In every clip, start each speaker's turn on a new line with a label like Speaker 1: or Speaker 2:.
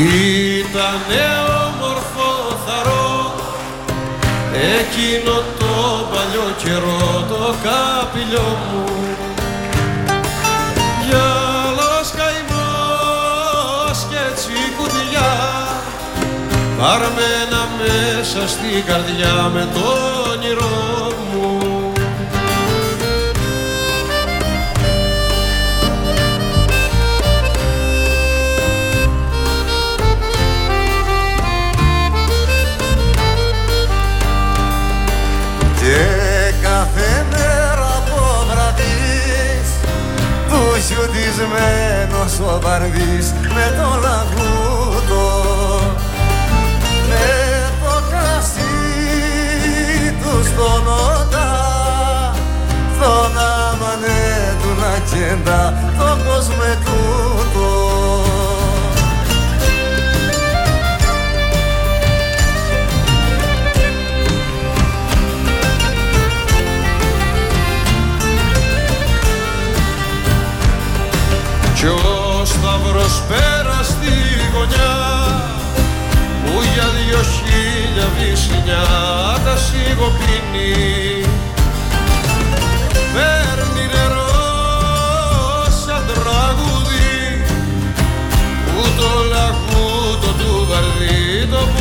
Speaker 1: Ήτανε όμορφο θαρό εκείνο το παλιό καιρό το καπηλιό μου. Γυαλός καημός και τσικουδιά παρμένα μέσα στην καρδιά με το όνειρό
Speaker 2: Του σιωτισμένος ο βαρδής Με το λαγούτο Με το κρασί του στον όντα Στον άμανε του να κέντα Το κόσμο τούτο
Speaker 1: πέρα στη γωνιά που για δυο χίλια βυσσινιά τα σιγοπίνει. Παίρνει νερό σαν τραγούδι που το λαγούτο του βαρδί το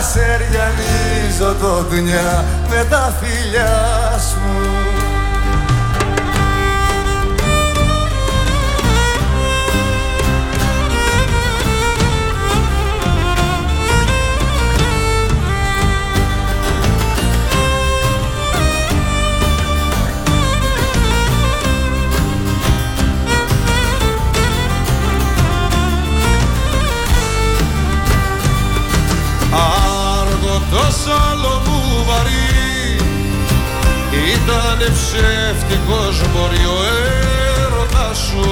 Speaker 2: σε ριανίζω το δουλειά με τα φιλιά
Speaker 1: Ήτανε ψεύτικος μπορεί ο έρωτας σου.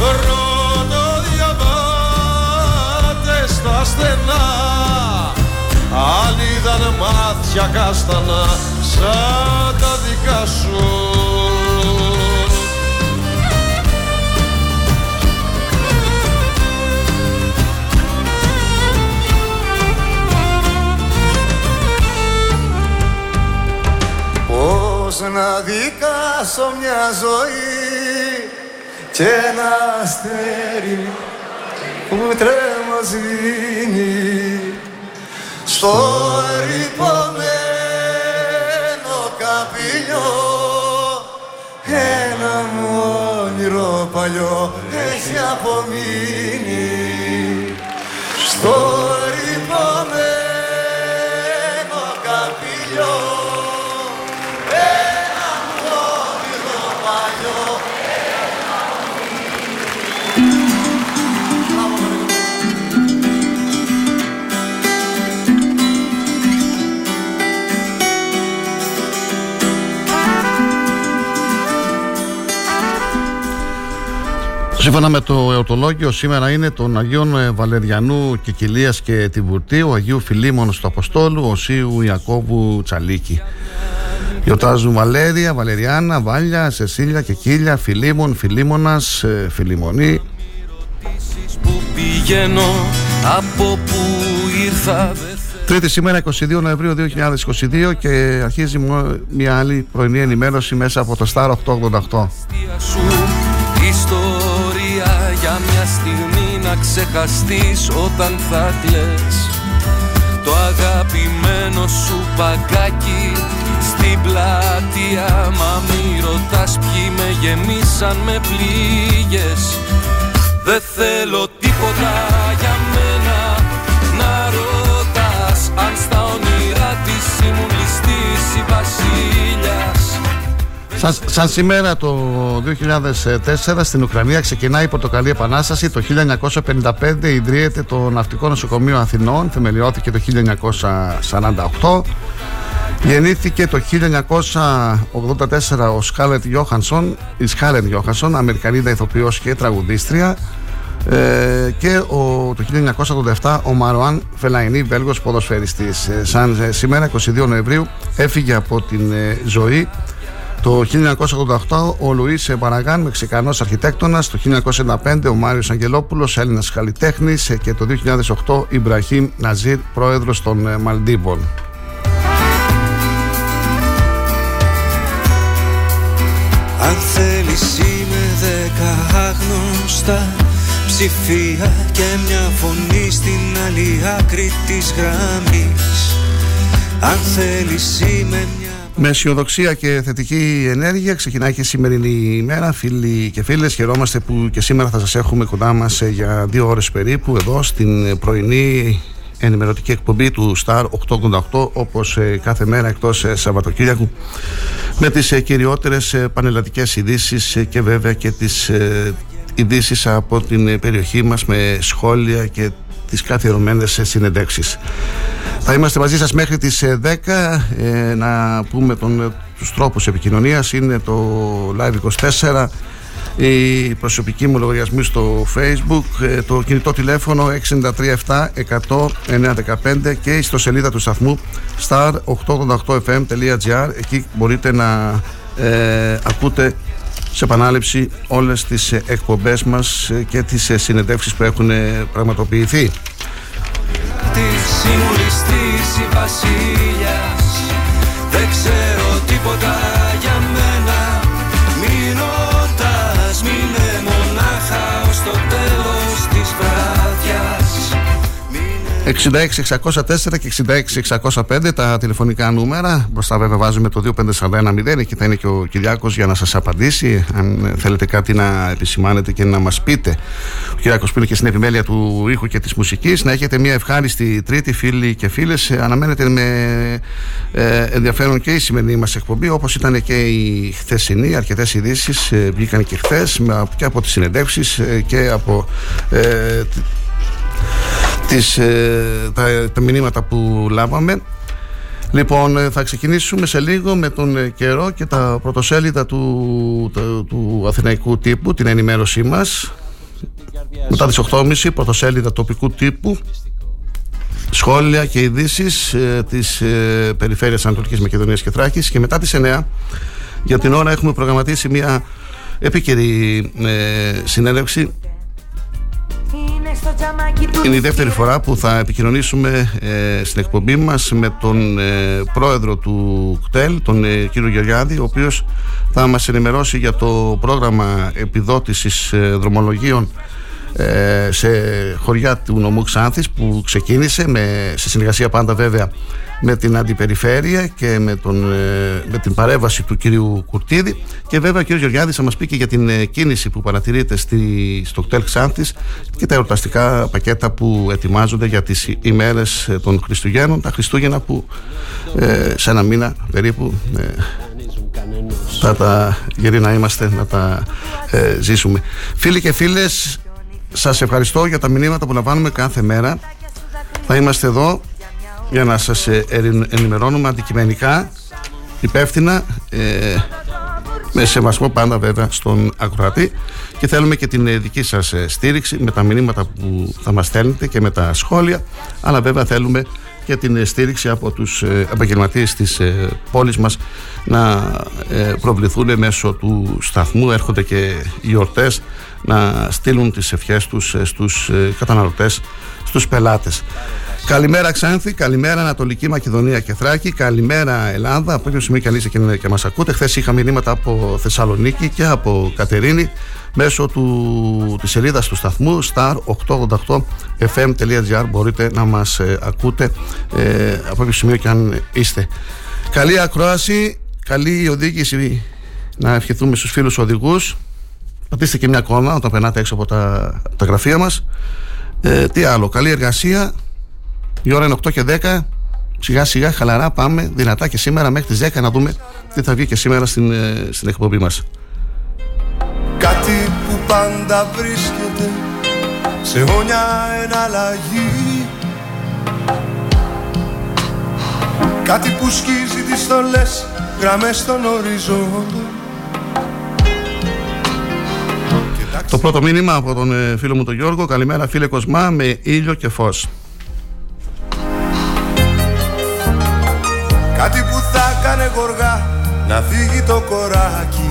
Speaker 1: Ρωτώ διαβάτες στα στενά. Αν είδαν μάτια κάστανα σαν τα δικά σου
Speaker 2: Πώς να δικάσω μια ζωή και ένα αστέρι που τρέμο σβήνει στο ρηπωμένο καπηλιό. Ένα μου όνειρο παλιό έχει απομείνει. Στο ρηπωμένο
Speaker 3: Σύμφωνα με το εωτολόγιο, σήμερα είναι των Αγίων ε, Βαλεριανού Κικυλίας και Τιβουρτίου, Αγίου Φιλίμωνος του Αποστόλου, Οσίου Ιακώβου Τσαλίκη. Γιορτάζουν Βαλέρια, Βαλεριάνα, Βάλια, Σεσίλια, Κικίλια, Φιλίμων, Φιλίμωνας, ε, Φιλιμονή. Τρίτη σήμερα 22 Νοεμβρίου 2022 και αρχίζει μια άλλη πρωινή ενημέρωση μέσα από το Star 888 να ξεχαστείς όταν θα κλαις. Το αγαπημένο σου παγκάκι στην πλάτεια Μα μη ρωτάς ποιοι με γεμίσαν με πλήγες. Δεν θέλω τίποτα για μένα να ρωτάς Αν στα όνειρά της ήμουν ληστής η βασίλειας Σαν, σαν σήμερα το 2004 στην Ουκρανία ξεκινάει η Πορτοκαλή Επανάσταση. Το 1955 ιδρύεται το Ναυτικό Νοσοκομείο Αθηνών, θεμελιώθηκε το 1948. Γεννήθηκε το 1984 ο Σκάλετ Γιώχανσον, η Σκάλετ Γιώχανσον, Αμερικανίδα ηθοποιός και τραγουδίστρια. Ε, και ο, το 1987 ο Μαροάν Φελαϊνή, Βέλγος ποδοσφαιριστής. Ε, σαν ε, σήμερα 22 Νοεμβρίου έφυγε από την ε, ζωή το 1988 ο Λουίς Παραγάν, Μεξικανός αρχιτέκτονας, το 1995 ο Μάριος Αγγελόπουλος, Έλληνας καλλιτέχνης. Και το 2008 Ιμπραχήμ Ναζίρ, πρόεδρος των ε, Μαλντίβων. Αν θέλεις είμαι δέκα άγνωστα ψηφία και μια φωνή στην άλλη άκρη της γραμμής. Αν θέλεις είμαι μια με αισιοδοξία και θετική ενέργεια ξεκινάει και η σημερινή ημέρα. Φίλοι και φίλες, χαιρόμαστε που και σήμερα θα σας έχουμε κοντά μας ε, για δύο ώρες περίπου εδώ στην πρωινή ενημερωτική εκπομπή του Star 888 όπως ε, κάθε μέρα εκτός ε, Σαββατοκύριακου με τις κυριότερες πανελλαδικές ειδήσεις και βέβαια και τις ειδήσεις από την περιοχή μας με σχόλια και τις καθιερωμένες συνεντεύξεις. Θα είμαστε μαζί σας μέχρι τις 10 ε, ε, να πούμε τον, τους τρόπους επικοινωνίας. Είναι το Live24 η προσωπική μου λογαριασμή στο facebook ε, το κινητό τηλέφωνο 637 100 915 και στο σελίδα του σταθμού star888fm.gr εκεί μπορείτε να ε, ακούτε σε επανάληψη όλες τις εκπομπές μας και τις συνεντεύξεις που έχουν πραγματοποιηθεί. Της η βασίλειας Δεν ξέρω τίποτα 66-604 και 66-605 τα τηλεφωνικά νούμερα. Μπροστά βέβαια βάζουμε το 2541 Εκεί θα είναι και ο Κυριάκος για να σας απαντήσει. Αν θέλετε κάτι να επισημάνετε και να μας πείτε. Ο Κυριάκος που είναι και στην επιμέλεια του ήχου και της μουσικής. Να έχετε μια ευχάριστη τρίτη, φίλοι και φίλες. Αναμένετε με ε, ενδιαφέρον και η σημερινή μας εκπομπή, όπως ήταν και η χθεσινή. Αρκετές ειδήσεις ε, βγήκαν και χθες και από τις συνεντεύξεις ε, και από τις, ε, τα, τα μηνύματα που λάβαμε. Λοιπόν, ε, θα ξεκινήσουμε σε λίγο με τον ε, καιρό και τα πρωτοσέλιδα του, του, του αθηναϊκού τύπου, την ενημέρωσή μας. Μετά τις 8.30 πρωτοσέλιδα τοπικού τύπου, σχόλια και ειδήσεις ε, της ε, περιφέρειας Ανατολικής Μακεδονίας και Θράκης. Και μετά τις 9 για την ώρα έχουμε προγραμματίσει μια επίκαιρη ε, συνέντευξη είναι η δεύτερη φορά που θα επικοινωνήσουμε ε, στην εκπομπή μας με τον ε, πρόεδρο του ΚΤΕΛ, τον ε, κύριο Γεωργιάδη, ο οποίος θα μας ενημερώσει για το πρόγραμμα επιδότησης δρομολογίων σε χωριά του νομού Ξάνθης που ξεκίνησε με, σε συνεργασία πάντα βέβαια με την αντιπεριφέρεια και με, τον, ε, με την παρέμβαση του κυρίου Κουρτίδη. Και βέβαια ο κύριος Γεωργιάδης θα μας πει και για την ε, κίνηση που παρατηρείται στη, στο κτέλ Ξάνθης και τα εορταστικά πακέτα που ετοιμάζονται για τις ημέρες ε, των Χριστουγέννων τα Χριστούγεννα που σε ένα μήνα περίπου θα τα γεροί να είμαστε να τα ζήσουμε. Φίλοι και φίλες σας ευχαριστώ για τα μηνύματα που λαμβάνουμε κάθε μέρα. Θα είμαστε εδώ για να σας ε, ενημερώνουμε αντικειμενικά, υπεύθυνα ε, με σεβασμό πάντα βέβαια στον ακροατή. Και θέλουμε και την δική σας στήριξη με τα μηνύματα που θα μας στέλνετε και με τα σχόλια. Αλλά βέβαια θέλουμε και την στήριξη από τους επαγγελματίες της πόλης μας να προβληθούν μέσω του σταθμού. Έρχονται και οι γιορτές να στείλουν τις ευχές τους στους καταναλωτές στους πελάτες Καλημέρα Ξάνθη, καλημέρα Ανατολική Μακεδονία και Θράκη, καλημέρα Ελλάδα, από όποιο σημείο και αν είστε και, και μας ακούτε. Χθες είχα μηνύματα από Θεσσαλονίκη και από Κατερίνη μέσω του, της σελίδας του σταθμού star888fm.gr μπορείτε να μας ε, ακούτε ε, από όποιο σημείο και αν είστε. Καλή ακρόαση, καλή οδήγηση να ευχηθούμε στους φίλους οδηγούς. Πατήστε και μια κόμμα όταν περνάτε έξω από τα, τα γραφεία μας. Ε, τι άλλο, καλή εργασία, η ώρα είναι 8 και 10. Σιγά σιγά χαλαρά πάμε δυνατά και σήμερα μέχρι τις 10 να δούμε τι θα βγει και σήμερα στην, ε, στην εκπομπή μας.
Speaker 4: Κάτι που πάντα βρίσκεται σε όνια εναλλαγή Κάτι που σκίζει τις στολές γραμμές των οριζόντων
Speaker 3: Το πρώτο μήνυμα από τον ε, φίλο μου τον Γιώργο. Καλημέρα φίλε Κοσμά με ήλιο και φως.
Speaker 4: Κάτι που θα κάνε γοργά να φύγει το κοράκι.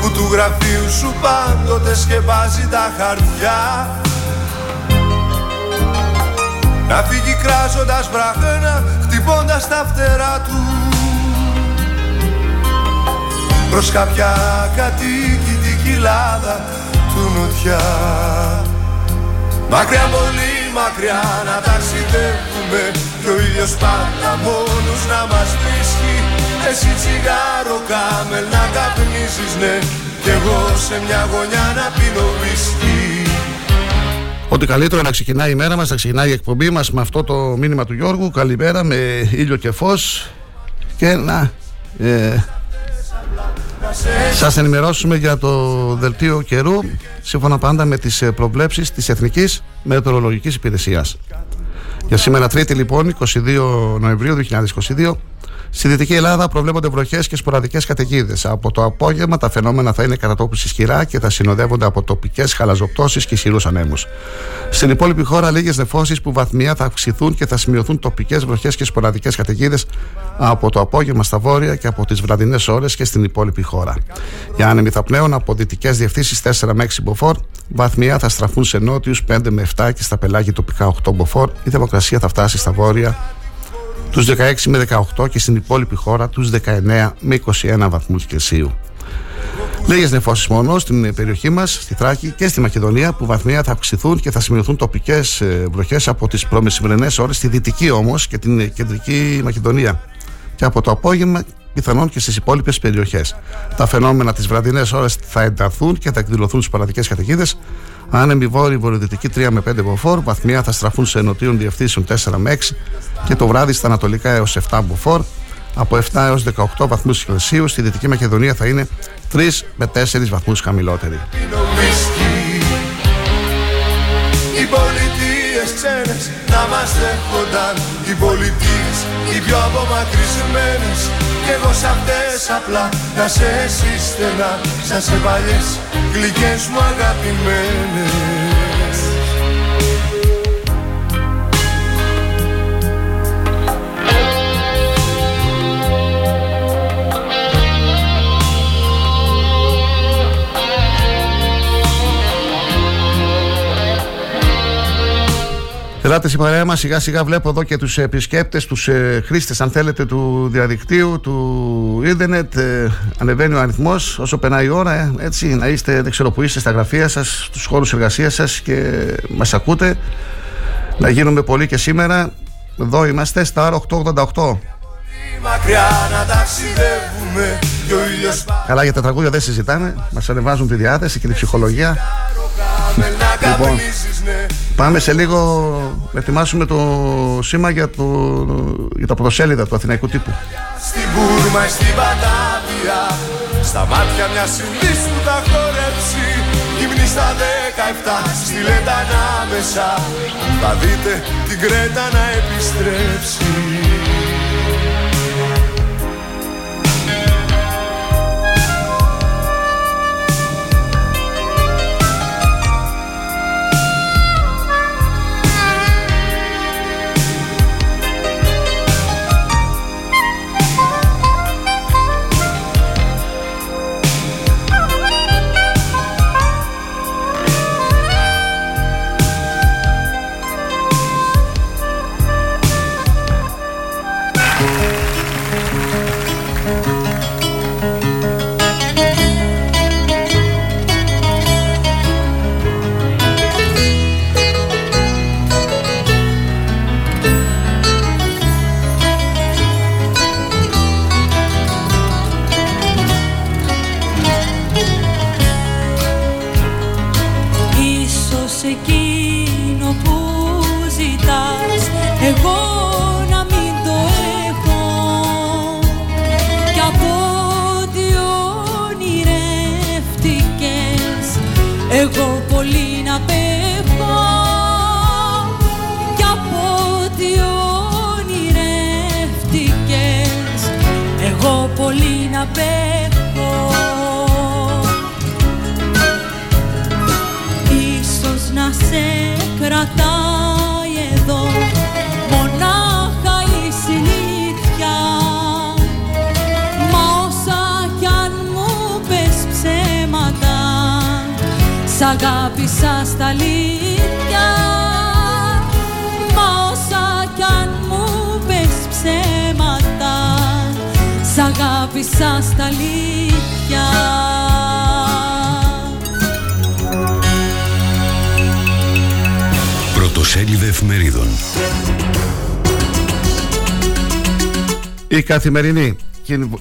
Speaker 4: Που του γραφείου σου πάντοτε σκεπάζει τα χαρτιά. Να φύγει κράζοντας βραχένα χτυπώντας τα φτερά του Προς κάποια κατοίκητη κοιλάδα του νοτιά. Μακριά πολύ μακριά να ταξιδεύουμε. Και ο ήλιος πάντα μόνος να μας βρίσκει. Εσύ τσιγάρο κάμελ να καπνίζεις ναι. Κι εγώ σε μια γωνιά να πίνω βίσκι
Speaker 3: Ότι καλύτερο να ξεκινάει η μέρα μας, να ξεκινάει η εκπομπή μας με αυτό το μήνυμα του Γιώργου. Καλημέρα με ήλιο και φως. Και να ε, σας ενημερώσουμε για το δελτίο καιρού σύμφωνα πάντα με τις ε, προβλέψεις της Εθνικής Μετεωρολογικής Υπηρεσίας. Για σήμερα Τρίτη λοιπόν, 22 Νοεμβρίου 2022, Στη Δυτική Ελλάδα προβλέπονται βροχές και σποραδικές καταιγίδες. Από το απόγευμα τα φαινόμενα θα είναι κατά τόπου ισχυρά και θα συνοδεύονται από τοπικές χαλαζοπτώσεις και ισχυρούς ανέμους. Στην υπόλοιπη χώρα, λίγες νεφώσεις που βαθμία θα αυξηθούν και θα σημειωθούν τοπικές βροχές και σποραδικές καταιγίδες από το απόγευμα στα βόρεια και από τις βραδινές ώρες και στην υπόλοιπη χώρα. Οι άνεμοι θα πνέουν από δυτικές διευθύνσεις 4 με 6 μποφόρ, βαθμία θα στραφούν σε νότιους 5 με 7 και στα πελάγια τοπικά 8 μποφόρ. Η θερμοκρασία θα φτάσει στα βόρεια τους 16 με 18 και στην υπόλοιπη χώρα τους 19 με 21 βαθμούς Κελσίου. Λίγες νεφώσεις μόνο στην περιοχή μας, στη Θράκη και στη Μακεδονία, που βαθμία θα αυξηθούν και θα σημειωθούν τοπικές ε, βροχές από τις προμεσημερινές ώρες στη δυτική όμως και την κεντρική Μακεδονία. Και από το απόγευμα πιθανόν και στις υπόλοιπες περιοχές. Τα φαινόμενα τις βραδινές ώρες θα ενταθούν και θα εκδηλωθούν στις παραδικές καταιγίδες, Άνεμοι βόρειοι βορειοδυτικοί 3 με 5 μποφόρ, βαθμιά θα στραφούν σε ενωτίων διευθύνσεων 4 με 6 και το βράδυ στα ανατολικά έως 7 μποφόρ. Από 7 έως 18 βαθμούς Κελσίου στη Δυτική Μακεδονία θα είναι 3 με 4 βαθμούς χαμηλότεροι.
Speaker 4: Οι πολιτείες ξένες. Να μας δέχονταν Οι πολιτείες οι πιο απομακρυσμένες. Κι εγώ σ' αυτές απλά να σε σύστενα Σαν σε παλιές γλυκές μου αγαπημένες
Speaker 3: Ελάτε στην παρέα μας. Σιγά σιγά βλέπω εδώ και τους επισκέπτες, τους ε, χρήστες, αν θέλετε, του διαδικτύου, του ίντερνετ. Ε, ανεβαίνει ο αριθμός όσο περνάει η ώρα. Ε, έτσι, να είστε, δεν ξέρω που είστε, στα γραφεία σας, στους χώρου εργασίας σας και μας ακούτε. Να γίνουμε πολύ και σήμερα. Εδώ είμαστε στα 888. Καλά για τα τραγούδια δεν συζητάμε Μας ανεβάζουν τη διάθεση και τη ψυχολογία Λοιπόν Πάμε σε λίγο να ετοιμάσουμε το σήμα για, το, για τα πρωτοσέλιδα του Αθηναϊκού τύπου.
Speaker 4: Στην Μπούρμα, στην Πατάβια, στα μάτια μιας συνδύς που θα χορέψει. Γυμνή στα 17, στη Λέτα ανάμεσα, θα δείτε την Κρέτα να επιστρέψει.
Speaker 3: καθημερινή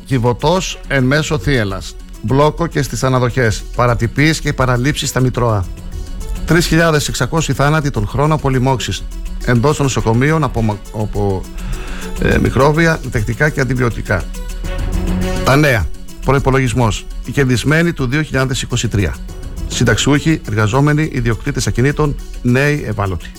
Speaker 3: κυβωτός εν μέσω θύελας. Μπλόκο και στις αναδοχές. Παρατυπίες και παραλήψεις στα Μητρώα. 3.600 θάνατοι τον χρόνο από λοιμώξεις. Εντός των νοσοκομείων από, από ε, μικρόβια, τεχνικά και αντιβιωτικά. Τα νέα. Προπολογισμό. Η κερδισμένη του 2023. Συνταξιούχοι, εργαζόμενοι, ιδιοκτήτες ακινήτων, νέοι, ευάλωτοι.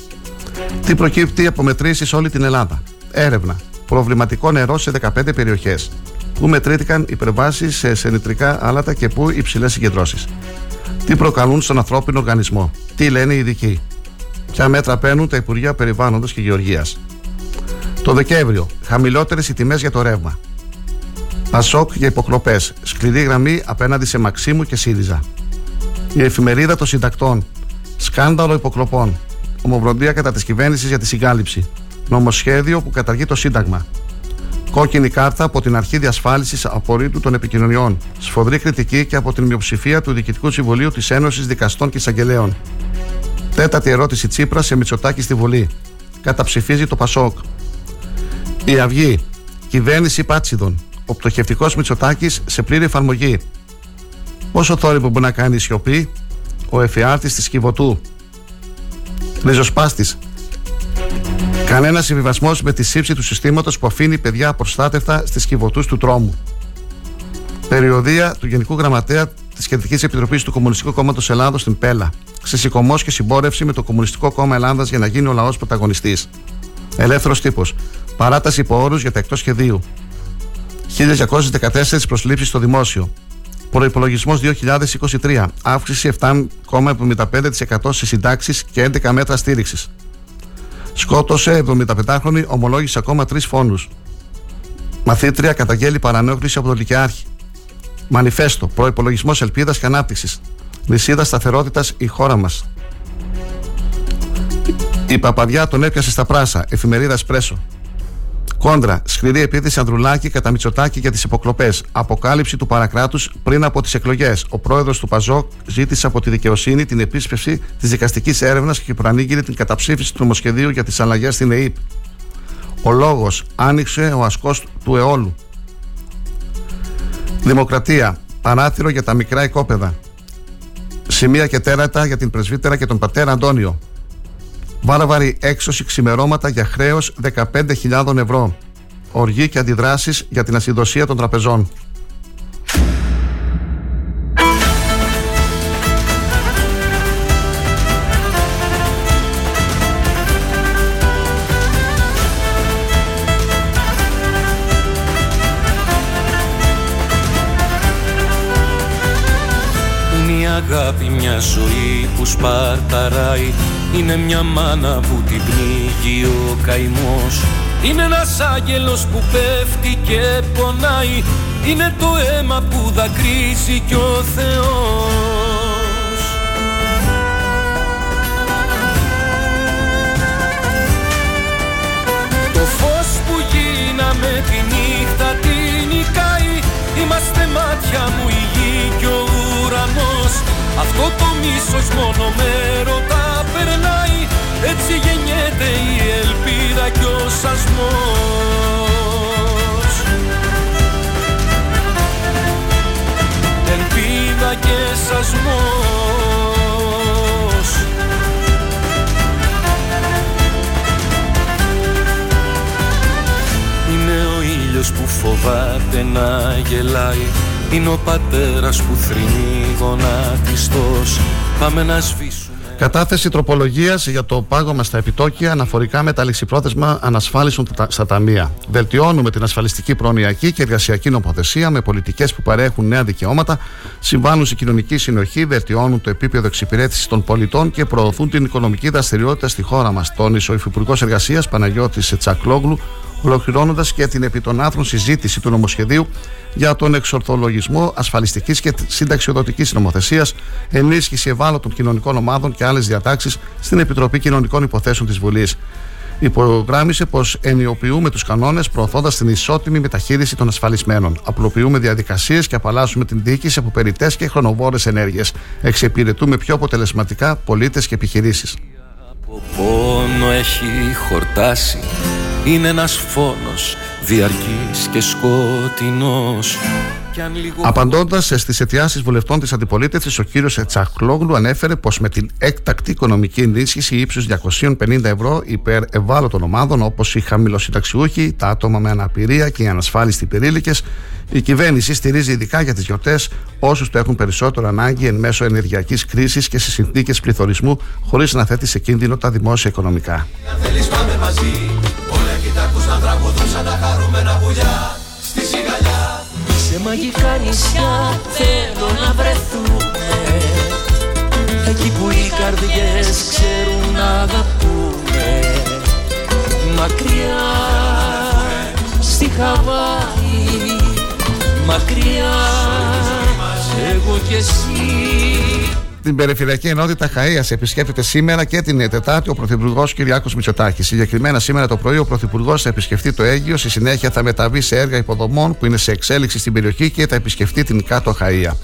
Speaker 3: Τι προκύπτει από μετρήσεις σε όλη την Ελλάδα. Έρευνα. Προβληματικό νερό σε 15 περιοχές. Πού μετρήθηκαν υπερβάσεις σε σενητρικά άλατα και πού υψηλές συγκεντρώσεις. Τι προκαλούν στον ανθρώπινο οργανισμό; Τι λένε οι ειδικοί; Ποια μέτρα παίρνουν τα Υπουργεία Περιβάλλοντος και Γεωργίας; Το Δεκέμβριο, χαμηλότερες οι τιμές για το ρεύμα. Πασόκ για υποκλοπέ. Σκληρή γραμμή απέναντι σε Μαξίμου και ΣΥΡΙΖΑ. Η εφημερίδα των συντακτών. Σκάνδαλο υποκλοπών. Ομοβροντία κατά της κυβέρνησης για τη συγκάλυψη. Νομοσχέδιο που καταργεί το Σύνταγμα. Κόκκινη κάρτα από την αρχή διασφάλισης απορρίτου των επικοινωνιών. Σφοδρή κριτική και από την μειοψηφία του Διοικητικού Συμβουλίου της Ένωσης Δικαστών και Εισαγγελέων. Τέταρτη ερώτηση Τσίπρας σε Μητσοτάκη στη Βουλή. Καταψηφίζει το Πασόκ. Η Αυγή. Κυβέρνηση Πάτσιδων. Ο πτωχευτικός Μητσοτάκης σε πλήρη εφαρμογή. Πόσο θόρυβο μπορεί να κάνει η σιωπή, ο εφιάλτης της Κιβωτού. Ριζοσπάστης. Κανένα συμβιβασμός με τη σύψη του συστήματος που αφήνει παιδιά απροστάτευτα στις Κιβωτού του τρόμου. Περιοδία του Γενικού Γραμματέα της Κεντρικής Επιτροπής του Κομμουνιστικού Κόμματος Ελλάδος στην Πέλα. Ξεσηκωμός και συμπόρευση με το Κομμουνιστικό Κόμμα Ελλάδας για να γίνει ο λαός πρωταγωνιστής. Ελεύθερος τύπος. Παράταση υπό όρους για τα εκτός σχεδίου. 1214 προσλήψεις στο δημόσιο. Προπολογισμό 2023. Αύξηση 7,75% σε συντάξεις και 11 μέτρα στήριξης. Σκότωσε 75χρονη, ομολόγησε ακόμα τρεις φόνους. Μαθήτρια καταγγέλει παρανόχληση από τον Λυκειάρχη. Μανιφέστο. Προπολογισμό ελπίδας και ανάπτυξης. Λυσίδα σταθερότητας η χώρα μας. Η παπαδιά τον έπιασε στα πράσα. Εφημερίδα Σπρέσο. Κόντρα, σκληρή επίθεση Ανδρουλάκη κατά Μητσοτάκη για τις υποκλοπές. Αποκάλυψη του παρακράτους πριν από τις εκλογές. Ο πρόεδρος του Παζόκ ζήτησε από τη δικαιοσύνη την επίσπευση της δικαστικής έρευνας και προανήγγειλε την καταψήφιση του νομοσχεδίου για τις αλλαγές στην ΕΕΠ. Ο λόγος άνοιξε ο ασκός του αιώλου. Δημοκρατία. Παράθυρο για τα μικρά οικόπεδα. Σημεία και τέρατα για την πρεσβύτερα και τον πατέρα Αντώνιο. Βάραβαρη έξωση ξημερώματα για χρέος 15.000 ευρώ. Οργή και αντιδράσεις για την ασυδοσία των τραπεζών.
Speaker 5: αγάπη μια ζωή που σπαρταράει Είναι μια μάνα που την πνίγει ο καημός. Είναι ένας άγγελος που πέφτει και πονάει. Είναι το αίμα που δακρύζει κι ο Θεός. Το φως που γίναμε τη νύχτα την νικάει. Είμαστε μάτια μου η γη κι ο ουρανός αυτό το μίσος μόνο με ρωτά περνάει. Έτσι γεννιέται η ελπίδα κι ο σασμός. Ελπίδα και σασμός. Είναι ο ήλιος που φοβάται να γελάει. Είναι ο πατέρας που θρυνεί γονατιστός Πάμε να σβήσουμε
Speaker 3: Κατάθεση τροπολογίας για το πάγωμα στα επιτόκια αναφορικά με τα ληξιπρόθεσμα ανασφάλισεων στα ταμεία. Βελτιώνουμε την ασφαλιστική προνοιακή και εργασιακή νομοθεσία με πολιτικές που παρέχουν νέα δικαιώματα, συμβάλλουν στη κοινωνική συνοχή, βελτιώνουν το επίπεδο εξυπηρέτησης των πολιτών και προωθούν την οικονομική δραστηριότητα στη χώρα μας, τόνισε ο Υφυπουργός Εργασίας Παναγιώτης Τσακλόγλου, ολοκληρώνοντας και την επί των άνθρων συζήτηση του νομοσχεδίου για τον εξορθολογισμό ασφαλιστικής και συνταξιοδοτικής νομοθεσίας, ενίσχυση ευάλωτων κοινωνικών ομάδων και άλλες διατάξεις στην Επιτροπή Κοινωνικών Υποθέσεων της Βουλής. Υπογράμμισε πως ενιοποιούμε τους κανόνες προωθώντας την ισότιμη μεταχείριση των ασφαλισμένων. Απλοποιούμε διαδικασίες και απαλλάσσουμε την διοίκηση από περιττές και χρονοβόρες ενέργειες. Εξυπηρετούμε πιο αποτελεσματικά πολίτες και επιχειρήσεις.
Speaker 5: πόνο έχει χορτάσει είναι ένας φόνος διαρκής και σκοτεινός.
Speaker 3: Απαντώντας στις αιτιάσεις βουλευτών της αντιπολίτευσης, ο κύριος Τσαχλόγλου ανέφερε πως με την έκτακτη οικονομική ενίσχυση ύψους 250 ευρώ υπέρ ευάλωτων ομάδων όπως οι χαμηλοσυνταξιούχοι, τα άτομα με αναπηρία και οι ανασφάλιστοι περίλικε, η κυβέρνηση στηρίζει ειδικά για τις γιορτές όσους το έχουν περισσότερο ανάγκη εν μέσω ενεργειακής κρίσης και σε συνθήκες πληθωρισμού, χωρίς να θέτει σε κίνδυνο τα δημόσια οικονομικά
Speaker 5: μαγικά νησιά θέλω να βρεθούμε. Εκεί που οι καρδιές ξέρουν να αγαπούμε. Μακριά στη Χαβάη. Μακριά εγώ και εσύ
Speaker 3: την Περιφερειακή Ενότητα Χαία επισκέπτεται σήμερα και την Τετάρτη ο Πρωθυπουργός Κυριάκος Μητσοτάκης. Συγκεκριμένα σήμερα το πρωί ο Πρωθυπουργός θα επισκεφτεί το Αίγιο, στη συνέχεια θα μεταβεί σε έργα υποδομών που είναι σε εξέλιξη στην περιοχή και θα επισκεφτεί την Κάτω Χαία.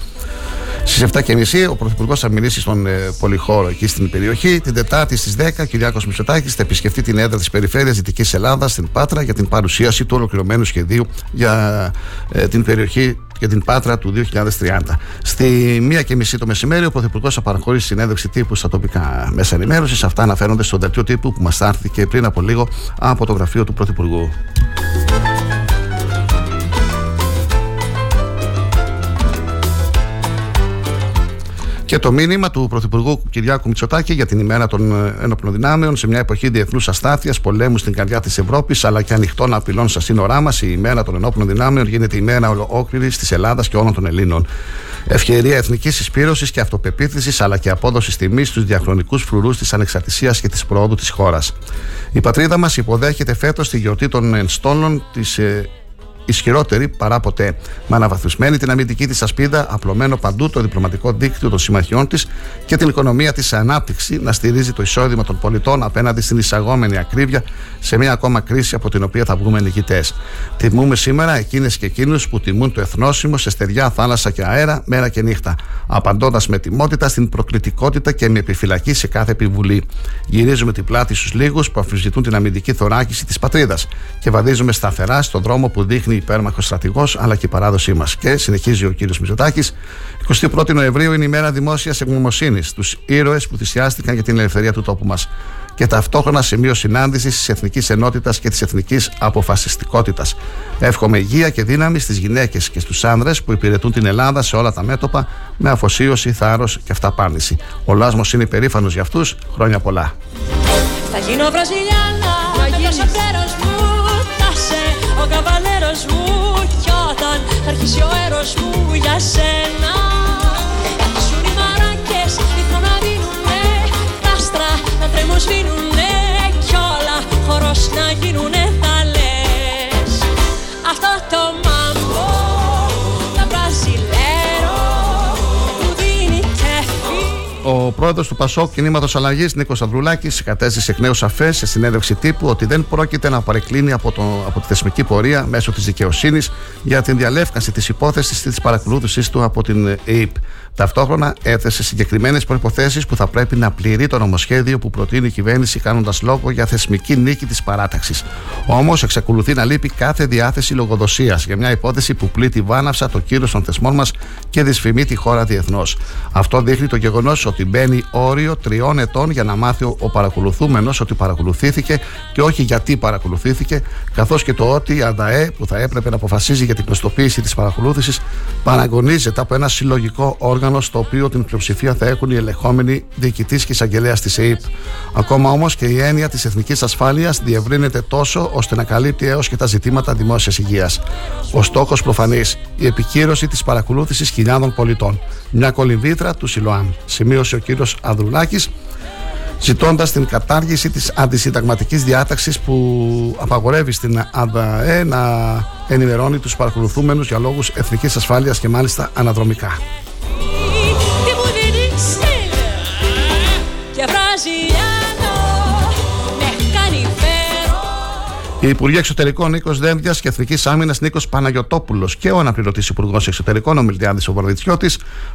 Speaker 3: Στις 7.30 ο Πρωθυπουργός θα μιλήσει στον ε, Πολυχώρο εκεί στην περιοχή. Την Τετάρτη στις 10 ο Κυριάκος Μητσοτάκης θα επισκεφτεί την έδρα της Περιφέρειας Δυτικής Ελλάδας στην Πάτρα για την παρουσίαση του ολοκληρωμένου σχεδίου για ε, την περιοχή για την Πάτρα του 2030. Στη μία και μισή το μεσημέρι, ο Πρωθυπουργός θα παραχωρήσει συνέντευξη τύπου στα τοπικά μέσα ενημέρωσης. Αυτά αναφέρονται στο δελτίο τύπου που μας άρθηκε πριν από λίγο από το γραφείο του Πρωθυπουργού. Και το μήνυμα του Πρωθυπουργού Κυριάκου Μητσοτάκη για την ημέρα των ε, ένοπλων δυνάμεων σε μια εποχή διεθνούς αστάθειας, πολέμου στην καρδιά της Ευρώπης αλλά και ανοιχτών απειλών στα σύνορά μας, η ημέρα των ενόπλων δυνάμεων γίνεται η ημέρα ολόκληρη της Ελλάδας και όλων των Ελλήνων. Ευκαιρία εθνικής συσπήρωσης και αυτοπεποίθησης αλλά και απόδοσης τιμής στους διαχρονικούς φρουρούς της ανεξαρτησίας και της προόδου της χώρας. Η πατρίδα μας υποδέχεται φέτος τη γιορτή των ενστόλων της ε, ισχυρότερη παρά ποτέ. Με αναβαθμισμένη την αμυντική της ασπίδα, απλωμένο παντού το διπλωματικό δίκτυο των συμμαχιών της και την οικονομία της σε ανάπτυξη να στηρίζει το εισόδημα των πολιτών απέναντι στην εισαγόμενη ακρίβεια σε μια ακόμα κρίση από την οποία θα βγούμε νικητές. Τιμούμε σήμερα εκείνες και εκείνους που τιμούν το εθνόσημο σε στεριά, θάλασσα και αέρα, μέρα και νύχτα, απαντώντας με τιμότητα στην προκλητικότητα και με επιφυλακή σε κάθε επιβουλή. Γυρίζουμε την πλάτη στους λίγους που αφιζητούν την αμυντική θωράκιση της πατρίδας και βαδίζουμε σταθερά στον δρόμο που δείχνει υπέρμαχος στρατηγός αλλά και η παράδοσή μας. Και συνεχίζει ο κύριος Μητσοτάκης. 21 Νοεμβρίου είναι η μέρα δημόσιας ευγνωμοσύνης στους ήρωες που θυσιάστηκαν για την ελευθερία του τόπου μας και ταυτόχρονα σημείο συνάντησης της εθνικής ενότητας και της εθνικής αποφασιστικότητας. Εύχομαι υγεία και δύναμη στις γυναίκες και στους άνδρες που υπηρετούν την Ελλάδα σε όλα τα μέτωπα με αφοσίωση, θάρρος και αυταπάρνηση. Ο Λάσμος είναι υπερήφανος για αυτούς. Χρόνια πολλά. Θα γίνω ο θα αρχίσει ο έρος μου για σένα. Θα αρχίσουν οι μαράκες δίχω να δίνουνε τα άστρα να τρέμουν σβήνουνε κι όλα χορός να πρόεδρος του Πασόκ Κινήματος Αλλαγής, Νίκος Ανδρουλάκη, κατέστησε εκ νέου σαφές σε συνέντευξη τύπου ότι δεν πρόκειται να παρεκκλίνει από, το, από τη θεσμική πορεία μέσω της δικαιοσύνης για την διαλεύκανση της υπόθεσης της παρακολούθηση του από την ΕΕΠ. Ταυτόχρονα έθεσε συγκεκριμένες προποθέσει που θα πρέπει να πληρεί το νομοσχέδιο που προτείνει η κυβέρνηση, κάνοντας λόγο για θεσμική νίκη της παράταξης. Όμως εξακολουθεί να λείπει κάθε διάθεση λογοδοσίας για μια υπόθεση που πλήττει βάναυσα το κύριο των θεσμών μας και δυσφημεί τη χώρα διεθνώς. Αυτό δείχνει το γεγονός ότι μπαίνει όριο τριών ετών για να μάθει ο παρακολουθούμενος ότι παρακολουθήθηκε και όχι γιατί παρακολουθήθηκε, καθώς και το ότι η ΑΔΑΕ που θα έπρεπε να αποφασίζει για την πιστοποίηση της παρακολούθησης παραγωνίζεται από ένα συλλογικό όργανο στο οποίο την πλειοψηφία θα έχουν οι ελεγχόμενοι διοικητής και εισαγγελέας της ΕΕΠ. Ακόμα όμως και η έννοια της εθνικής ασφάλειας διευρύνεται τόσο ώστε να καλύπτει έως και τα ζητήματα δημόσιας υγείας. Ο στόχος προφανής, η επικύρωση της παρακολούθησης χιλιάδων πολιτών. Μια κολυμβήτρα του Σιλοάμ, σημείωσε ο κύριος Αδρουλάκη, ζητώντας την κατάργηση της αντισυνταγματικής διάταξης που απαγορεύει στην ΑΔΑΕ να ενημερώνει τους παρακολουθούμενους για λόγους εθνικής ασφάλειας και μάλιστα αναδρομικά. homenagear. Οι Υπουργοί Εξωτερικών Νίκος Δένδια και Εθνικής Άμυνας Νίκος Παναγιοτόπουλο και ο αναπληρωτής Υπουργός Εξωτερικών ο Μιλτιάδης ο Βορδιτσιώτη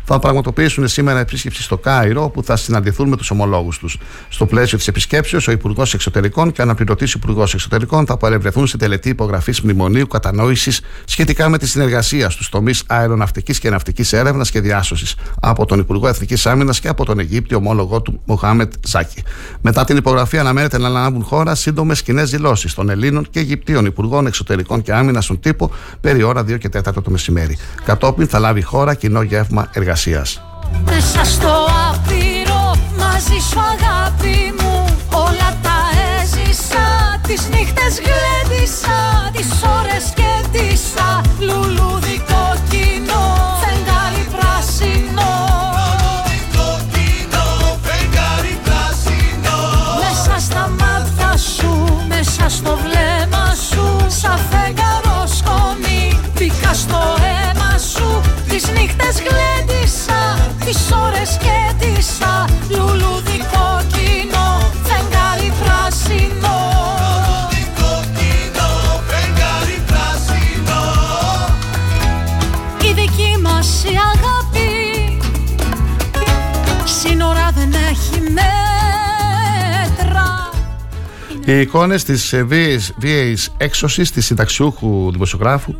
Speaker 3: θα πραγματοποιήσουν σήμερα επίσκεψη στο Κάιρο, όπου θα συναντηθούν με τους ομολόγους τους. Στο πλαίσιο της επισκέψεως, ο Υπουργός Εξωτερικών και ο αναπληρωτής Υπουργός Εξωτερικών θα παρευρεθούν σε τελετή υπογραφής μνημονίου κατανόησης σχετικά με τη συνεργασία στους τομείς αεροναυτικής και ναυτικής έρευνας και διάσωσης από τον Υπουργό Εθνικής Άμυνας και από τον Αιγύπτιο ομόλογό του Μοχάμετ Ζάκη. Μετά την υπογραφή, αναμένεται να λάβουν χώρα σύντομες κοινές δηλώσεις των Ελλήνων Ελλήνων και Αιγυπτίων Υπουργών Εξωτερικών και Άμυνας στον τύπο περί ώρα 2 και 4 το μεσημέρι. Κατόπιν θα λάβει χώρα κοινό γεύμα εργασίας.
Speaker 6: Μέσα στο άπειρο μαζί σου αγάπη μου όλα τα έζησα Τις νύχτες γλέντισα, τις ώρες κέντησα Λουλούδι στο αίμα σου. Τις νύχτες γλέντισα Τις ώρες κέντησα Λουλούδι κόκκινο Φεγγάρι πράσινο. Η δική μας η αγάπη Σύνορα δεν έχει μέτρα.
Speaker 3: Οι εικόνες της βίαιης έξωσης της συνταξιούχου δημοσιογράφου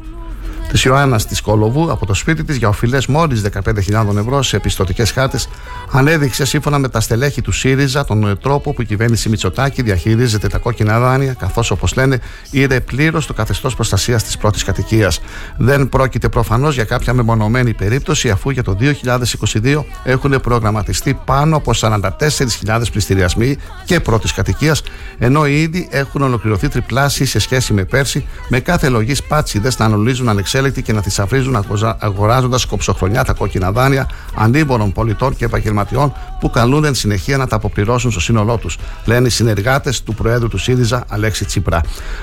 Speaker 3: της Ιωάννας της Κολοβού από το σπίτι της για οφειλές μόλις 15.000 ευρώ σε επιστοτικέ χάρτες ανέδειξε σύμφωνα με τα στελέχη του ΣΥΡΙΖΑ τον τρόπο που η κυβέρνηση Μητσοτάκη διαχειρίζεται τα κόκκινα δάνεια, καθώς όπως λένε είδε πλήρως το καθεστώς προστασίας της πρώτης κατοικίας. Δεν πρόκειται προφανώς για κάποια μεμονωμένη περίπτωση, αφού για το 2022 έχουν προγραμματιστεί πάνω από 44.000 πληστηριασμοί και πρώτης κατοικίας, ενώ ήδη έχουν ολοκληρωθεί τριπλάσιοι σε σχέση με πέρσι, με κάθε λογής πάτσιδες να αναλύζουν ανεξέλεκτοι και να θησαυρίζουν αγοράζοντας κοψοχρονιά τα κόκκινα δάνεια ανήμπορων πολιτών και επαγγελματών που καλούν εν συνεχεία να τα αποπληρώσουν στο σύνολό τους, λένε οι συνεργάτες του Προέδρου του ΣΥΡΙΖΑ Αλέξη Τσίπρα.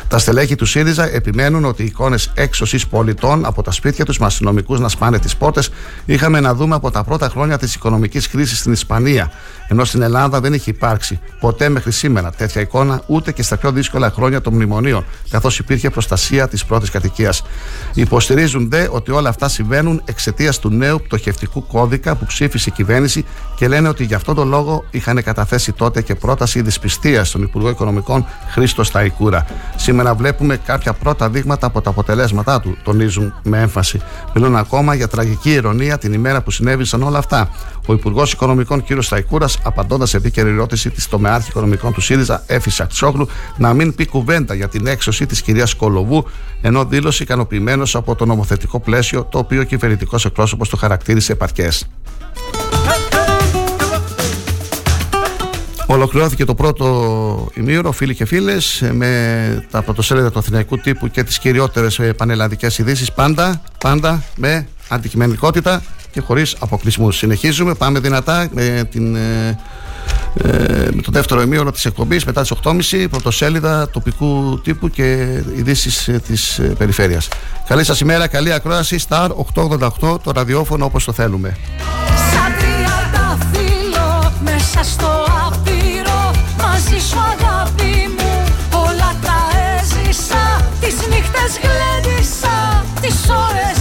Speaker 3: Τα στελέχη του ΣΥΡΙΖΑ επιμένουν ότι οι εικόνες έξωσης πολιτών από τα σπίτια τους με αστυνομικούς να σπάνε τις πόρτες είχαμε να δούμε από τα πρώτα χρόνια της οικονομικής κρίσης στην Ισπανία. Ενώ στην Ελλάδα δεν έχει υπάρξει ποτέ μέχρι σήμερα τέτοια εικόνα ούτε και στα πιο δύσκολα χρόνια των μνημονίων, καθώς υπήρχε προστασία της πρώτης κατοικίας. Υποστηρίζουν δε ότι όλα αυτά συμβαίνουν εξαιτίας του νέου πτωχευτικού κώδικα που ψήφισε η κυβέρνηση και λένε ότι γι' αυτόν τον λόγο είχαν καταθέσει τότε και πρόταση δυσπιστίας στον Υπουργό Οικονομικών Χρήστο Σταϊκούρα. Σήμερα βλέπουμε κάποια πρώτα δείγματα από τα αποτελέσματά του, τονίζουν με έμφαση. Μιλούν ακόμα για τραγική ηρωνία την ημέρα που συνέβησαν όλα αυτά. Ο Υπουργός Οικονομικών κ. Σταϊκούρας, απαντώντας σε επίκαιρη ερώτηση της τομεάρχη οικονομικών του ΣΥΡΙΖΑ, Έφη Αξόγλου, να μην πει κουβέντα για την έξωση της κυρίας Κολοβού, ενώ δήλωσε ικανοποιημένος από το νομοθετικό πλαίσιο το οποίο ο κυβερνητικός εκπρόσωπος το χαρακτήρισε επαρκές. Ολοκληρώθηκε το πρώτο ημίωρο, φίλοι και φίλες, με τα πρωτοσέλιδα του Αθηναϊκού τύπου και τις κυριότερες πανελλαδικές ειδήσεις. Πάντα, πάντα με αντικειμενικότητα και χωρίς αποκλεισμούς. Συνεχίζουμε, πάμε δυνατά με, την, ε, ε με το δεύτερο ημίωρο της εκπομπής μετά τις 8.30 πρωτοσέλιδα τοπικού τύπου και ειδήσεις της ε, περιφέρειας. Καλή σας ημέρα, καλή ακρόαση. Star 888 το ραδιόφωνο όπως το θέλουμε.
Speaker 6: μέσα στο σου αγάπη μου Όλα τα έζησα Τις νύχτες γλέντισα Τις ώρες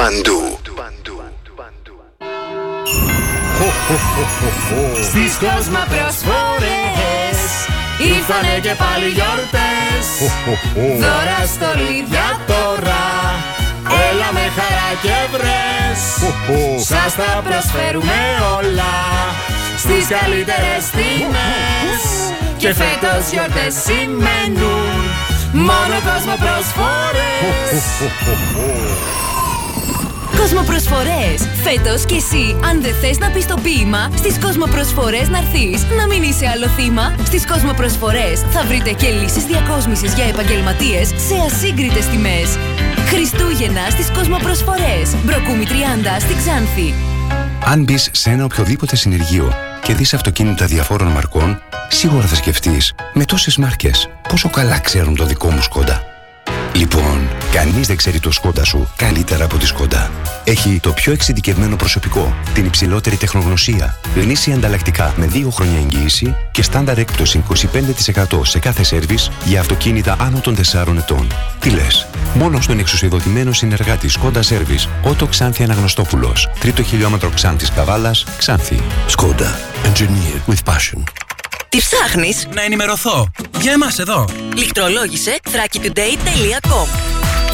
Speaker 7: παντού.
Speaker 8: Στις κόσμο προσφορές Ήρθανε και πάλι γιορτές. Δώρα στολίδια τώρα Έλα με χαρά και βρες. Σας τα προσφέρουμε όλα Στις καλύτερες τιμές Και φέτος γιορτές σημαίνουν Μόνο κόσμο προσφορές
Speaker 9: Κοσμοπροσφορές. Φέτος και εσύ, αν δεν θες να πεις το ποίημα, στις Κοσμοπροσφορές να έρθεις. Να μην είσαι άλλο θύμα. Στις Κοσμοπροσφορές θα βρείτε και λύσεις διακόσμησης για επαγγελματίες σε ασύγκριτες τιμές. Χριστούγεννα στις Κοσμοπροσφορές. Μπροκούμι 30 στη Ξάνθη.
Speaker 10: Αν μπεις σε ένα οποιοδήποτε συνεργείο και δεις αυτοκίνητα διαφόρων μαρκών, σίγουρα θα σκεφτείς με τόσες μάρκες πόσο καλά ξέρουν το δικό μου σκόντα. Λοιπόν, κανείς δεν ξέρει το σκόντα σου καλύτερα από τη σκόντα. Έχει το πιο εξειδικευμένο προσωπικό, την υψηλότερη τεχνογνωσία, γνήσια ανταλλακτικά με 2 χρόνια εγγύηση και στάνταρ έκπτωση 25% σε κάθε σερβις για αυτοκίνητα άνω των 4 ετών. Τι λες, μόνο στον εξουσιοδοτημένο συνεργάτη Σκόντα Σέρβις, Ότο Ξάνθη Αναγνωστόπουλος, τρίτο χιλιόμετρο Ξάνθης Καβάλας, Ξάνθη. Σκόντα. Engineered with passion.
Speaker 11: Τι ψάχνεις;
Speaker 12: Να ενημερωθώ. Για εμάς εδώ.
Speaker 11: Λιχτρολόγησε thrakitoday.com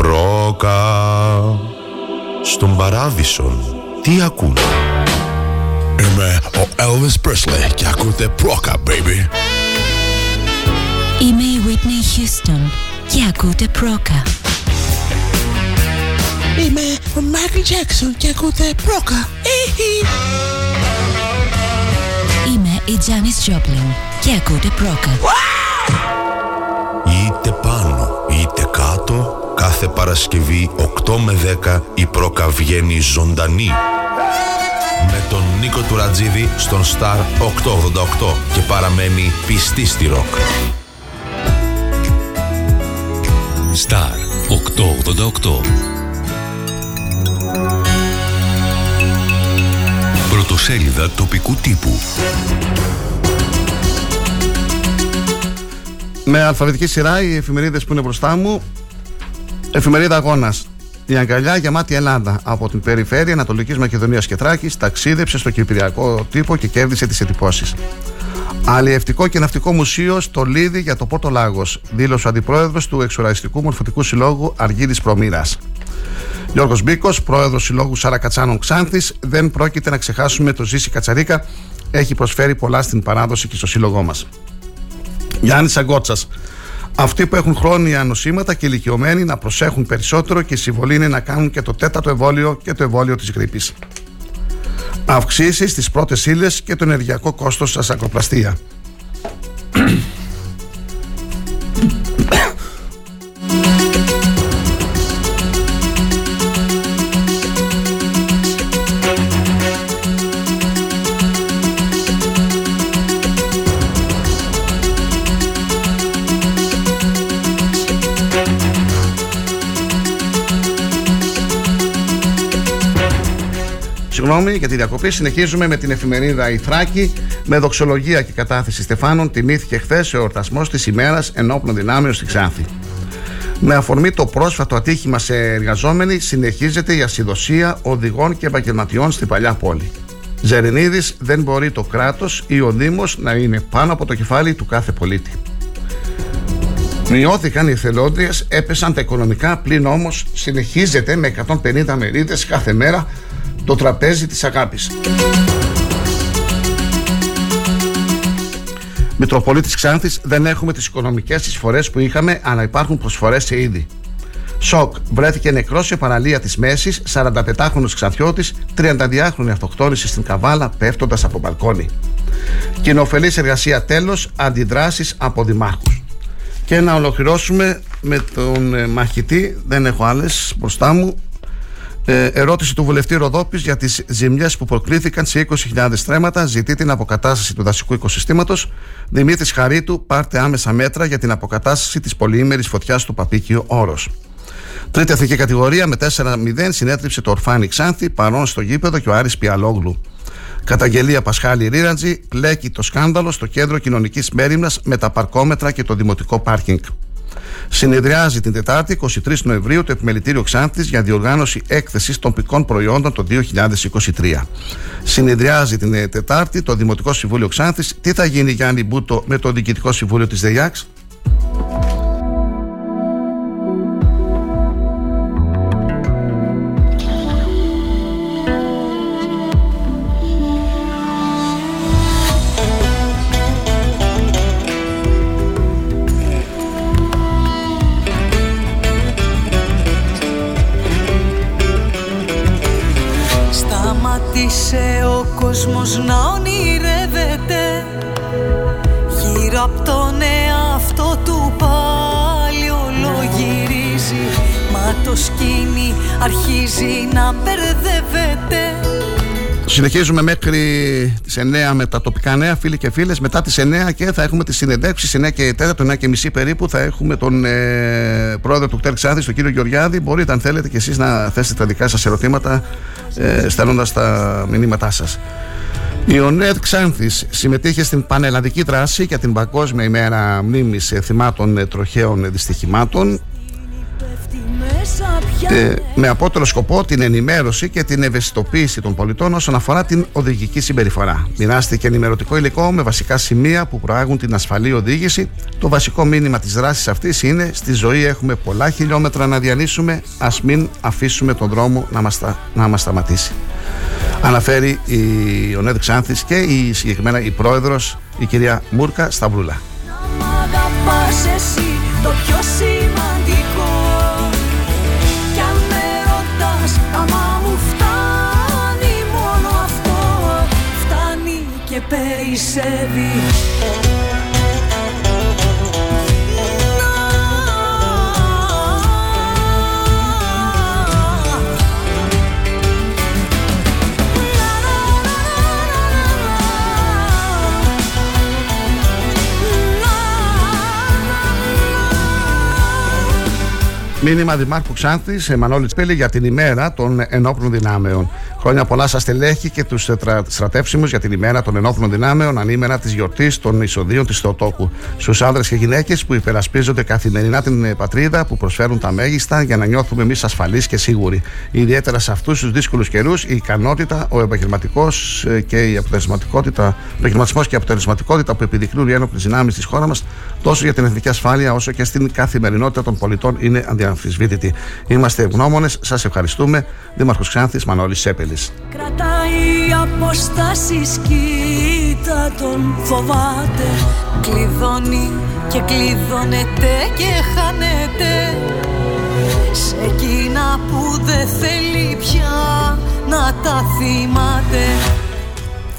Speaker 13: πρόκα στον παράδεισον. Τι ακούνε;
Speaker 14: Είμαι ο Elvis Presley και ακούτε πρόκα, baby.
Speaker 15: Είμαι η Whitney Houston και ακούτε πρόκα.
Speaker 16: Είμαι ο Michael Jackson και ακούτε πρόκα.
Speaker 15: Είμαι η Janis Joplin και ακούτε πρόκα.
Speaker 13: Είτε πάνω είτε κάτω, κάθε Παρασκευή 8 με 10 η πρόκα βγαίνει ζωντανή. Με τον Νίκο Τουρατζίδη στον Star 888 και παραμένει πιστή στη ροκ.
Speaker 17: Star 888 Πρωτοσέλιδα τοπικού τύπου
Speaker 3: Με αλφαβητική σειρά οι εφημερίδες που είναι μπροστά μου Εφημερίδα Αγώνας η αγκαλιά γεμάτη Ελλάδα από την περιφέρεια Ανατολικής Μακεδονίας και Τράκη ταξίδεψε στο Κυπριακό τύπο και κέρδισε τις εντυπώσεις. Αλλιευτικό και Ναυτικό Μουσείο στο Λίδι για το Πόρτο Λάγος, δήλωσε ο αντιπρόεδρος του Εξοραϊστικού Μορφωτικού Συλλόγου Αργίδη Προμήρας. Γιώργος Μπίκος, πρόεδρος Συλλόγου Σαρακατσάνων Ξάνθης, δεν πρόκειται να ξεχάσουμε το Ζήση Κατσαρίκα. Έχει προσφέρει πολλά στην παράδοση και στο σύλλογό μας. Γιάννης Αγκότσας. Αυτοί που έχουν χρόνια νοσήματα και ηλικιωμένοι να προσέχουν περισσότερο και η συμβολή είναι να κάνουν και το τέταρτο εμβόλιο και το εμβόλιο της γρήπης. Αυξήσεις στις πρώτες ύλες και το ενεργειακό κόστος στα σακροπλαστεία. Συγγνώμη για τη διακοπή. Συνεχίζουμε με την εφημερίδα Η Θράκη με δοξολογία και κατάθεση Στεφάνων. Τιμήθηκε χθες ο εορτασμός της ημέρας ενόπλων δυνάμεων στη Ξάνθη. Με αφορμή το πρόσφατο ατύχημα σε εργαζόμενοι, συνεχίζεται η ασυδοσία οδηγών και επαγγελματιών στην παλιά πόλη. Ζερενίδη δεν μπορεί το κράτος ή ο Δήμος να είναι πάνω από το κεφάλι του κάθε πολίτη. Μειώθηκαν οι εθελόντριε, έπεσαν τα οικονομικά, πλην όμως συνεχίζεται με 150 μερίδες κάθε μέρα το τραπέζι της αγάπης. Μητροπολίτης Ξάνθης δεν έχουμε τις οικονομικές εισφορές που είχαμε αλλά υπάρχουν προσφορές σε είδη. Σοκ. Βρέθηκε νεκρός σε παραλία της Μέσης, 45χρονο Ξανθιώτη, 32χρονη αυτοκτόνηση στην Καβάλα, πέφτοντας από μπαλκόνι. Κοινοφελής εργασία τέλος, αντιδράσεις από δημάρχους. Και να ολοκληρώσουμε με τον ε, μαχητή, δεν έχω άλλες μπροστά μου, ε, ερώτηση του βουλευτή Ροδόπης για τις ζημιές που προκλήθηκαν σε 20.000 στρέμματα. Ζητεί την αποκατάσταση του δασικού οικοσυστήματος. Δημήτρης Χαρίτου, πάρτε άμεσα μέτρα για την αποκατάσταση της πολυήμερης φωτιάς του Παπίκιο Όρος. Τρίτη εθνική κατηγορία με 4-0 συνέτριψε το Ορφάνι Ξάνθη παρόν στο γήπεδο και ο Άρης Πιαλόγλου. Καταγγελία Πασχάλη Ρήραντζη πλέκει το σκάνδαλο στο κέντρο κοινωνικής μέρημνας με τα παρκόμετρα και το δημοτικό πάρκινγκ. Συνεδριάζει την Τετάρτη 23 Νοεμβρίου το Επιμελητήριο Ξάνθης για διοργάνωση έκθεσης τοπικών προϊόντων το 2023. Συνεδριάζει την Τετάρτη το Δημοτικό Συμβούλιο Ξάνθης. Τι θα γίνει, Γιάννη Μπούτο, με το Διοικητικό Συμβούλιο της ΔΕΙΑΞ;
Speaker 6: Κόσμος να ονειρεύεται Γύρω από τον εαυτό του πάλι ολογυρίζει Μα το σκήνι αρχίζει να μπερδεύεται
Speaker 3: Συνεχίζουμε μέχρι τις 9 με τα τοπικά νέα, φίλοι και φίλες. Μετά τις 9 και θα έχουμε τις συνεντεύξεις. 9 και 4, 9 και μισή περίπου, θα έχουμε τον ε, πρόεδρο του ΚΤΕΡ Ξάδης, τον κύριο Γεωργιάδη. Μπορείτε, αν θέλετε, και εσείς να θέσετε τα δικά σας ερωτήματα, ε, στέλνοντας τα μηνύματά σας. Η ΟΝΕΔ Ξάνθης συμμετείχε στην πανελλαδική δράση για την Παγκόσμια ημέρα μνήμης θυμάτων τροχαίων δυστυχημάτων ε, με απότερο σκοπό την ενημέρωση και την ευαισθητοποίηση των πολιτών όσον αφορά την οδηγική συμπεριφορά. Μοιράστηκε ενημερωτικό υλικό με βασικά σημεία που προάγουν την ασφαλή οδήγηση. Το βασικό μήνυμα της δράσης αυτής είναι: Στη ζωή έχουμε πολλά χιλιόμετρα να διανύσουμε, ας μην αφήσουμε τον δρόμο να μας να μας σταματήσει. Αναφέρει η Ονέδη Ξάνθης και η συγκεκριμένα η πρόεδρος η κυρία Μούρκα Σταυρούλα. το πιο
Speaker 6: περισσεύει
Speaker 3: Μήνυμα Δημάρχου Ξάνθης, Μανώλη Τσπέλη, για την ημέρα των ενόπλων δυνάμεων. Χρόνια πολλά σας στελέχη και τους στρατεύσιμους για την ημέρα των ενόπλων δυνάμεων, ανήμερα της γιορτής των εισοδείων της Θεοτόκου. Στους άνδρες και γυναίκες που υπερασπίζονται καθημερινά την πατρίδα, που προσφέρουν τα μέγιστα για να νιώθουμε εμείς ασφαλείς και σίγουροι. Ιδιαίτερα σε αυτούς τους δύσκολους καιρούς, η ικανότητα, ο επαγγελματικός ε, και η αποτελεσματικότητα, επαγγελματισμός και η αποτελεσματικότητα που επιδεικνύουν οι ένοπλες δυνάμεις της χώρας μας, τόσο για την εθνική ασφάλεια όσο και στην καθημερινότητα των πολιτών, είναι αδιαμφισβήτητη. Είμαστε ευγνώμονες, σας ευχαριστούμε. Δήμαρχος Ξάνθης Μανώλης Σέπελης.
Speaker 6: Κρατάει αποστάσεις κοίτα τον φοβάται Κλειδώνει και κλειδώνεται και χάνεται Σε εκείνα που δεν θέλει πια να τα θυμάται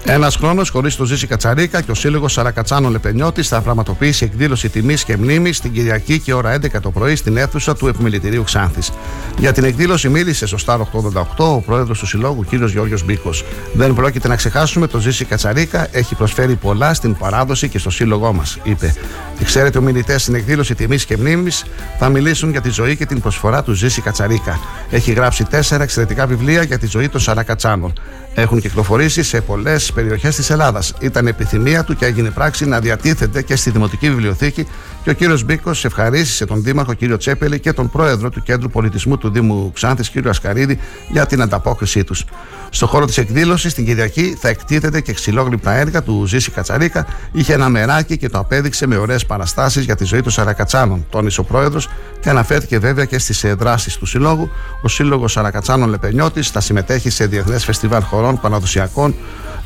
Speaker 3: Ένας χρόνος χωρίς το Ζήση Κατσαρίκα και ο Σύλλογος Σαρακατσάνων Λεπενιώτης θα πραγματοποιήσει εκδήλωση τιμής και μνήμης την Κυριακή και ώρα 11 το πρωί στην αίθουσα του Επιμελητηρίου Ξάνθης. Για την εκδήλωση μίλησε στο Στάρο 88 ο πρόεδρος του Συλλόγου κ. Γιώργος Μπίκος. Δεν πρόκειται να ξεχάσουμε το Ζήση Κατσαρίκα έχει προσφέρει πολλά στην παράδοση και στο σύλλογό μας, είπε. Και ξέρετε, ομιλητές στην εκδήλωση τιμής και μνήμης θα μιλήσουν για τη ζωή και την προσφορά του Ζήση Κατσαρίκα. Έχει γράψει τέσσερα εξαιρετικά βιβλία για τη ζωή των Σαρακατσάνων. Έχουν κυκλοφορήσει σε πολλές περιοχές της Ελλάδας. Ήταν επιθυμία του και έγινε πράξη να διατίθεται και στη Δημοτική Βιβλιοθήκη και ο κύριος Μπίκος ευχαρίστησε τον Δήμαρχο κύριο Τσέπελη και τον Πρόεδρο του Κέντρου Πολιτισμού του Δήμου Ξάνθης κύριο Ασκαρίδη για την ανταπόκρισή τους. Στο χώρο της εκδήλωσης, την Κυριακή, θα εκτίθεται και ξυλόγλυπτα έργα του Ζήση Κατσαρίκα. Είχε ένα μεράκι και το απέδειξε με ωραίες παραστάσεις για τη ζωή των Σαρακατσάνων, τόνισε ο Πρόεδρος και αναφέρθηκε βέβαια και στις δράσει του Συλλόγου. Ο Σύλλογος Σαρακατσάνων Λεπενιώτης θα συμμετέχει σε διεθνές φεστιβάλ χωρών παραδοσιακών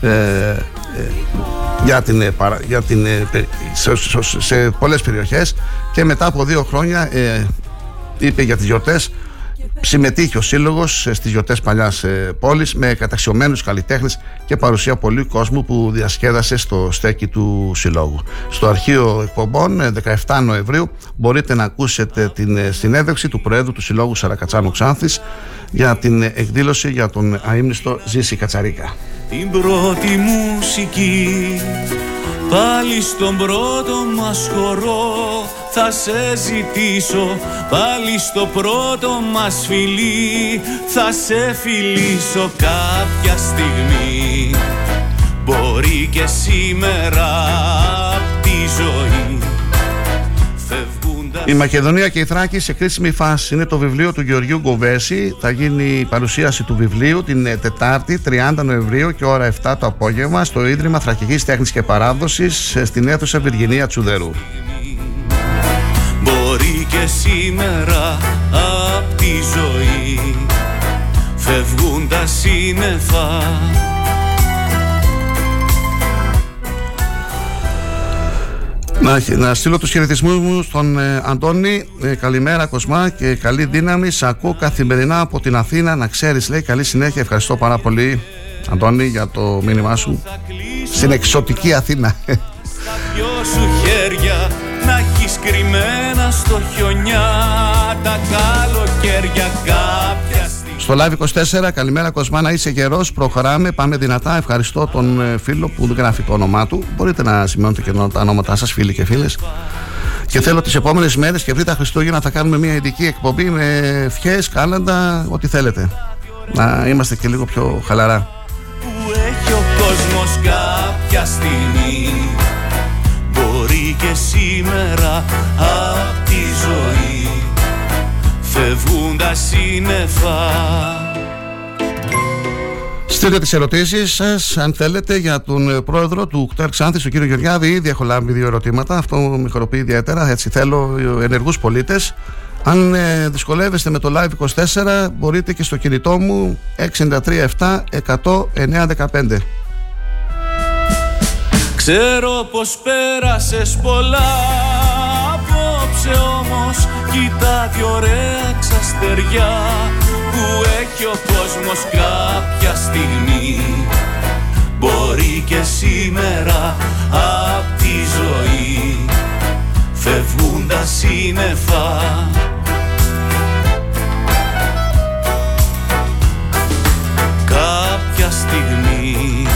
Speaker 3: ε, ε, για την, ε, για την, σε, σε πολλές περιοχές και μετά από δύο χρόνια είπε για τις γιορτές συμμετείχε ο Σύλλογος στις γιορτές παλιάς πόλης με καταξιωμένους καλλιτέχνες και παρουσία πολλού κόσμου που διασκέδασε στο στέκι του Συλλόγου. Στο αρχείο εκπομπών 17 Νοεμβρίου μπορείτε να ακούσετε την συνέντευξη του Προέδρου του Συλλόγου Σαρακατσάνου Ξάνθης για την εκδήλωση για τον αείμνηστο Ζήση Κατσαρίκα
Speaker 18: την πρώτη μουσική. Πάλι στον πρώτο μας χορό θα σε ζητήσω. Πάλι στο πρώτο μας φιλί θα σε φιλήσω κάποια στιγμή. Μπορεί και σήμερα
Speaker 3: η Μακεδονία και η Θράκη σε κρίσιμη φάση είναι το βιβλίο του Γεωργίου Γκοβέση. Θα γίνει η παρουσίαση του βιβλίου την ε, Τετάρτη 30 Νοεμβρίου και ώρα 7 το απόγευμα στο Ίδρυμα Θρακικής Τέχνης και Παράδοσης ε, στην αίθουσα Βυργινία Τσουδερού.
Speaker 18: Μπορεί και σήμερα απ' τη ζωή φεύγουν τα σύννεφα
Speaker 3: Να, να στείλω τους χαιρετισμούς μου στον ε, Αντώνη. Ε, καλημέρα, Κοσμά, και καλή δύναμη. Σε ακούω καθημερινά από την Αθήνα. Να ξέρεις, λέει, καλή συνέχεια. Ευχαριστώ πάρα πολύ, Αντώνη, για το μήνυμά σου. Στην εξωτική Αθήνα.
Speaker 18: δυο σου χέρια να έχεις κρυμμένα στο χιονιά τα καλοκαίρια κάποια
Speaker 3: στο Live 24, καλημέρα Κοσμά, να είσαι γερός. Προχωράμε, πάμε δυνατά. Ευχαριστώ τον ε, φίλο που δεν γράφει το όνομά του. Μπορείτε να σημειώνετε και τα ονόματά σας, φίλοι και φίλες. Και θέλω τις επόμενες μέρες και πριν τα Χριστούγεννα θα κάνουμε μια ειδική εκπομπή με ευχές, κάλαντα, ό,τι θέλετε. Να είμαστε και λίγο πιο χαλαρά.
Speaker 18: Που έχει ο κόσμος κάποια στιγμή Μπορεί και σήμερα απ' τη ζωή φεύγουν τα σύννεφα
Speaker 3: Στείλτε τις ερωτήσεις σας, αν θέλετε, για τον ε, πρόεδρο του ΚΤΕΡ Ξάνθη, τον κύριο Γεωργιάδη. Ήδη έχω λάβει δύο ερωτήματα. Αυτό με χοροπεί ιδιαίτερα. Έτσι θέλω ε, ενεργούς πολίτες. Αν ε, δυσκολεύεστε με το Live 24, μπορείτε και στο κινητό μου 637 100 915.
Speaker 18: Ξέρω πως πέρασες πολλά απόψε όμως Κοίτα τι ωραία ξαστεριά που έχει ο κόσμος κάποια στιγμή. Μπορεί και σήμερα απ' τη ζωή φεύγουν τα σύννεφα. Κάποια στιγμή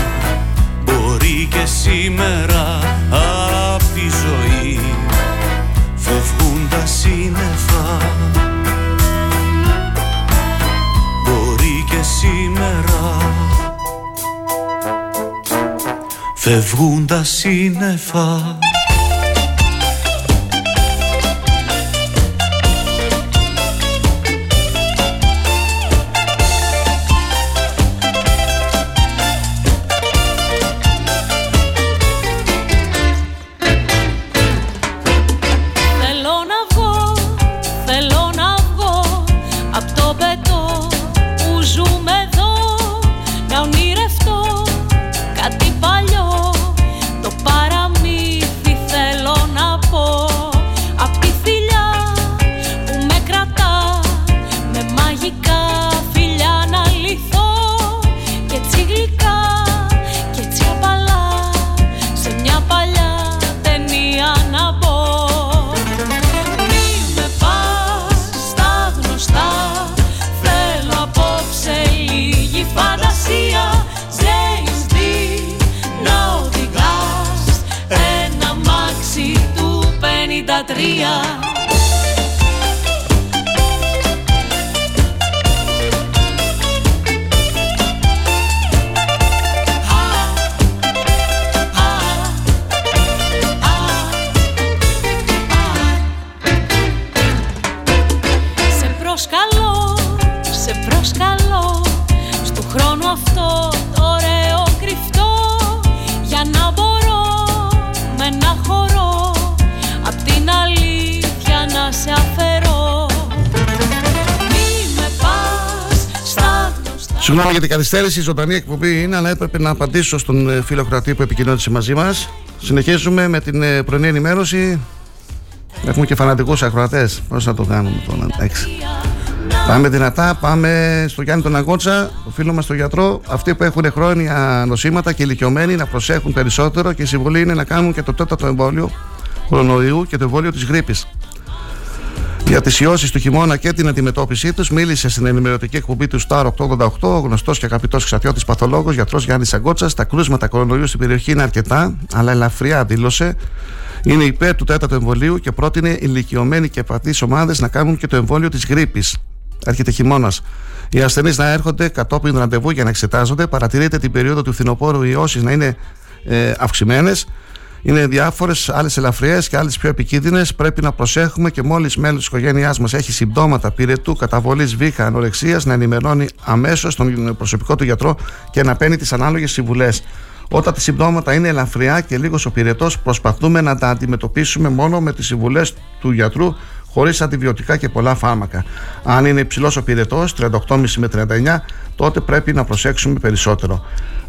Speaker 18: μπορεί και σήμερα απ' τη ζωή φεύγουν τα σύννεφα Μπορεί και σήμερα φεύγουν τα σύννεφα
Speaker 19: τρία Σε προσκαλώ, σε προσκαλώ Στο χρόνο αυτό
Speaker 3: Συγγνώμη για την καθυστέρηση, η ζωντανή εκπομπή είναι, αλλά έπρεπε να απαντήσω στον ε, φίλο κρατή που επικοινώνησε μαζί μας. Συνεχίζουμε με την ε, πρωινή ενημέρωση. Έχουμε και φανατικούς ακροατές. Πώς θα το κάνουμε τώρα, εντάξει. Πάμε δυνατά, πάμε στο Γιάννη τον Αγκότσα, το φίλο μας τον γιατρό. Αυτοί που έχουν χρόνια νοσήματα και ηλικιωμένοι να προσέχουν περισσότερο και η συμβολή είναι να κάνουν και το τέταρτο εμβόλιο κορονοϊού και το εμβόλιο της γρήπης. Για τις ιώσεις του χειμώνα και την αντιμετώπιση τους, μίλησε στην ενημερωτική εκπομπή του Star 888 ο γνωστός και αγαπητός εξαρτιώτη παθολόγος γιατρός Γιάννης Αγκότσας. Τα κρούσματα κορονοϊού στην περιοχή είναι αρκετά, αλλά ελαφριά δήλωσε. Είναι υπέρ του τέταρτου εμβολίου και πρότεινε ηλικιωμένοι και επατεί ομάδες να κάνουν και το εμβόλιο της γρήπης. Έρχεται χειμώνας. Οι ασθενείς να έρχονται κατόπιν ραντεβού για να εξετάζονται. Παρατηρείται την περίοδο του φθινοπόρου οι ιώσεις να είναι ε, αυξημένες. Είναι διάφορες, άλλες ελαφριές και άλλες πιο επικίνδυνες. Πρέπει να προσέχουμε και μόλις μέλος της οικογένειάς μας έχει συμπτώματα πυρετού, καταβολής βήχα, ανορεξίας, να ενημερώνει αμέσως τον προσωπικό του γιατρό και να παίρνει τις ανάλογες συμβουλές. Όταν τα συμπτώματα είναι ελαφριά και λίγος ο πυρετός, προσπαθούμε να τα αντιμετωπίσουμε μόνο με τις συμβουλές του γιατρού χωρίς αντιβιωτικά και πολλά φάρμακα. Αν είναι υψηλός ο πυρετός, 38,5 με 39, τότε πρέπει να προσέξουμε περισσότερο.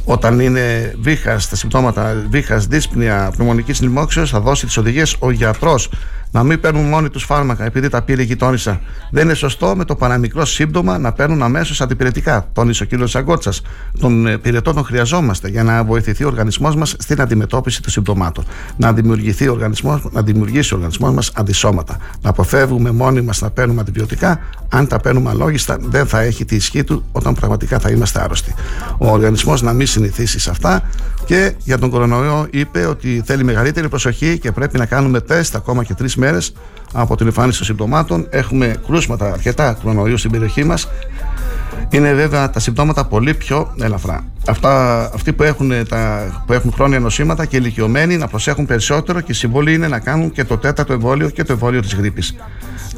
Speaker 3: Όταν είναι βήχας, τα συμπτώματα βήχας, δύσπνοια, πνευμονικής λοιμόξεω, θα δώσει τις οδηγίες ο γιατρός να μην παίρνουν μόνοι τους φάρμακα επειδή τα πήρε η γειτόνισσα. Δεν είναι σωστό με το παραμικρό σύμπτωμα να παίρνουν αμέσως αντιπηρετικά, τόνισε ο κ. Σαγκότσα. Τον ε, πυρετό τον χρειαζόμαστε για να βοηθηθεί ο οργανισμός μας στην αντιμετώπιση των συμπτωμάτων. Να δημιουργηθεί ο οργανισμός, να δημιουργήσει ο οργανισμός μας αντισώματα. Να αποφεύγουμε μόνοι μας να παίρνουμε αντιβιωτικά. Αν τα παίρνουμε αλόγιστα, δεν θα έχει τη ισχύ του όταν πραγματικά θα είμαστε άρρωστοι. Ο οργανισμός να μην συνηθίσει σε αυτά και για τον κορονοϊό είπε ότι θέλει μεγαλύτερη προσοχή και πρέπει να κάνουμε τεστ ακόμα και τρεις μέρες από την εμφάνιση των συμπτωμάτων. Έχουμε κρούσματα αρκετά κορονοϊού στην περιοχή μας. Είναι βέβαια τα συμπτώματα πολύ πιο ελαφρά. Αυτά, αυτοί που έχουν, τα, που έχουν χρόνια νοσήματα και ηλικιωμένοι να προσέχουν περισσότερο και η συμβολή είναι να κάνουν και το τέταρτο εμβόλιο και το εμβόλιο της γρήπης.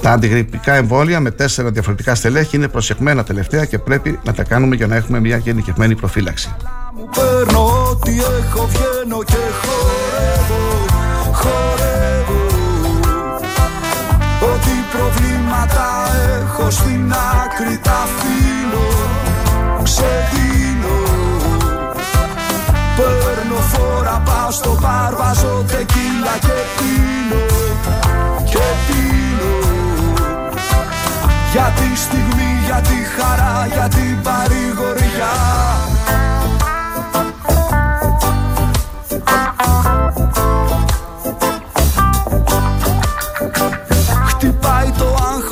Speaker 3: Τα αντιγρυπικά εμβόλια με τέσσερα διαφορετικά στελέχη είναι προσεχμένα τελευταία και πρέπει να τα κάνουμε για να έχουμε μια γενικευμένη προφύλαξη.
Speaker 4: Μου παίρνω ό,τι έχω, βγαίνω και χορεύω, έχω στην άκρη τα αφήνω, ξεδίνω. Παίρνω φόρα, πάω στο μπαρ, βάζω τεκίλα και πίνω, και πίνω. Για τη στιγμή, για τη χαρά, για την παρηγοριά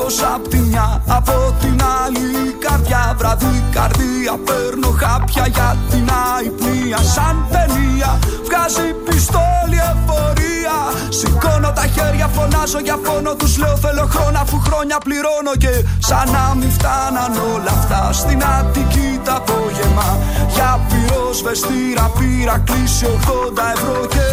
Speaker 4: το άγχος απ' τη μια Από την άλλη η καρδιά. Βραδύ καρδία Παίρνω χάπια για την αϊπνία. Σαν ταινία Βγάζει πιστόλι εφορία. Σηκώνω τα χέρια φωνάζω για φόνο. Τους λέω θέλω χρόνο αφού χρόνια πληρώνω Και σαν να μην φτάναν όλα αυτά Στην Αττική τα απόγευμα. Για πυροσβεστήρα πήρα κλείσει 80 ευρώ. Και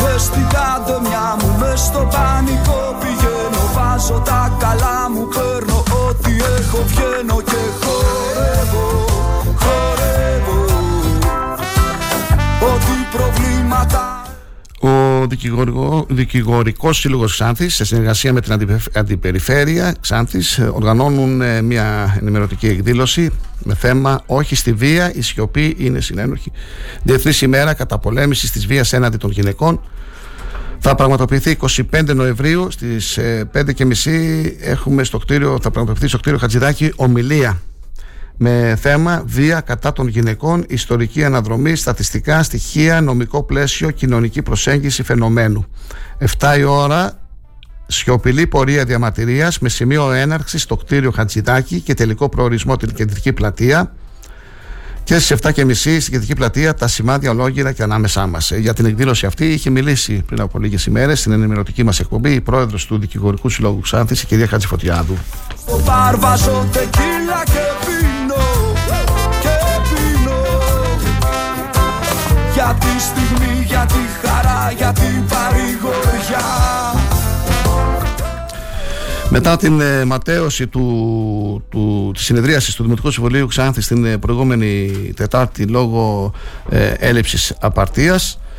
Speaker 4: δες την καντεμιά μου Μες στο πανικό πηγαίνω Βάζω τα καλά μου Παίρνω ό,τι έχω βγαίνω Και χορεύω Χορεύω Ό,τι προβλήματα
Speaker 3: Ο δικηγορικό, Δικηγορικός Σύλλογος Ξάνθης σε συνεργασία με την Αντιπε- Αντιπεριφέρεια Ξάνθης ε, οργανώνουν ε, μια ενημερωτική εκδήλωση με θέμα «Όχι στη βία, η σιωπή είναι συνένοχη». Διεθνής ημέρα καταπολέμησης της βίας έναντι των γυναικών θα πραγματοποιηθεί 25 Νοεμβρίου στις ε, 5.30 έχουμε στο κτίριο, θα πραγματοποιηθεί στο κτίριο Χατζηδάκη ομιλία με θέμα βία κατά των γυναικών, ιστορική αναδρομή, στατιστικά, στοιχεία, νομικό πλαίσιο, κοινωνική προσέγγιση φαινομένου. 7 η ώρα σιωπηλή πορεία διαμαρτυρίας με σημείο έναρξης στο κτίριο Χατζηδάκη και τελικό προορισμό την κεντρική πλατεία Και στις 7.30 στην κεντρική πλατεία τα σημάδια ολόγυρα και ανάμεσά μας. Ε, για την εκδήλωση αυτή είχε μιλήσει πριν από λίγες ημέρες στην ενημερωτική μας εκπομπή η πρόεδρος του Δικηγορικού Συλλόγου Ξάνθη, η κυρία Χατζηφωτιάδου.
Speaker 4: Για τη στιγμή, για τη χαρά, για την παρηγοριά
Speaker 3: μετά την ε, ματέωση του, του, της συνεδρίασης του Δημοτικού Συμβουλίου Ξάνθη την ε, προηγούμενη Τετάρτη λόγω ε, έλλειψης απαρτίας ε,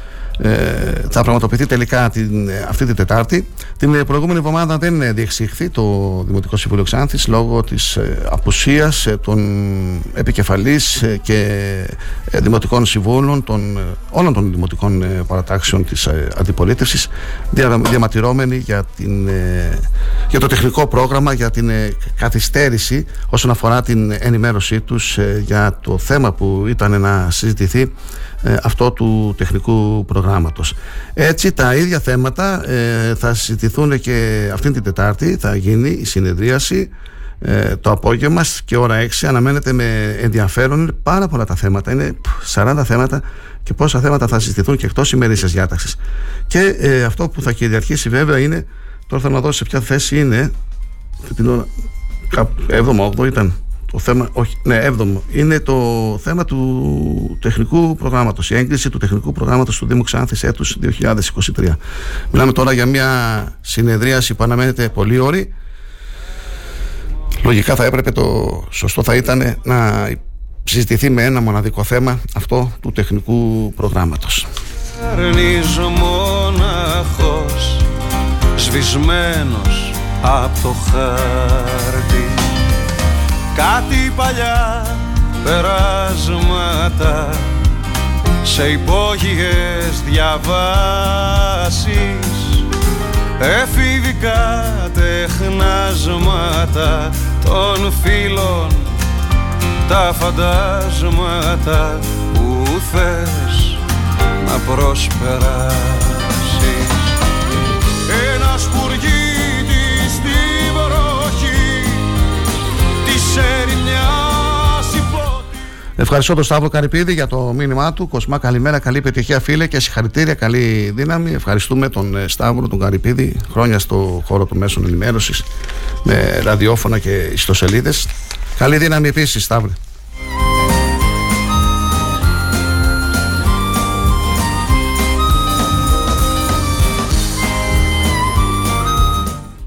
Speaker 3: θα πραγματοποιηθεί τελικά την, αυτή την Τετάρτη. Την ε, προηγούμενη εβδομάδα δεν διεξήχθη το Δημοτικό Συμβούλιο Ξάνθης λόγω της ε, απουσίας των επικεφαλής και δημοτικών συμβούλων των, όλων των δημοτικών παρατάξεων της αντιπολίτευσης διαματηρώμενοι για, την, για το τεχνικό πρόγραμμα για την καθυστέρηση όσον αφορά την ενημέρωσή τους για το θέμα που ήταν να συζητηθεί ε, αυτό του τεχνικού προγράμματος. Έτσι τα ίδια θέματα ε, θα συζητηθούν και αυτήν την Τετάρτη θα γίνει η συνεδρίαση ε, το απόγευμα και ώρα 6 αναμένεται με ενδιαφέρον είναι πάρα πολλά τα θέματα. Είναι 40 θέματα και πόσα θέματα θα συζητηθούν και εκτός ημερήσιας διάταξης. Και αυτό που θα κυριαρχήσει βέβαια είναι τώρα θα να δώσω σε ποια θέση είναι. Την ώρα 7ο, 8ο ήταν το θέμα, όχι, ναι, έβδομο, είναι το θέμα του τεχνικού προγράμματος, η έγκριση του τεχνικού προγράμματος του Δήμου Ξάνθης έτους 2023. Μιλάμε τώρα για μια συνεδρίαση που αναμένεται πολύ ώρη. Λογικά θα έπρεπε το σωστό θα ήταν να συζητηθεί με ένα μοναδικό θέμα αυτό του τεχνικού προγράμματος.
Speaker 1: μοναχός, σβησμένος από το χάρτη κάτι παλιά περάσματα σε υπόγειες διαβάσεις. Εφηβικά τεχνάσματα των φίλων τα φαντάσματα που θες να προσπεράσεις
Speaker 3: Ευχαριστώ τον Σταύρο Καρυπίδη για το μήνυμά του. Κοσμά, καλημέρα, καλή επιτυχία, φίλε και συγχαρητήρια, καλή δύναμη. Ευχαριστούμε τον ε, Σταύρο, τον Καρυπίδη, χρόνια στο χώρο των μέσων ενημέρωσης, με ραδιόφωνα και ιστοσελίδες. Καλή δύναμη επίσης, Σταύρο.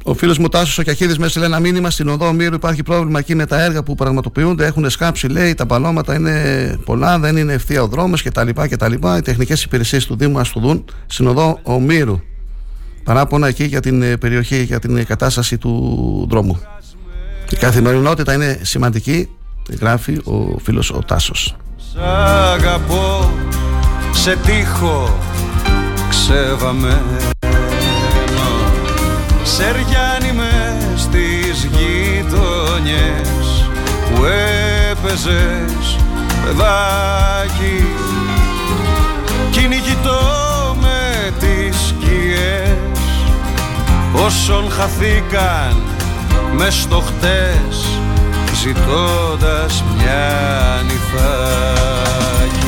Speaker 3: Ο φίλος μου Τάσος ο Κιαχίδη μέσα λέει ένα μήνυμα στην οδό Μύρου. Υπάρχει πρόβλημα εκεί με τα έργα που πραγματοποιούνται. Έχουν σκάψει, λέει, τα παλώματα είναι πολλά, δεν είναι ευθεία ο δρόμος κτλ. κτλ. Οι τεχνικές υπηρεσίες του Δήμου ας το δουν στην οδό Ομήρου. Παράπονα εκεί για την ε, περιοχή, για την κατάσταση του δρόμου. Η καθημερινότητα είναι σημαντική, γράφει ο φίλος ο Τάσος.
Speaker 1: Σ' αγαπώ, σε τείχο ξέβαμε Σεριάνι με στις γειτονιές που έπαιζες παιδάκι. Κυνηγητό με τις σκιές όσων χαθήκαν μες στο χτες ζητώντας μια νυφάκι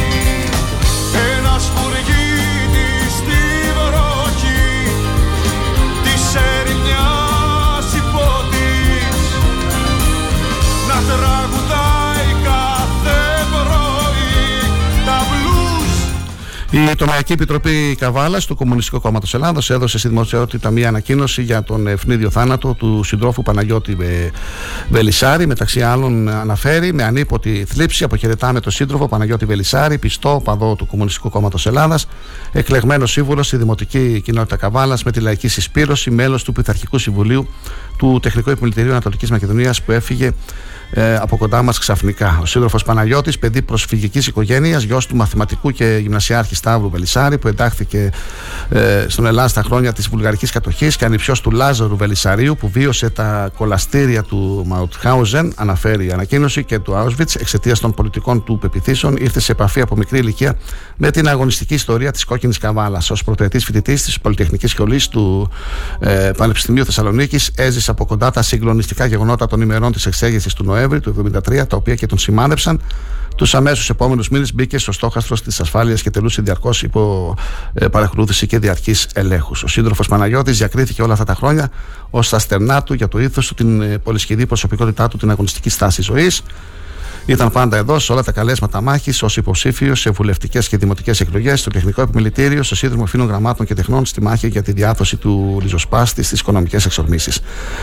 Speaker 3: Η Τομεακή Επιτροπή Καβάλας του Κομμουνιστικού Κόμματο Ελλάδο έδωσε στη δημοσιότητα μία ανακοίνωση για τον ευνίδιο θάνατο του συντρόφου Παναγιώτη Βελισάρη. Μεταξύ άλλων, αναφέρει με ανίποτη θλίψη αποχαιρετάμε τον σύντροφο Παναγιώτη Βελισάρη, πιστό παδό του Κομμουνιστικού Κόμματος Ελλάδας, εκλεγμένος σύμβουλος στη Δημοτική Κοινότητα Καβάλας με τη λαϊκή συσπήρωση, μέλος του Πειθαρχικού Συμβουλίου του Τεχνικού Επιμελητηρίου Ανατολικής Μακεδονίας που έφυγε ε, από κοντά μας ξαφνικά. Ο σύντροφος Παναγιώτης, παιδί προσφυγικής οικογένειας, γιος του μαθηματικού και γυμνασιάρχη Σταύρου Βελισάρη, που εντάχθηκε ε, στον Ελλάδα στα χρόνια της βουλγαρικής κατοχής και ανυψιό του Λάζαρου Βελισαρίου, που βίωσε τα κολαστήρια του Μαουτχάουζεν, αναφέρει η ανακοίνωση, και του Auschwitz εξαιτίας των πολιτικών του πεπιθήσεων, ήρθε σε επαφή από μικρή ηλικία με την αγωνιστική ιστορία της κόκκινης καβάλας. Ω πρωτοετής φοιτητής της Πολυτεχνικής Σχολής του ε, Πανεπιστημίου Θεσσαλονίκης, έζησε από κοντά τα συγκλονιστικά γεγονότα των ημερών της εξέγερσης του Νοέμβρη Νοέμβρη του 1973, τα οποία και τον σημάδεψαν. Τους αμέσως επόμενους μήνες μπήκε στο στόχαστρο της ασφάλειας και τελούσε διαρκώς υπό ε, παρακολούθηση και διαρκής ελέγχους. Ο σύντροφος Παναγιώτης διακρίθηκε όλα αυτά τα χρόνια ως τα στερνά του για το ήθος του, την ε, πολυσχεδή προσωπικότητά του, την αγωνιστική στάση ζωής. Ήταν πάντα εδώ σε όλα τα καλέσματα μάχης ως υποψήφιο σε βουλευτικές και δημοτικές εκλογές, στο τεχνικό επιμελητήριο, στο σύνδρομο φίλων γραμμάτων και τεχνών, στη μάχη για τη διάδοση του ριζοσπάστη στις οικονομικές εξορμήσεις.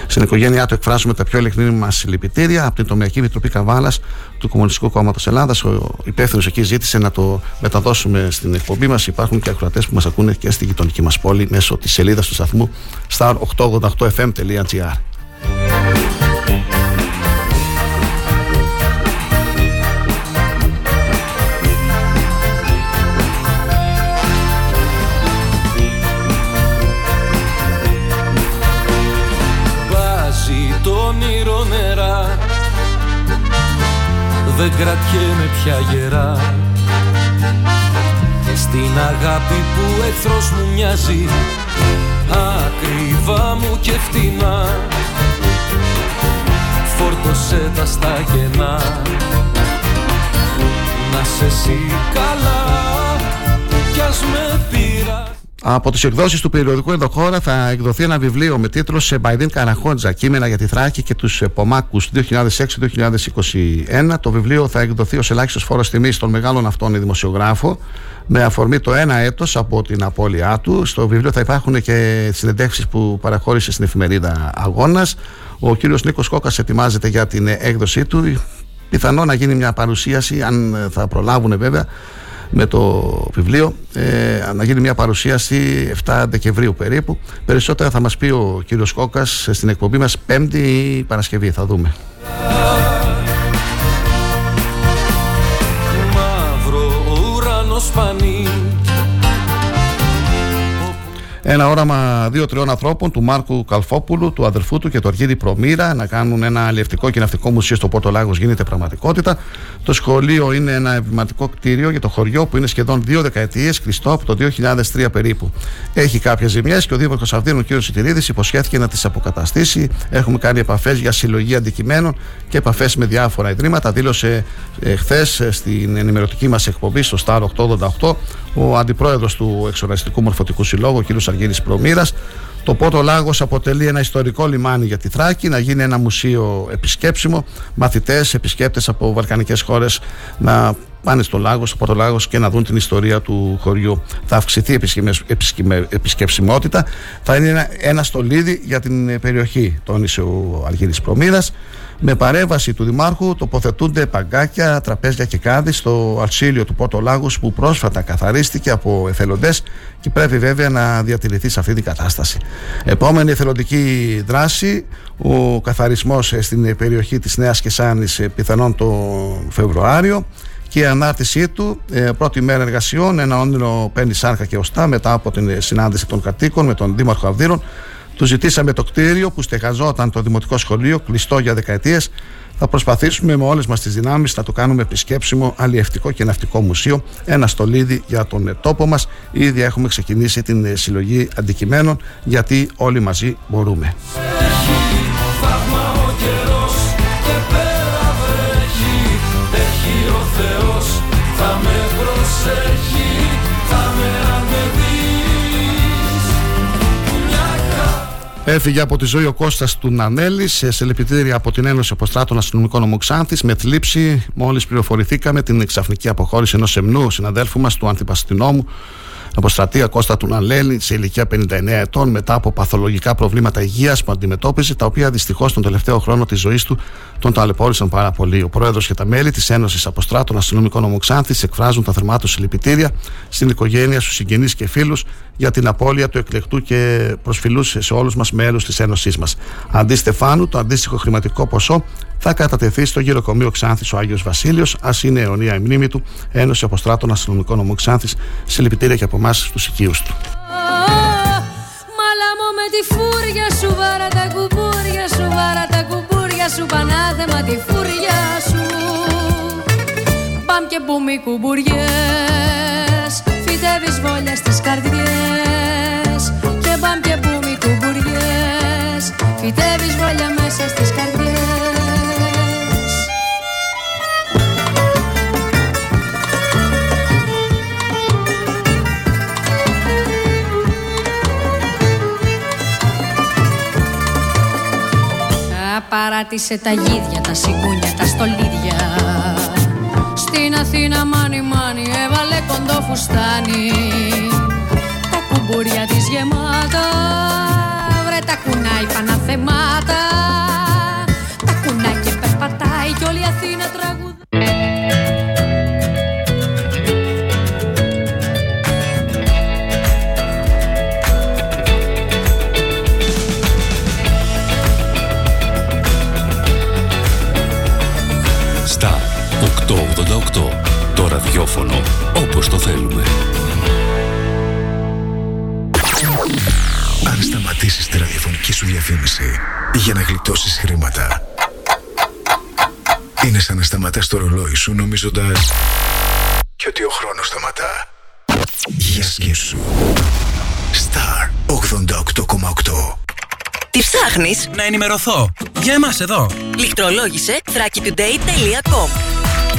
Speaker 3: Στην οικογένειά του εκφράζουμε τα πιο ειλικρινή μας συλληπιτήρια από την Τομιακή Επιτροπή Καβάλας του Κομμουνιστικού Κόμματος Ελλάδας. Ο υπεύθυνος εκεί ζήτησε να το μεταδώσουμε στην εκπομπή μας. Υπάρχουν και ακροατές που μας ακούνε και στη γειτονική μας πόλη μέσω της σελίδας του σταθμού star888fm.gr.
Speaker 5: δεν κρατιέμαι πια γερά. Στην αγάπη που εχθρός μου μοιάζει Ακριβά μου και φτηνά. Φόρτωσέ τα στα κενά Να σε εσύ καλά Κι ας με πειράζει
Speaker 3: από τις εκδόσεις του περιοδικού Ενδοχώρα θα εκδοθεί ένα βιβλίο με τίτλο Σε Μπαϊδίν Καραχόντζα, κείμενα για τη Θράκη και τους Πομάκους 2006-2021. Το βιβλίο θα εκδοθεί ως ελάχιστος φόρος τιμής στον μεγάλων αυτόν δημοσιογράφο, με αφορμή το ένα έτος από την απώλειά του. Στο βιβλίο θα υπάρχουν και συνεντεύξεις που παραχώρησε στην εφημερίδα Αγώνας. Ο κύριος Νίκος Κόκας ετοιμάζεται για την έκδοσή του. Πιθανό να γίνει μια παρουσίαση, αν θα προλάβουν βέβαια, με το βιβλίο ε, να γίνει μια παρουσίαση 7 Δεκεμβρίου περίπου. Περισσότερα θα μας πει ο κύριος Κόκας στην εκπομπή μας Πέμπτη ή Παρασκευή, θα δούμε. Ένα όραμα δύο-τριών ανθρώπων, του Μάρκου Καλφόπουλου, του αδερφού του και του Αργύρι Προμήρα, να κάνουν ένα αλληλευτικό και ναυτικό μουσείο στο Πόρτο Λάγος γίνεται πραγματικότητα. Το σχολείο είναι ένα εμβληματικό κτίριο για το χωριό που είναι σχεδόν δύο δεκαετίες κλειστό από το 2003 περίπου. Έχει κάποιες ζημιές και ο Δήμαρχος Αυδίνου, ο κ. Σιτηρίδης, υποσχέθηκε να τις αποκαταστήσει. Έχουμε κάνει επαφές για συλλογή αντικειμένων και επαφές με διάφορα ιδρύματα. Δήλωσε ε, χθες στην ενημερωτική μας εκπομπή στο Star 888 ο αντιπρόεδρος του Εξοραστικού Μορφωτικού Συλλόγου, ο κ. Αργύρης Προμήρας. Το Πότο Λάγος αποτελεί ένα ιστορικό λιμάνι για τη Θράκη, να γίνει ένα μουσείο επισκέψιμο. Μαθητές, επισκέπτες από βαλκανικές χώρες να πάνε στο Λάγος, στο Πότο Λάγος και να δουν την ιστορία του χωριού. Θα αυξηθεί η επισκεψιμότητα. Θα είναι ένα, ένα στολίδι για την περιοχή, τόνισε ο Αργύρης Προμήρας. Με παρέμβαση του Δημάρχου τοποθετούνται παγκάκια, τραπέζια και κάδι στο αλσίλιο του Πόρτο Λάγους που πρόσφατα καθαρίστηκε από εθελοντές και πρέπει βέβαια να διατηρηθεί σε αυτή την κατάσταση. Επόμενη εθελοντική δράση, ο καθαρισμός στην περιοχή της Νέας Κεσάνης πιθανόν το Φεβρουάριο και η ανάρτησή του, ε, πρώτη μέρα εργασιών, ένα όνειρο παίρνει σάρκα και οστά μετά από την συνάντηση των κατοίκων με τον Δήμαρχο Αυδείρων του ζητήσαμε το κτίριο που στεγαζόταν το Δημοτικό Σχολείο, κλειστό για δεκαετίες. Θα προσπαθήσουμε με όλες μας τις δυνάμεις να το κάνουμε επισκέψιμο, αλλιευτικό και ναυτικό μουσείο. Ένα στολίδι για τον τόπο μας. Ήδη έχουμε ξεκινήσει την συλλογή αντικειμένων, γιατί όλοι μαζί μπορούμε. Έφυγε από τη ζωή ο Κώστας του Νανέλη σε συλληπιτήρια από την Ένωση Αποστράτων Αστυνομικών Ομοξάνθης. Με θλίψη μόλις πληροφορηθήκαμε την ξαφνική αποχώρηση ενός σεμνού συναδέλφου μας του Αντιπαστηνόμου αποστρατεία Κώστα του Ναλέλη σε ηλικία 59 ετών μετά από παθολογικά προβλήματα υγείας που αντιμετώπιζε, τα οποία δυστυχώς τον τελευταίο χρόνο της ζωής του τον ταλαιπώρησαν πάρα πολύ. Ο πρόεδρος και τα μέλη της Ένωσης Αποστράτων Αστυνομικών Ομοξάνθη εκφράζουν τα θερμά τους συλληπιτήρια στην οικογένεια, στους συγγενείς και φίλους για την απώλεια του εκλεκτού και προσφυλούς σε όλους μας μέλους της Ένωσής μας. Αντί Στεφάνου, το αντίστοιχο χρηματικό ποσό θα κατατεθεί στο γυροκομείο Ξάνθης ο Άγιος Βασίλειος. Α είναι αιωνία η μνήμη του, Ένωση Αποστράτων Αστυνομικών Ομού Ξάνθη. Συλληπιτήρια και από εμά στους οικείους του.
Speaker 6: Μαλάμο με τη φούρια σου, βάρα τα κουμπούρια σου, βάρα τα κουμπούρια σου, πανάθεμα τη φούρια σου. Παμ και μπούμι κουμπουριές, φυτεύεις βόλια στις καρδιές και μπαμ και μπούμι παράτησε τα γίδια, τα σιγούνια, τα στολίδια. Στην Αθήνα μάνι μάνι έβαλε κοντό φουστάνι. Τα κουμπούρια της γεμάτα, βρε τα κουνάει παναθεμάτα
Speaker 17: Το ραδιόφωνο όπως το θέλουμε.
Speaker 7: Αν σταματήσεις τη ραδιοφωνική σου διαφήμιση για να γλιτώσεις χρήματα, είναι σαν να σταματάς το ρολόι σου νομίζοντας και ότι ο χρόνος σταματά. Για σκέψου. Star 88,8
Speaker 11: Τι ψάχνεις;
Speaker 12: Να ενημερωθώ. Για εμάς εδώ.
Speaker 11: Λιχτρολόγησε thrakitoday.com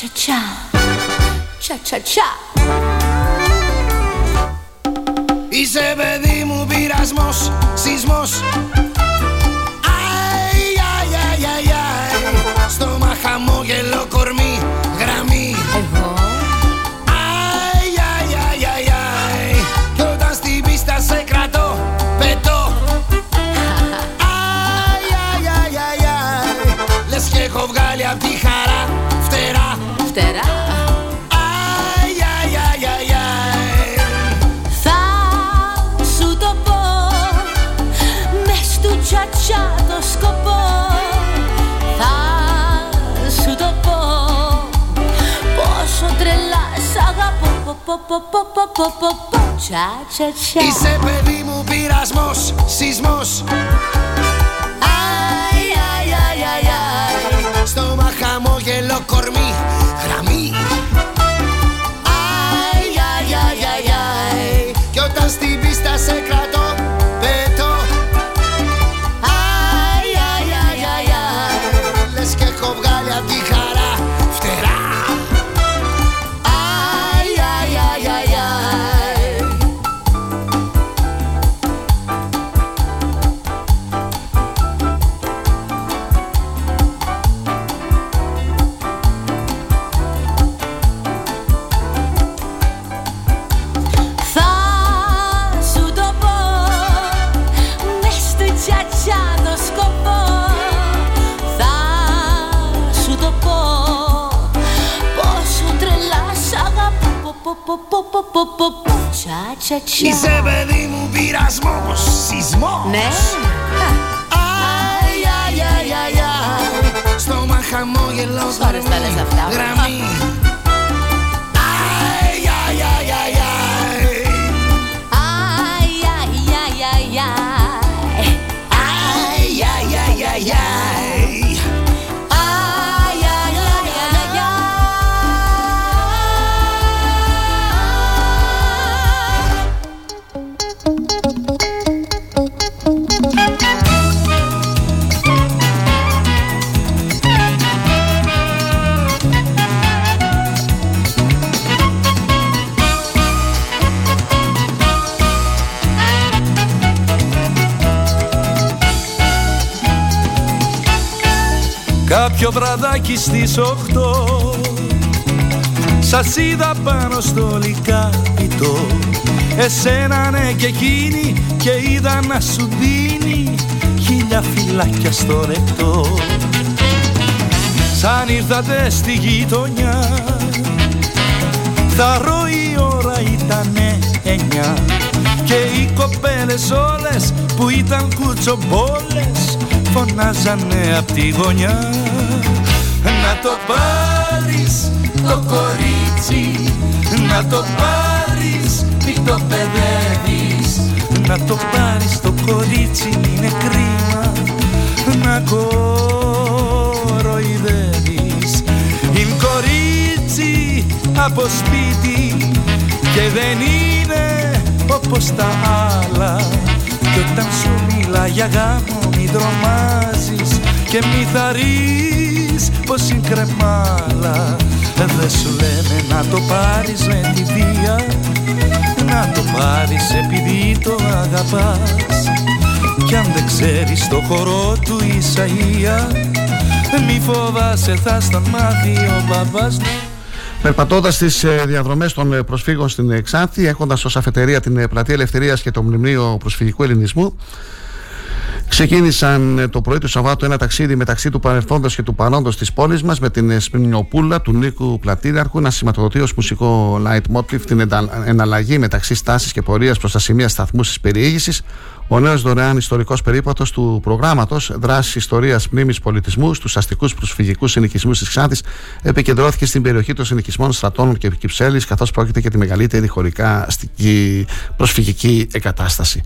Speaker 20: cha cha.
Speaker 21: Είσαι παιδί μου πειρασμός, σεισμός. Αι, αι, αι, αι, αι Στόμα
Speaker 20: τσα.
Speaker 21: Είσαι παιδί μου πειρασμός, σεισμός. Αι, αι, αι, αι, αι Στόμα χαμόγελο κορμί, γραμμή. Αι, αι, αι, αι, αι Κι όταν στην πίστα σε κρατώ,
Speaker 20: Τσα, τσα, τσα.
Speaker 21: Είσαι παιδί μου πειρασμός, σεισμός
Speaker 20: Ναι
Speaker 21: Αι, αι, αι, αι, αι Στόμα χαμόγελο
Speaker 20: ώρες τα λες αυτά.
Speaker 21: Γραμμή
Speaker 18: κάποιο βραδάκι στις οχτώ. Σας είδα πάνω στο λικάπιτο Εσένα ναι και εκείνη και είδα να σου δίνει χίλια φυλάκια στο ρεκτό Σαν ήρθατε στη γειτονιά Θα ρώει η ώρα ήτανε εννιά. Και οι κοπέλες όλες που ήταν κουτσομπόλες Φωνάζανε απ' τη γωνιά Να το πάρεις το κορίτσι Να το πάρεις μη το παιδεύεις. Να το πάρεις το κορίτσι είναι κρίμα Να κοροϊδεύεις. Είναι κορίτσι από σπίτι Και δεν είναι όπως τα άλλα. Κι όταν σου μιλά για γάμο μη τρομάζεις Και μη θαρρείς πως είναι κρεμάλα. Δεν σου λένε να το πάρεις με τη βία Να το πάρεις επειδή το αγαπάς. Κι αν δεν ξέρεις το χορό του Ισαΐα Μη φοβάσαι θα στα μάθει ο μπαμπάς
Speaker 3: Περπατώντας τι διαδρομές των ε, προσφύγων στην ε, Ξάνθη, έχοντας ως αφετηρία την ε, Πλατεία Ελευθερίας και το Μνημείο Προσφυγικού Ελληνισμού, Ξεκίνησαν το πρωί του Σαββάτου ένα ταξίδι μεταξύ του παρελθόντος και του παρόντος της πόλης μας με την Σπινιοπούλα του Νίκου Πλατήριαρχου να σηματοδοτεί ως μουσικό light motive την εναλλαγή μεταξύ στάσης και πορείας προς τα σημεία σταθμού της περιήγησης, ο νέος δωρεάν ιστορικός περίπατος του προγράμματος Δράσης Ιστορίας Μνήμης Πολιτισμού στους αστικούς προσφυγικούς συνοικισμούς της Ξάνθης επικεντρώθηκε στην περιοχή των συνοικισμών Στρατών και Κυψέλης, καθώς πρόκειται για τη μεγαλύτερη χωρικά αστική προσφυγική εγκατάσταση.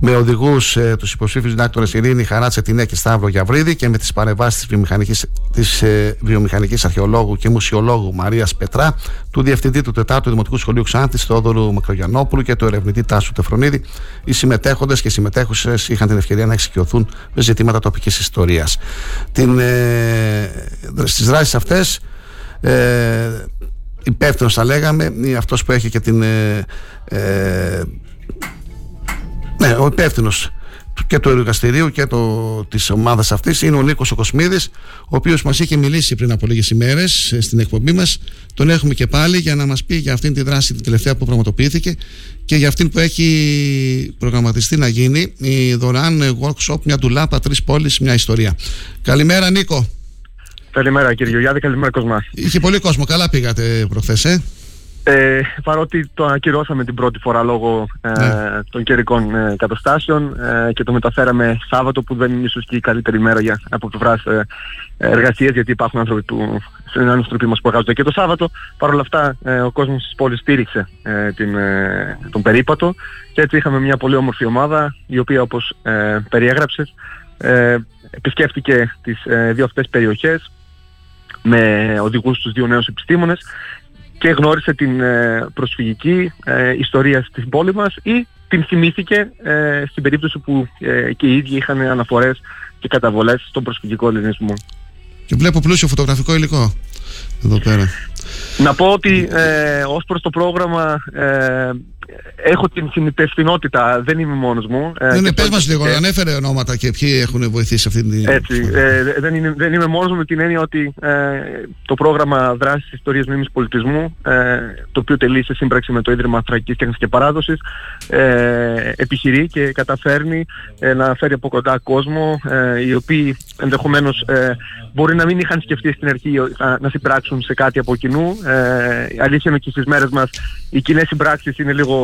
Speaker 3: Με οδηγούς ε, τους υποψήφιους διδάκτορες Ειρήνη Χαράτσε Τινέ και Σταύρο Γιαβρίδη και με τις παρεμβάσεις της βιομηχανικής της, ε, βιομηχανικής αρχαιολόγου και μουσιολόγου Μαρίας Πετρά, του διευθυντή του 4ου Δημοτικού Σχολείου Ξάνθης, Θεόδωρου Μακρογιανόπουλου και του ερευνητή Τάσου Τεφρονίδη, οι συμμετέχοντες και συμμετέχουσες είχαν την ευκαιρία να εξοικειωθούν με ζητήματα τοπικής ιστορίας. Ε, Στις δράσεις αυτές, ε, υπεύθυνος θα λέγαμε, είναι αυτός που έχει και την. Ε, ε, ναι, ο υπεύθυνος και του εργαστηρίου και το, της ομάδας αυτής είναι ο Νίκος ο Κοσμίδης ο οποίος μας είχε μιλήσει πριν από λίγες ημέρες στην εκπομπή μας. Τον έχουμε και πάλι για να μας πει για αυτήν τη δράση την τελευταία που πραγματοποιήθηκε και για αυτήν που έχει προγραμματιστεί να γίνει η δωρεάν workshop μια ντουλάπα τρεις πόλεις μια ιστορία. Καλημέρα Νίκο.
Speaker 22: Καλημέρα κύριε Γιώργη, καλημέρα Κοσμά
Speaker 3: Είχε πολύ κόσμο, καλά πήγατε προχθές ε;
Speaker 22: Ε, παρότι το ανακυρώσαμε την πρώτη φορά λόγω ε, ναι. των καιρικών ε, καταστάσεων ε, και το μεταφέραμε Σάββατο που δεν είναι ίσως και η καλύτερη μέρα για, από πλευράς ε, εργασίας γιατί υπάρχουν άνθρωποι που στην άνθρωποι μας που εργάζονται και το Σάββατο. Παρ' όλα αυτά ο κόσμος της πόλης στήριξε την, τον περίπατο και έτσι είχαμε μια πολύ όμορφη ομάδα η οποία όπως περιέγραψες επισκέφτηκε τις δύο αυτές περιοχές με οδηγούς τους δύο νέους επιστήμονες και γνώρισε την ε, προσφυγική ε, ιστορία στην πόλη μας ή την θυμήθηκε ε, στην περίπτωση που και οι ίδιοι είχαν αναφορές και καταβολές στον προσφυγικό ελληνισμό.
Speaker 3: Και βλέπω πλούσιο φωτογραφικό υλικό εδώ πέρα.
Speaker 22: Να πω ότι ε, ως προς το πρόγραμμα ε, έχω την συνυπευθυνότητα, δεν είμαι μόνος μου.
Speaker 3: Ε, ναι, ναι, πες μας λίγο, ανέφερε ονόματα και ποιοι έχουν βοηθήσει αυτή την...
Speaker 22: Έτσι, ε, δεν, είναι, δεν είμαι μόνος μου με την έννοια ότι ε, το πρόγραμμα δράσης ιστορίας μνήμης πολιτισμού, ε, το οποίο τελεί σε σύμπραξη με το Ίδρυμα Θρακικής Τέχνης και Παράδοσης, ε, επιχειρεί και καταφέρνει ε, να φέρει από κοντά κόσμο, ε, οι οποίοι ενδεχομένως ε, μπορεί να μην είχαν σκεφτεί στην αρχή να συμπράξουν σε κάτι από κοινού. Ε, αλήθεια είναι και στις μέρες μας οι κοινές συμπράξεις είναι λίγο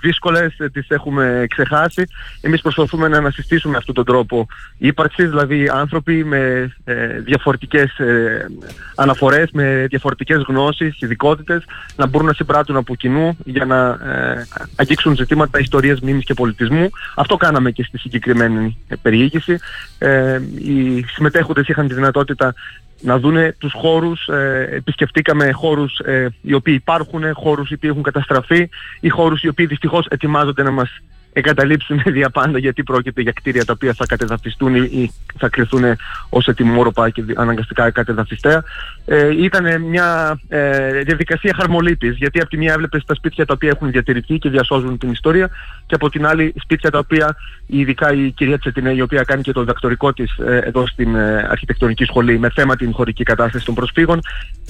Speaker 22: δύσκολες, ε, τις έχουμε ξεχάσει. Εμείς προσπαθούμε να ανασυστήσουμε αυτόν τον τρόπο ύπαρξης, δηλαδή άνθρωποι με ε, διαφορετικές ε, αναφορές, με διαφορετικές γνώσεις, ειδικότητες, να μπορούν να συμπράττουν από κοινού για να ε, αγγίξουν ζητήματα ιστορίας, μνήμης και πολιτισμού. Αυτό κάναμε και στη συγκεκριμένη περιήγηση. Ε, οι συμμετέχοντες είχαν τη δυνατότητα να δούνε τους χώρους, ε, επισκεφτήκαμε χώρους ε, οι οποίοι υπάρχουν, χώρους οι οποίοι έχουν καταστραφεί ή χώρους οι οποίοι δυστυχώς ετοιμάζονται να μας εγκαταλείψουν διαπάντα γιατί πρόκειται για κτίρια τα οποία θα κατεδαφιστούν ή θα κρυθούν ως ετοιμόρροπα και αναγκαστικά κατεδαφιστέα. Ε, ήταν μια ε, διαδικασία χαρμολύπης γιατί από τη μία έβλεπες τα σπίτια τα οποία έχουν διατηρηθεί και διασώζουν την ιστορία και από την άλλη σπίτια τα οποία ειδικά η κυρία Τσετινέ η οποία κάνει και το διδακτορικό της ε, εδώ στην ε, αρχιτεκτονική σχολή με θέμα την χωρική κατάσταση των προσφύγων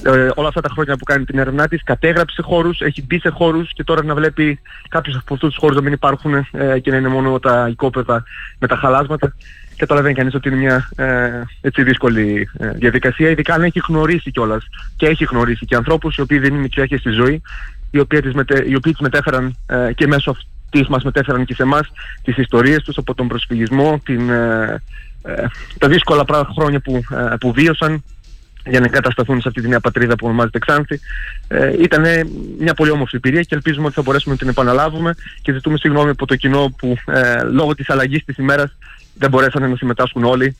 Speaker 22: ε, όλα αυτά τα χρόνια που κάνει την έρευνά της κατέγραψε χώρους, έχει μπει σε χώρους και τώρα να βλέπει κάποιους από αυτούς τους χώρους να μην υπάρχουν ε, και να είναι μόνο τα οικόπεδα με τα χαλάσματα καταλαβαίνει κανείς ότι είναι μια ε, έτσι δύσκολη ε, διαδικασία, ειδικά αν έχει γνωρίσει κιόλας και έχει γνωρίσει και ανθρώπους οι οποίοι δεν είναι μικρέχες στη ζωή, οι οποίοι τις, μετε, οι οποίοι τις μετέφεραν ε, και μέσω αυτής μας μετέφεραν και σε εμάς τις ιστορίες τους από τον προσφυγισμό, την, ε, ε, τα δύσκολα χρόνια που, που βίωσαν για να εγκατασταθούν σε αυτή τη νέα πατρίδα που ονομάζεται Ξάνθη. Ε, ήταν μια πολύ όμορφη εμπειρία και ελπίζουμε ότι θα μπορέσουμε να την επαναλάβουμε και ζητούμε συγγνώμη από το κοινό που ε, λόγω της αλλαγής της ημέρας δεν μπορέσανε να συμμετάσχουν όλοι.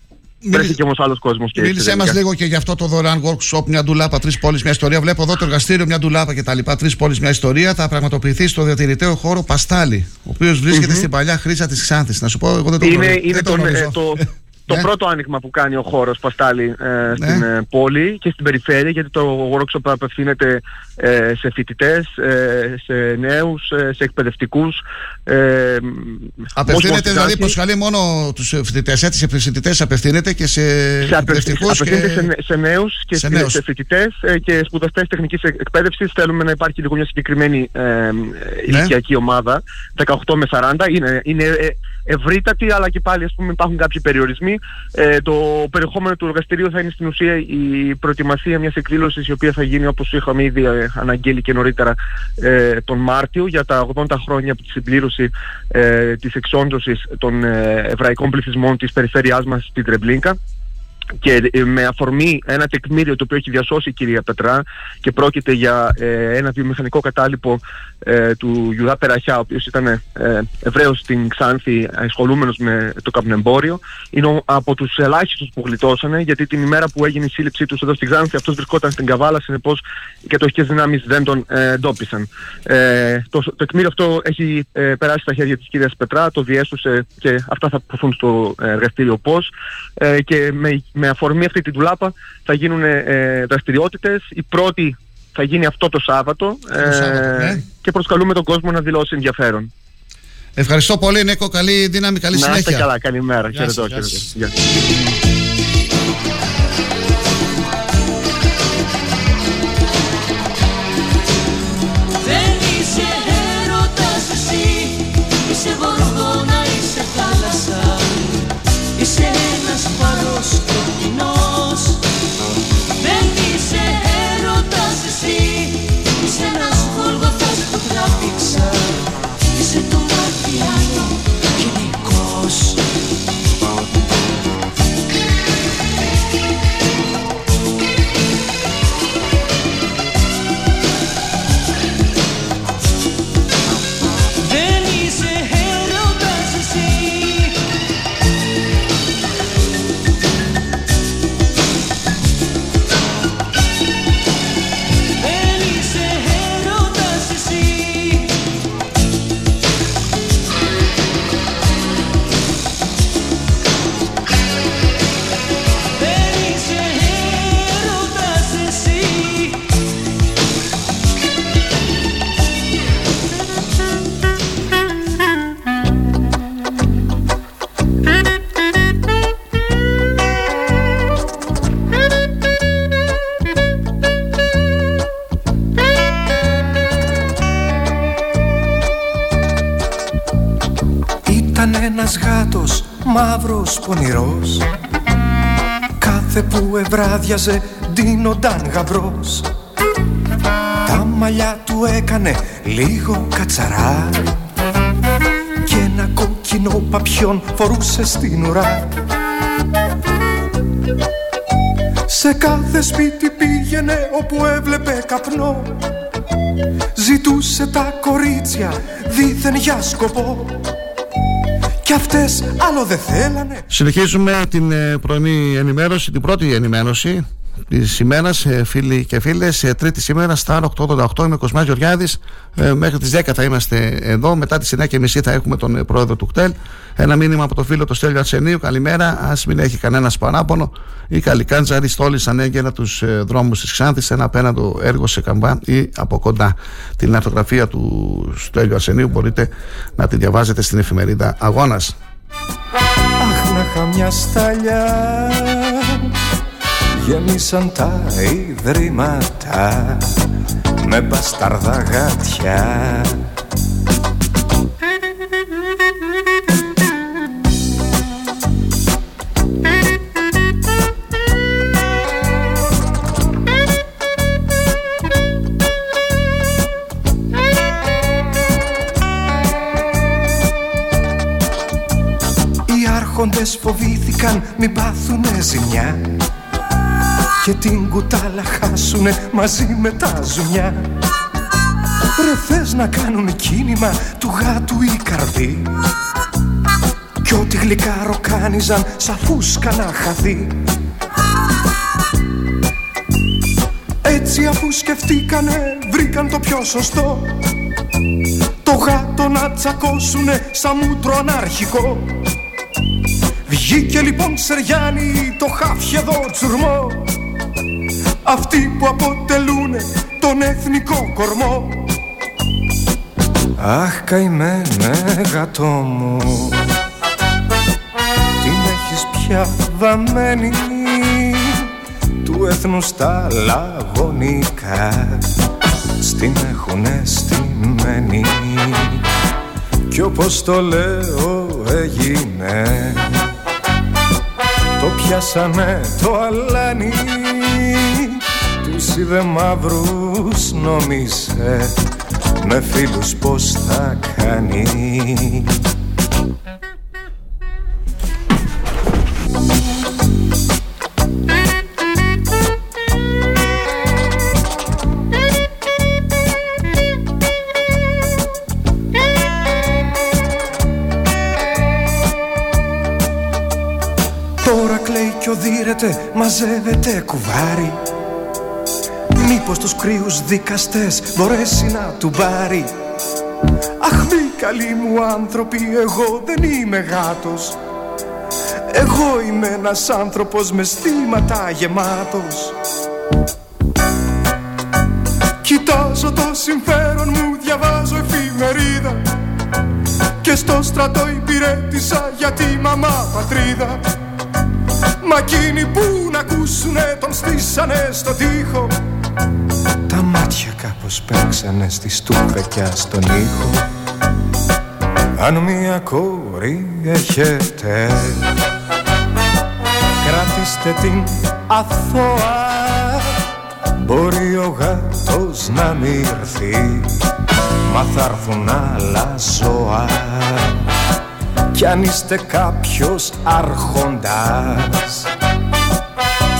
Speaker 22: Βρέθηκε και όμως άλλος κόσμος.
Speaker 3: Μίλησε μας λίγο και για αυτό το δωρεάν workshop, μια ντουλάπα, τρεις πόλεις, μια ιστορία. Βλέπω εδώ το εργαστήριο, μια ντουλάπα κτλ. Τρεις πόλεις, μια ιστορία. Θα πραγματοποιηθεί στο διατηρητέο χώρο Παστάλη, ο οποίος βρίσκεται mm-hmm. στην παλιά χρήσα της Ξάνθης. Να σου πω, εγώ δεν το
Speaker 22: Είναι, είναι το, ε, το, το ναι. πρώτο άνοιγμα που κάνει ο χώρος Παστάλη ε, ναι. στην ε, πόλη και στην περιφέρεια γιατί το workshop απευθύνεται ε, σε φοιτητές, ε, σε νέους, ε, σε εκπαιδευτικούς.
Speaker 3: Ε, απευθύνεται δηλαδή προσκαλεί μόνο τους φοιτητές, έτσι σε φοιτητές απευθύνεται και σε, σε εκπαιδευτικούς.
Speaker 22: Απευθύνεται και... σε, σε νέους και σε, νέους. σε φοιτητές και σπουδαστές τεχνικής εκπαίδευσης. Θέλουμε να υπάρχει λίγο μια συγκεκριμένη ε, ναι. ηλικιακή ομάδα, 18 με 40. Είναι, είναι ευρύτατη, αλλά και πάλι ας πούμε υπάρχουν κάποιοι περιορισμοί. Ε, το περιεχόμενο του εργαστηρίου θα είναι στην ουσία η προετοιμασία μιας εκδήλωσης η οποία θα γίνει όπως είχαμε ήδη ε, αναγγείλει και νωρίτερα ε, τον Μάρτιο για τα 80 χρόνια από τη συμπλήρωση ε, της εξόντωσης των ε, εβραϊκών πληθυσμών της περιφέρειάς μας στην Τρεμπλίνκα και ε, με αφορμή ένα τεκμήριο το οποίο έχει διασώσει η κυρία Πετρά και πρόκειται για ε, ένα βιομηχανικό κατάλοιπο ε, του Ιουδά Περαχιά ο οποίος ήταν ε, Εβραίος στην Ξάνθη ασχολούμενος με το καπνεμπόριο είναι από τους ελάχιστους που γλιτώσανε γιατί την ημέρα που έγινε η σύλληψή τους εδώ στην Ξάνθη αυτός βρισκόταν στην Καβάλα συνεπώς οι κατοχικές δυνάμεις δεν τον ε, εντόπισαν. Ε, το, το τεκμήριο αυτό έχει ε, περάσει στα χέρια της κυρίας Πετρά, το διέσωσε και αυτά θα ποθούν στο εργαστήριο πώς ε, και με με αφορμή αυτή τη δουλάπα θα γίνουν ε, δραστηριότητες. Η πρώτη θα γίνει αυτό το Σάββατο, ε, ναι. και προσκαλούμε τον κόσμο να δηλώσει ενδιαφέρον.
Speaker 3: Ευχαριστώ πολύ Νίκο, καλή δύναμη, καλή
Speaker 22: να
Speaker 3: συνέχεια.
Speaker 22: Να καλά, καλημέρα. Χαιρετώ, χαιρετώ.
Speaker 23: Μαύρος πονηρός. Κάθε που ευράδιαζε ντύνονταν γαμπρός. Τα μαλλιά του έκανε λίγο κατσαρά. Και ένα κόκκινο παπιόν φορούσε στην ουρά. Σε κάθε σπίτι πήγαινε όπου έβλεπε καπνό. Ζητούσε τα κορίτσια δίθεν για σκοπό και αυτές άλλο δεν θέλανε.
Speaker 3: Συνεχίζουμε την ε, πρωινή ενημέρωση, την πρώτη ενημέρωση της ημέρα, ε, φίλοι και φίλες. Τρίτη σήμερα, στα 888. Είμαι Κοσμά Γεωργιάδης. Ε, μέχρι τις 10 θα είμαστε εδώ. Μετά τις 9.30 θα έχουμε τον ε, πρόεδρο του ΚΤΕΛ. Ένα μήνυμα από το φίλο του Στέλιο Αρσενίου. Καλημέρα. Α μην έχει κανένας παράπονο. Οι Καλικάντζαροι στόλισαν έγκαιρα τους δρόμους της Ξάνθης. Ένα απέναντο έργο σε καμπά ή από κοντά. Την αρθογραφία του Στέλιο Αρσενίου μπορείτε να τη διαβάζετε στην εφημερίδα Αγώνας.
Speaker 23: Αχ να είχα μια σταλιά Γέμισαν τα ιδρύματα Με μπασταρδά γάτια άρχοντες φοβήθηκαν μην πάθουνε ζημιά και την κουτάλα χάσουνε μαζί με τα ζουμιά. Ρε θες να κάνουν κίνημα του γάτου ή καρδί. Κι ό,τι γλυκά ροκάνιζαν σαν φούσκα να χαθεί. Έτσι αφού σκεφτήκανε βρήκαν το πιο σωστό. Το γάτο να τσακώσουνε σαν μούτρο ανάρχικο. Βγήκε λοιπόν Σεριάννη το χάφιεδο τσουρμό Αυτοί που αποτελούν τον εθνικό κορμό. Αχ καημένε γατό μου. Την έχεις πια βαμμένη Του έθνους τα λαγωνικά. Στην έχουνε στημένη. Κι όπως το λέω έγινε. Το πιάσανε το αλάνι Τους είδε μαύρους νόμισε Με φίλους πως θα κάνει. Μαζεύεται, μαζεύεται κουβάρι Μήπως τους κρύους δικαστές μπορέσει να του πάρει; Αχ μη καλοί μου άνθρωποι, εγώ δεν είμαι γάτος. Εγώ είμαι ένας άνθρωπος με στήματα γεμάτος. Κοιτάζω το συμφέρον μου, διαβάζω εφημερίδα. Και στο στρατό υπηρέτησα για τη μαμά πατρίδα. Μα εκείνοι που να ακούσουνε τον στήσανε στο τοίχο Τα μάτια κάπως παίξανε στη στούβεκια στον ήχο. Αν μια κόρη έχετε Κρατήστε την αθώα. Μπορεί ο γάτος να μη έρθει Μα θα έρθουν άλλα ζώα. Κι αν είστε κάποιος άρχοντας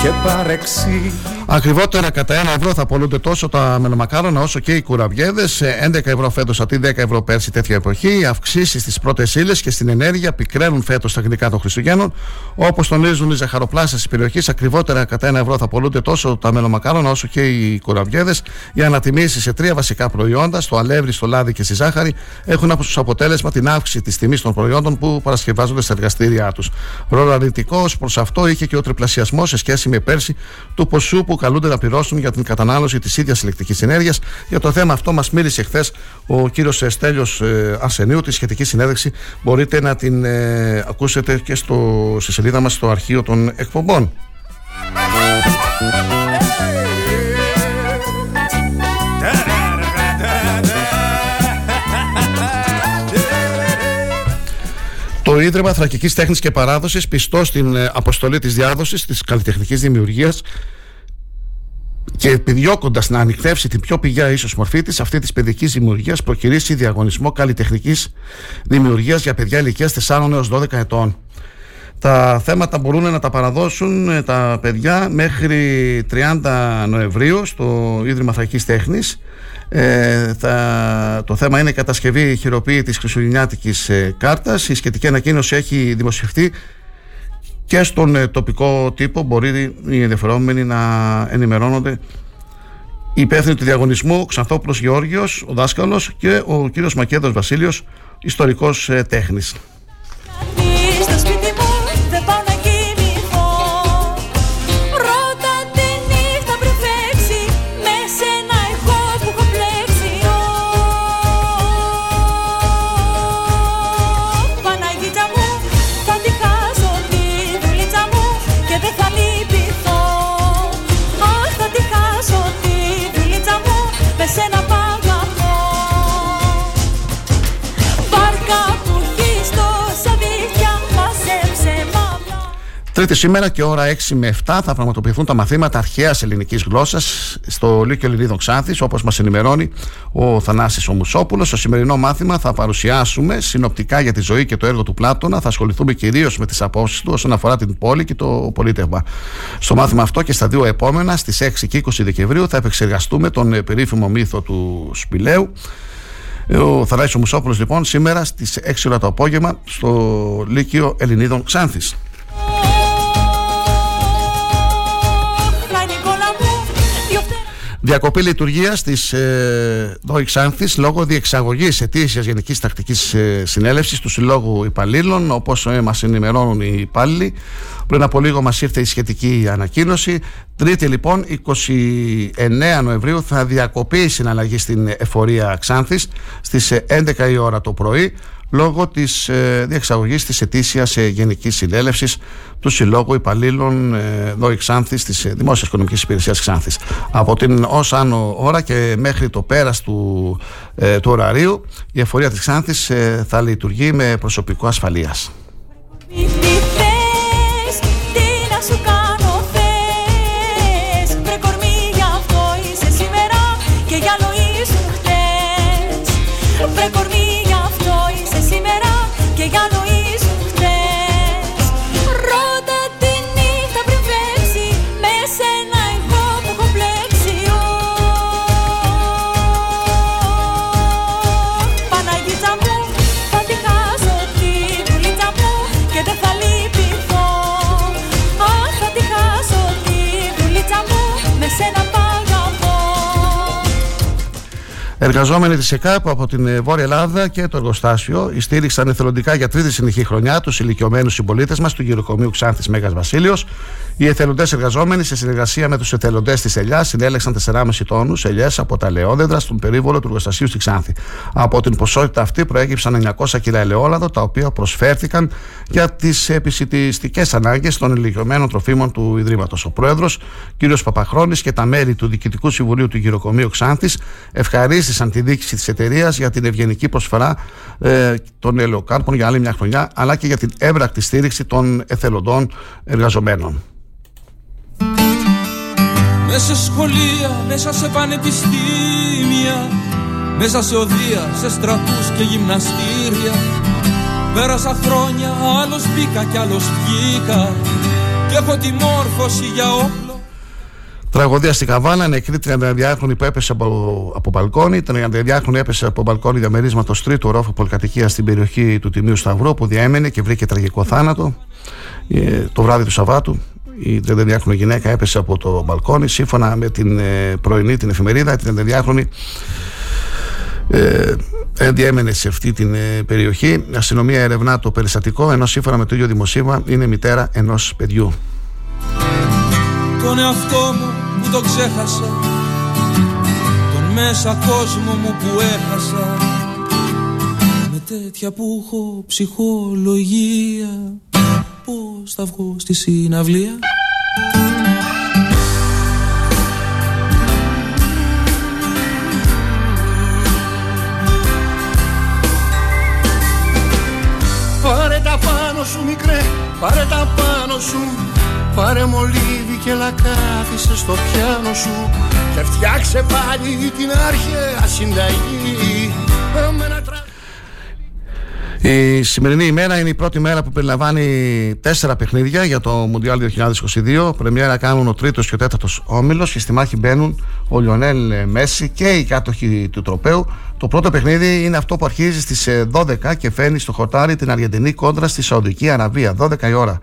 Speaker 23: και παρεξή
Speaker 3: Ακριβότερα κατά ένα ευρώ θα πολλούνται τόσο τα μελομακάρονα όσο και οι κουραβιέδε. 11 ευρώ φέτος αντί 10 ευρώ πέρσι τέτοια εποχή. Οι αυξήσεις στις πρώτες ύλες και στην ενέργεια πικραίνουν φέτος τα γλυκά των Χριστουγέννων. Όπως τονίζουν οι ζαχαροπλάστε τη περιοχή, ακριβότερα κατά ένα ευρώ θα πολλούνται τόσο τα μελομακάρονα όσο και οι κουραβιέδε. Οι ανατιμήσεις σε τρία βασικά προϊόντα, στο αλεύρι, στο λάδι και στη ζάχαρη, έχουν από αποτέλεσμα την αύξηση της τιμής των προϊόντων που παρασκευάζονται στα εργαστήριά τους. Ρόλο αρνητικό προς αυτό είχε και ο τριπλασιασμός σε σχέση με πέρσι του ποσού που καλούνται να πληρώσουν για την κατανάλωση της ίδιας ηλεκτρικής ενέργειας. Για το θέμα αυτό μας μίλησε χθες ο κύριος Στέλιος ε, Αρσενίου. Της σχετικής συνέντευξη μπορείτε να την ε, ακούσετε και στο, στη σελίδα μας στο αρχείο των εκπομπών. Το Ίδρυμα Θρακικής Τέχνης και Παράδοσης, πιστό στην ε, αποστολή της διάδοσης της καλλιτεχνικής δημιουργίας, και επιδιώκοντας να ανοιχτεύσει την πιο πηγαία ίσως μορφή της αυτή της παιδικής δημιουργίας, προκυρήσει διαγωνισμό καλλιτεχνικής δημιουργίας για παιδιά ηλικίας 4 έως 12 ετών. Τα θέματα μπορούν να τα παραδώσουν ε, τα παιδιά μέχρι 30 Νοεμβρίου στο Ίδρυμα Θρακής Τέχνης. Ε, το θέμα είναι η κατασκευή χειροποίητης της χριστουγεννιάτικης ε, κάρτας. Η σχετική ανακοίνωση έχει δημοσιευτεί και στον ε, τοπικό τύπο μπορεί οι ενδιαφερόμενοι να ενημερώνονται η υπεύθυνη του διαγωνισμού Ξανθόπουλος Γεώργιος, ο δάσκαλος και ο κύριος Μακέδος Βασίλειος, ιστορικός ε, τέχνης. Τρίτη σήμερα και ώρα 6 με 7 θα πραγματοποιηθούν τα μαθήματα αρχαίας ελληνικής γλώσσας στο Λύκειο Ελληνίδων Ξάνθης, όπως μας ενημερώνει ο Θανάσης ο Μουσόπουλο. Στο σημερινό μάθημα θα παρουσιάσουμε συνοπτικά για τη ζωή και το έργο του Πλάτωνα. Θα ασχοληθούμε κυρίως με τις απόψεις του όσον αφορά την πόλη και το πολίτευμα. Στο μάθημα αυτό και στα δύο επόμενα, στις 6 και 20 Δεκεμβρίου, θα επεξεργαστούμε τον ε, περίφημο μύθο του Σπηλαίου. Ο Θανάσης ο Μουσόπουλο, λοιπόν, σήμερα στις 6 ώρα το απόγευμα στο Λύκειο Ελληνίδων Ξάνθης. Διακοπή λειτουργίας της ε, ΔΟΗ λόγω διεξαγωγής ετήσιας Γενικής Τακτικής ε, Συνέλευσης του Συλλόγου Υπαλλήλων, όπως ε, μας ενημερώνουν οι υπάλληλοι. Πριν από λίγο μας ήρθε η σχετική ανακοίνωση. Τρίτη λοιπόν, 29 Νοεμβρίου, θα διακοπεί η συναλλαγή στην εφορία Ξάνθης στις 11 η ώρα το πρωί λόγω της ε, διεξαγωγής της ετήσιας ε, Γενικής Συνέλευσης του Συλλόγου Υπαλλήλων ε, ΔΟΗ Ξάνθης της ε, Δημόσιας Οικονομικής Υπηρεσίας Ξάνθης. Από την ως άνω ώρα και μέχρι το πέρας του, ε, του ωραρίου η εφορία της Ξάνθης ε, θα λειτουργεί με προσωπικό ασφαλείας. Εργαζόμενοι της ΕΚΑΠ από την ε, Βόρεια Ελλάδα και το εργοστάσιο στήριξαν εθελοντικά για τρίτη συνεχή χρονιά τους ηλικιωμένους συμπολίτες μας του γυροκομείου Ξάνθης Μέγας Βασίλειος. Οι εθελοντές εργαζόμενοι, σε συνεργασία με τους εθελοντές της Ελιάς, συνέλεξαν 4,5 τόνους ελιές από τα ελαιόδεντρα στον περίβολο του εργοστασίου στη Ξάνθη. Από την ποσότητα αυτή προέκυψαν 900 κιλά ελαιόλαδο, τα οποία προσφέρθηκαν για τις επισητιστικές ανάγκες των ηλικιωμένων τροφίμων του Ιδρύματος. Ο πρόεδρος, κ. Παπαχρόνης και τα μέλη του Διοικητικού Συμβουλίου του Γυροκομείου Ξάνθης ευχαρίστησαν τη διοίκηση της εταιρείας για την ευγενική προσφορά ε, των ελαιοκάρπων για άλλη μια χρονιά, αλλά και για την έμπρακτη στήριξη των εθελοντών εργαζομένων.
Speaker 24: Μέσα σε σχολεία, μέσα σε πανεπιστήμια Μέσα σε οδεία, σε στρατούς και γυμναστήρια. Πέρασα χρόνια, άλλος μπήκα κι άλλος βγήκα Και έχω τη μόρφωση για όπλο.
Speaker 3: Τραγωδία στη Καβάνα, νεκρή 32χρονη που έπεσε από, από μπαλκόνι. 32χρονη έπεσε από μπαλκόνι διαμερίσματος τρίτου ρόφου πολυκατοικία στην περιοχή του Τιμίου Σταυρού, που διέμενε και βρήκε τραγικό θάνατο ε, το βράδυ του Σαββάτου η 32χρονη γυναίκα έπεσε από το μπαλκόνι σύμφωνα με την ε, πρωινή την εφημερίδα την 32χρονη ε, διέμενε σε αυτή την ε, περιοχή. Η αστυνομία ερευνά το περιστατικό ενώ σύμφωνα με το ίδιο δημοσίευμα είναι μητέρα ενός παιδιού.
Speaker 24: Τον εαυτό μου που το ξέχασα Τον μέσα κόσμο μου που έχασα Με τέτοια που έχω ψυχολογία Πώς θα βγω στη συναυλία;
Speaker 23: Πάρε τα πάνω σου μικρέ, πάρε τα πάνω σου. Πάρε μολύβι και λακάθισε στο πιάνο σου. Και φτιάξε πάλι την αρχαία συνταγή. Με ένα
Speaker 3: η σημερινή ημέρα είναι η πρώτη μέρα που περιλαμβάνει τέσσερα παιχνίδια για το Μουντιάλ 2022. Πρεμιέρα κάνουν ο τρίτος και ο τέταρτος όμιλος και στη μάχη μπαίνουν ο Λιονέλ Μέση και οι κάτοχοι του τροπέου. Το πρώτο παιχνίδι είναι αυτό που αρχίζει στις 12 και φέρνει στο χορτάρι την Αργεντινή κόντρα στη Σαουδική Αραβία. 12 η ώρα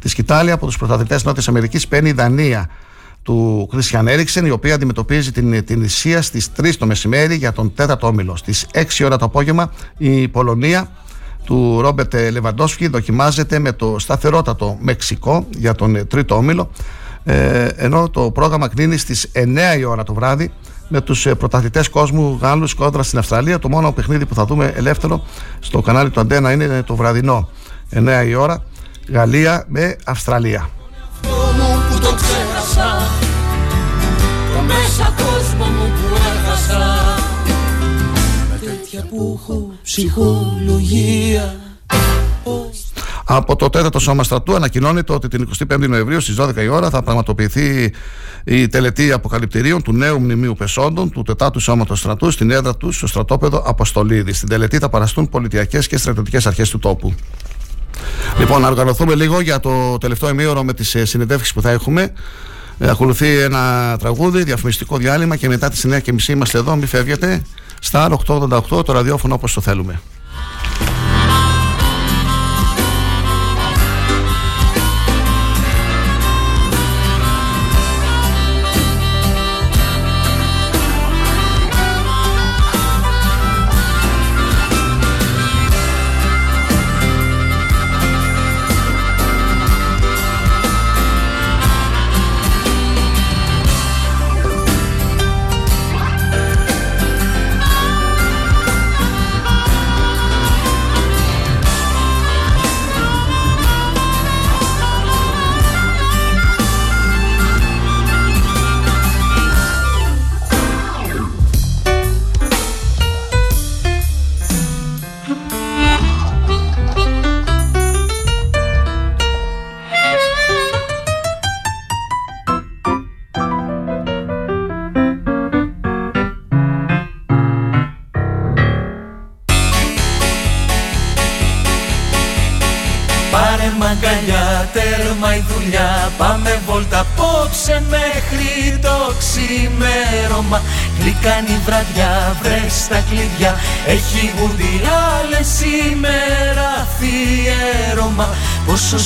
Speaker 3: Τη σκητάλη από τους πρωταθλητές Νότιας Αμερικής παίρνει η Δανία του Κρίστιαν Έριξεν, η οποία αντιμετωπίζει την, την Ισία στις 3 το μεσημέρι για τον τέταρτο όμιλο. Στις 6 ώρα το απόγευμα η Πολωνία του Ρόμπερτ Λεβαντόφσκι δοκιμάζεται με το σταθερότατο Μεξικό για τον τρίτο όμιλο. Ε, ενώ το πρόγραμμα κλείνει στις 9 η ώρα το βράδυ με τους ε, πρωταθλητές κόσμου Γάλλους κόντρα στην Αυστραλία. Το μόνο παιχνίδι που θα δούμε ελεύθερο στο κανάλι του Αντένα είναι το βραδινό 9 η ώρα Γαλλία με Αυστραλία.
Speaker 24: που το ξέχασα Το μέσα κόσμο μου που έχασα Με τέτοια που έχω ψυχολογία
Speaker 3: από το τέταρτο σώμα στρατού ανακοινώνεται ότι την 25η Νοεμβρίου στις 12 η ώρα θα πραγματοποιηθεί η τελετή αποκαλυπτηρίων του νέου μνημείου Πεσόντων του τετάτου σώματος στρατού στην έδρα του στο στρατόπεδο Αποστολίδη. Στην τελετή θα παραστούν πολιτιακές και στρατιωτικές αρχές του τόπου. Λοιπόν, να οργανωθούμε λίγο για το τελευταίο ημίωρο με τις ε, συνεντεύξεις που θα έχουμε. Ε, ακολουθεί ένα τραγούδι, διαφημιστικό διάλειμμα και μετά τις 9.30 είμαστε εδώ. Μην φεύγετε. Στα 888 το ραδιόφωνο όπως το θέλουμε.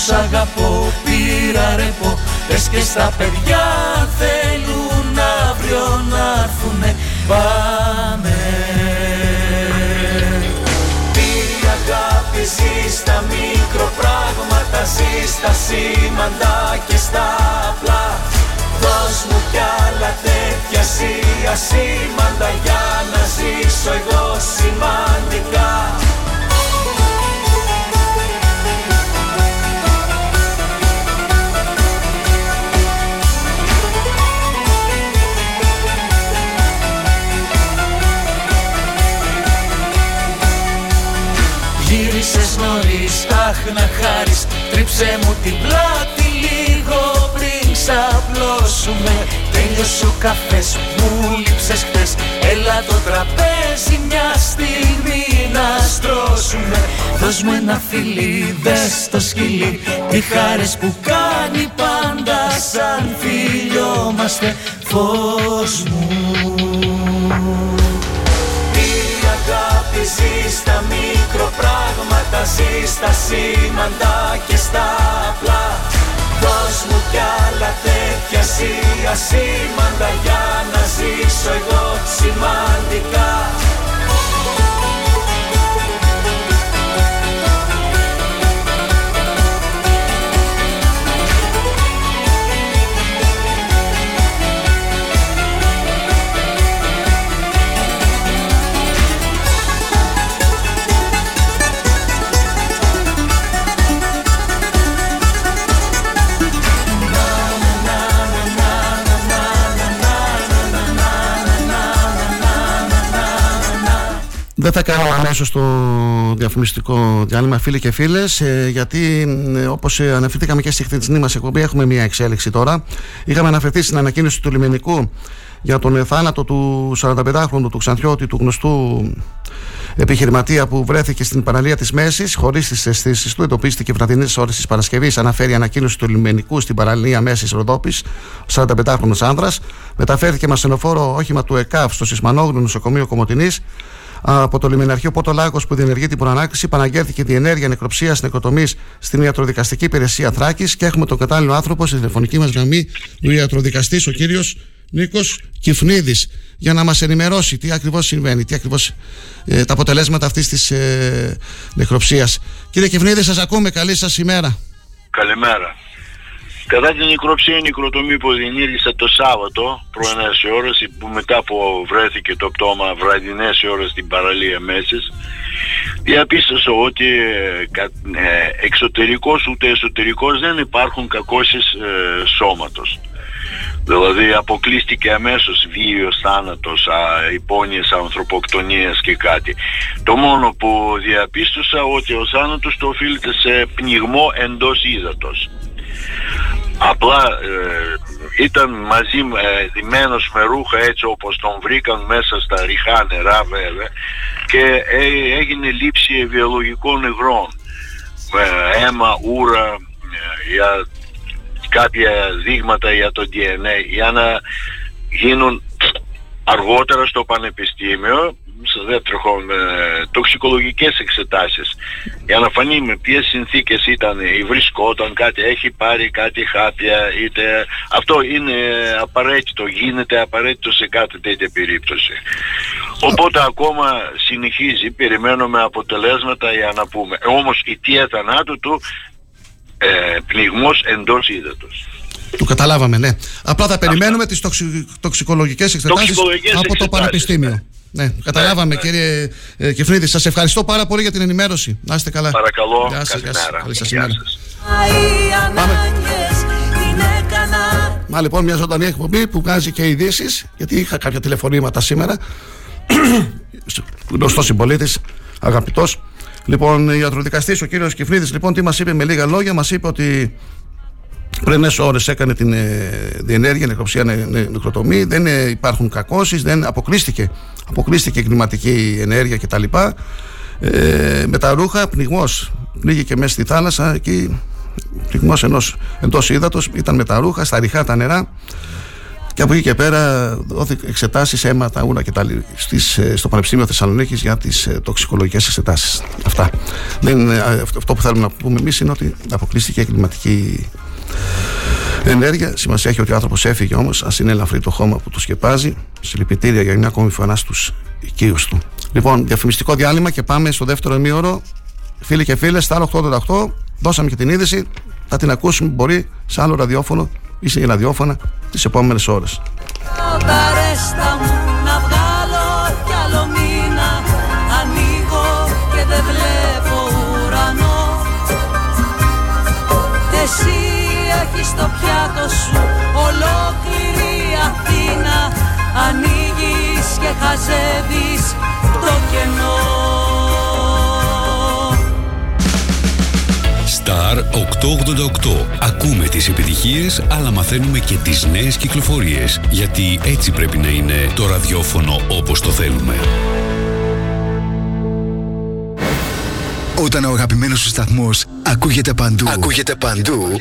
Speaker 19: Πόσο σ' αγαπώ πήρα ρεπό. Πες και στα παιδιά θέλουν αύριο να έρθουνε. Πάμε. Τι αγάπη ζεις στα μικροπράγματα Ζεις στα σήμαντα και στα απλά. Δώσ' μου κι άλλα τέτοια σία σήμαντα για να ζήσω εγώ σημαντικά να χάρεις. Τρίψε μου την πλάτη λίγο πριν ξαπλώσουμε. Τέλειωσε ο καφές μου λείψες χτες Έλα το τραπέζι μια στιγμή να στρώσουμε. Δώσ' μου ένα φιλί, δες το σκυλί. Τι χάρες που κάνει πάντα σαν φιλιόμαστε. Φως μου. Η αγάπη ζει στα μικροπράγματα Ζει στα σήμαντα και στα απλά. Δώσ' μου κι άλλα τέτοια σία σήμαντα για να ζήσω εγώ σημαντικά
Speaker 3: Δεν θα κάνω αμέσως το διαφημιστικό διάλειμμα, φίλοι και φίλες, ε, γιατί ε, όπως αναφερθήκαμε και στη χθεσινή μας εκπομπή, έχουμε μια εξέλιξη τώρα. Είχαμε αναφερθεί στην ανακοίνωση του λιμενικού για τον θάνατο του 45χρονου του Ξανθιώτη, του γνωστού επιχειρηματία που βρέθηκε στην παραλία της Μέσης, χωρίς τις αισθήσεις του, εντοπίστηκε βραδινές ώρες της Παρασκευής. Αναφέρει η ανακοίνωση του λιμενικού στην παραλία Μέσης Ροδόπης, 45χρονο άνδρας. Μεταφέρθηκε με ασθενοφόρο όχημα του ΕΚΑΒ στο Σισμανόγλου νοσοκομείο Κομωτινής από το λιμεναρχείο Πότο Λάγο που διενεργεί την προανάκριση. Παναγγέλθηκε διενέργεια νεκροψία νεκροτομή στην ιατροδικαστική υπηρεσία Θράκης και έχουμε τον κατάλληλο άνθρωπο στη τηλεφωνική μας γραμμή, ο ιατροδικαστής, ο κύριος Νίκος Κυφνίδης, για να μας ενημερώσει τι ακριβώς συμβαίνει, τι ακριβώς ε, τα αποτελέσματα αυτής της ε, νεκροψίας. Κύριε Κυφνίδη, σας ακούμε. Καλή σας ημέρα.
Speaker 25: Καλημέρα. Κατά την νεκροψία η νεκροτομή που διενήργησε το Σάββατο προ 9 ώρες που μετά που βρέθηκε το πτώμα βραδινές ώρες στην παραλία Μέσης διαπίστωσα ότι ε, ε, εξωτερικός ούτε εσωτερικός δεν υπάρχουν κακώσεις ε, σώματος. Δηλαδή αποκλείστηκε αμέσως βίαιος θάνατος, α, υπόνοιες ανθρωποκτονίας και κάτι. Το μόνο που διαπίστωσα ότι ο θάνατος το οφείλεται σε πνιγμό εντός ύδατος. Απλά ε, ήταν μαζί ε, δημένος με ρούχα έτσι όπως τον βρήκαν μέσα στα ριχά νερά βέβαια και ε, έγινε λήψη βιολογικών υγρών. Αίμα, ούρα ε, για κάποια δείγματα για το DNA για να γίνουν αργότερα στο πανεπιστήμιο στο δεύτερο χρόνο τοξικολογικές εξετάσεις για να φανεί με ποιες συνθήκες ήταν ή βρισκόταν κάτι έχει πάρει κάτι χάπια είτε αυτό είναι απαραίτητο γίνεται απαραίτητο σε κάθε τέτοια περίπτωση οπότε ακόμα συνεχίζει περιμένουμε αποτελέσματα για να πούμε όμως η αιτία θανάτου του ε, πνιγμός εντός ύδατος
Speaker 3: του καταλάβαμε, ναι. Απλά θα περιμένουμε τις τοξι... τοξικολογικές εξετάσεις από το Πανεπιστήμιο. Ναι, καταλάβαμε κύριε ε, Κεφρίδη. Σας ευχαριστώ πάρα πολύ για την ενημέρωση. Να είστε καλά.
Speaker 25: Παρακαλώ.
Speaker 3: Γεια σας,
Speaker 25: καλημέρα.
Speaker 3: Καλή σας ημέρα. Πάμε. Μα λοιπόν μια ζωντανή εκπομπή που βγάζει και ειδήσεις, γιατί είχα κάποια τηλεφωνήματα σήμερα. Γνωστός συμπολίτης, αγαπητός. Λοιπόν, ιατροδικαστής ο κύριος Κεφρίδης, λοιπόν, τι μας είπε με λίγα λόγια, μας είπε ότι πριν ώρες έκανε την ε, διενέργεια, νεκροψία, νε, νε, νεκροτομή. Δεν ε, υπάρχουν κακώσεις, δεν αποκλείστηκε, αποκλείστηκε κλιματική ενέργεια κτλ. Ε, με τα ρούχα, πνιγμός. Πνίγηκε μέσα στη θάλασσα εκεί. Πνιγμός εντός ύδατος, ήταν με τα ρούχα, στα ριχά τα νερά. Και από εκεί και πέρα δόθηκε εξετάσεις, αίματα, ούρα και τα στις, ε, στο Πανεπιστήμιο Θεσσαλονίκης για τις ε, τοξικολογικές εξετάσεις. Αυτά. Δεν, ε, αυτό που θέλουμε να πούμε εμείς είναι ότι αποκλείστηκε η κλιματική ενέργεια. Σημασία έχει ότι ο άνθρωπος έφυγε όμως, ας είναι ελαφρύ το χώμα που του σκεπάζει. Συλληπιτήρια για μια ακόμη φορά στους οικείους του. Λοιπόν, διαφημιστικό διάλειμμα και πάμε στο δεύτερο ημίωρο. Φίλοι και φίλες, στα 888 δώσαμε και την είδηση. Θα την ακούσουμε, μπορεί, σε άλλο ραδιόφωνο ή σε ραδιόφωνα τις επόμενες ώρες.
Speaker 26: μου να βγάλω κι άλλο μήνα Ανοίγω και δεν βλέπω ουρανό Εσύ έχεις στο πιάτο σου ολόκληρη Αθήνα Ανοίγεις και χαζεύεις το κενό
Speaker 17: Star 888. Ακούμε τις επιτυχίες, αλλά μαθαίνουμε και τις νέες κυκλοφορίες. Γιατί έτσι πρέπει να είναι το ραδιόφωνο όπως το θέλουμε.
Speaker 7: Όταν ο αγαπημένος σου σταθμός ακούγεται παντού, ακούγεται παντού,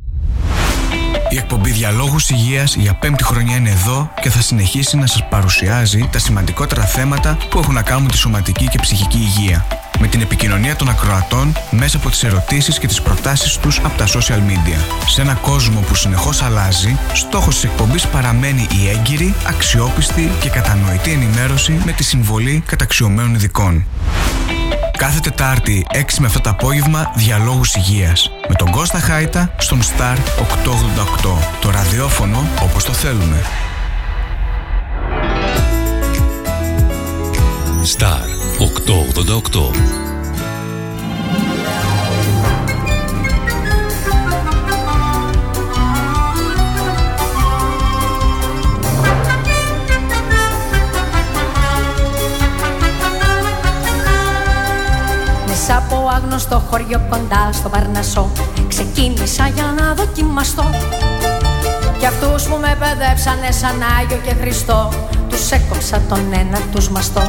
Speaker 27: Η εκπομπή Διαλόγους Υγείας για πέμπτη χρονιά είναι εδώ και θα συνεχίσει να σας παρουσιάζει τα σημαντικότερα θέματα που έχουν να κάνουν με τη σωματική και ψυχική υγεία. με την επικοινωνία των ακροατών μέσα από τις ερωτήσεις και τις προτάσεις τους από τα social media. Σε ένα κόσμο που συνεχώς αλλάζει, στόχος της εκπομπής παραμένει η έγκυρη, αξιόπιστη και κατανοητή ενημέρωση με τη συμβολή καταξιωμένων ειδικών. Κάθε Τετάρτη 6 με 7 το απόγευμα Διαλόγους Υγείας με τον Κώστα Χάιτα στον Star 888. Το ραδιόφωνο όπως το θέλουμε.
Speaker 17: Star 888
Speaker 6: από άγνωστο χωριό κοντά στο Παρνασό Ξεκίνησα για να δοκιμαστώ. Κι αυτούς που με παιδεύσανε σαν Άγιο και Χριστό Τους έκοψα τον ένα τους μαστό.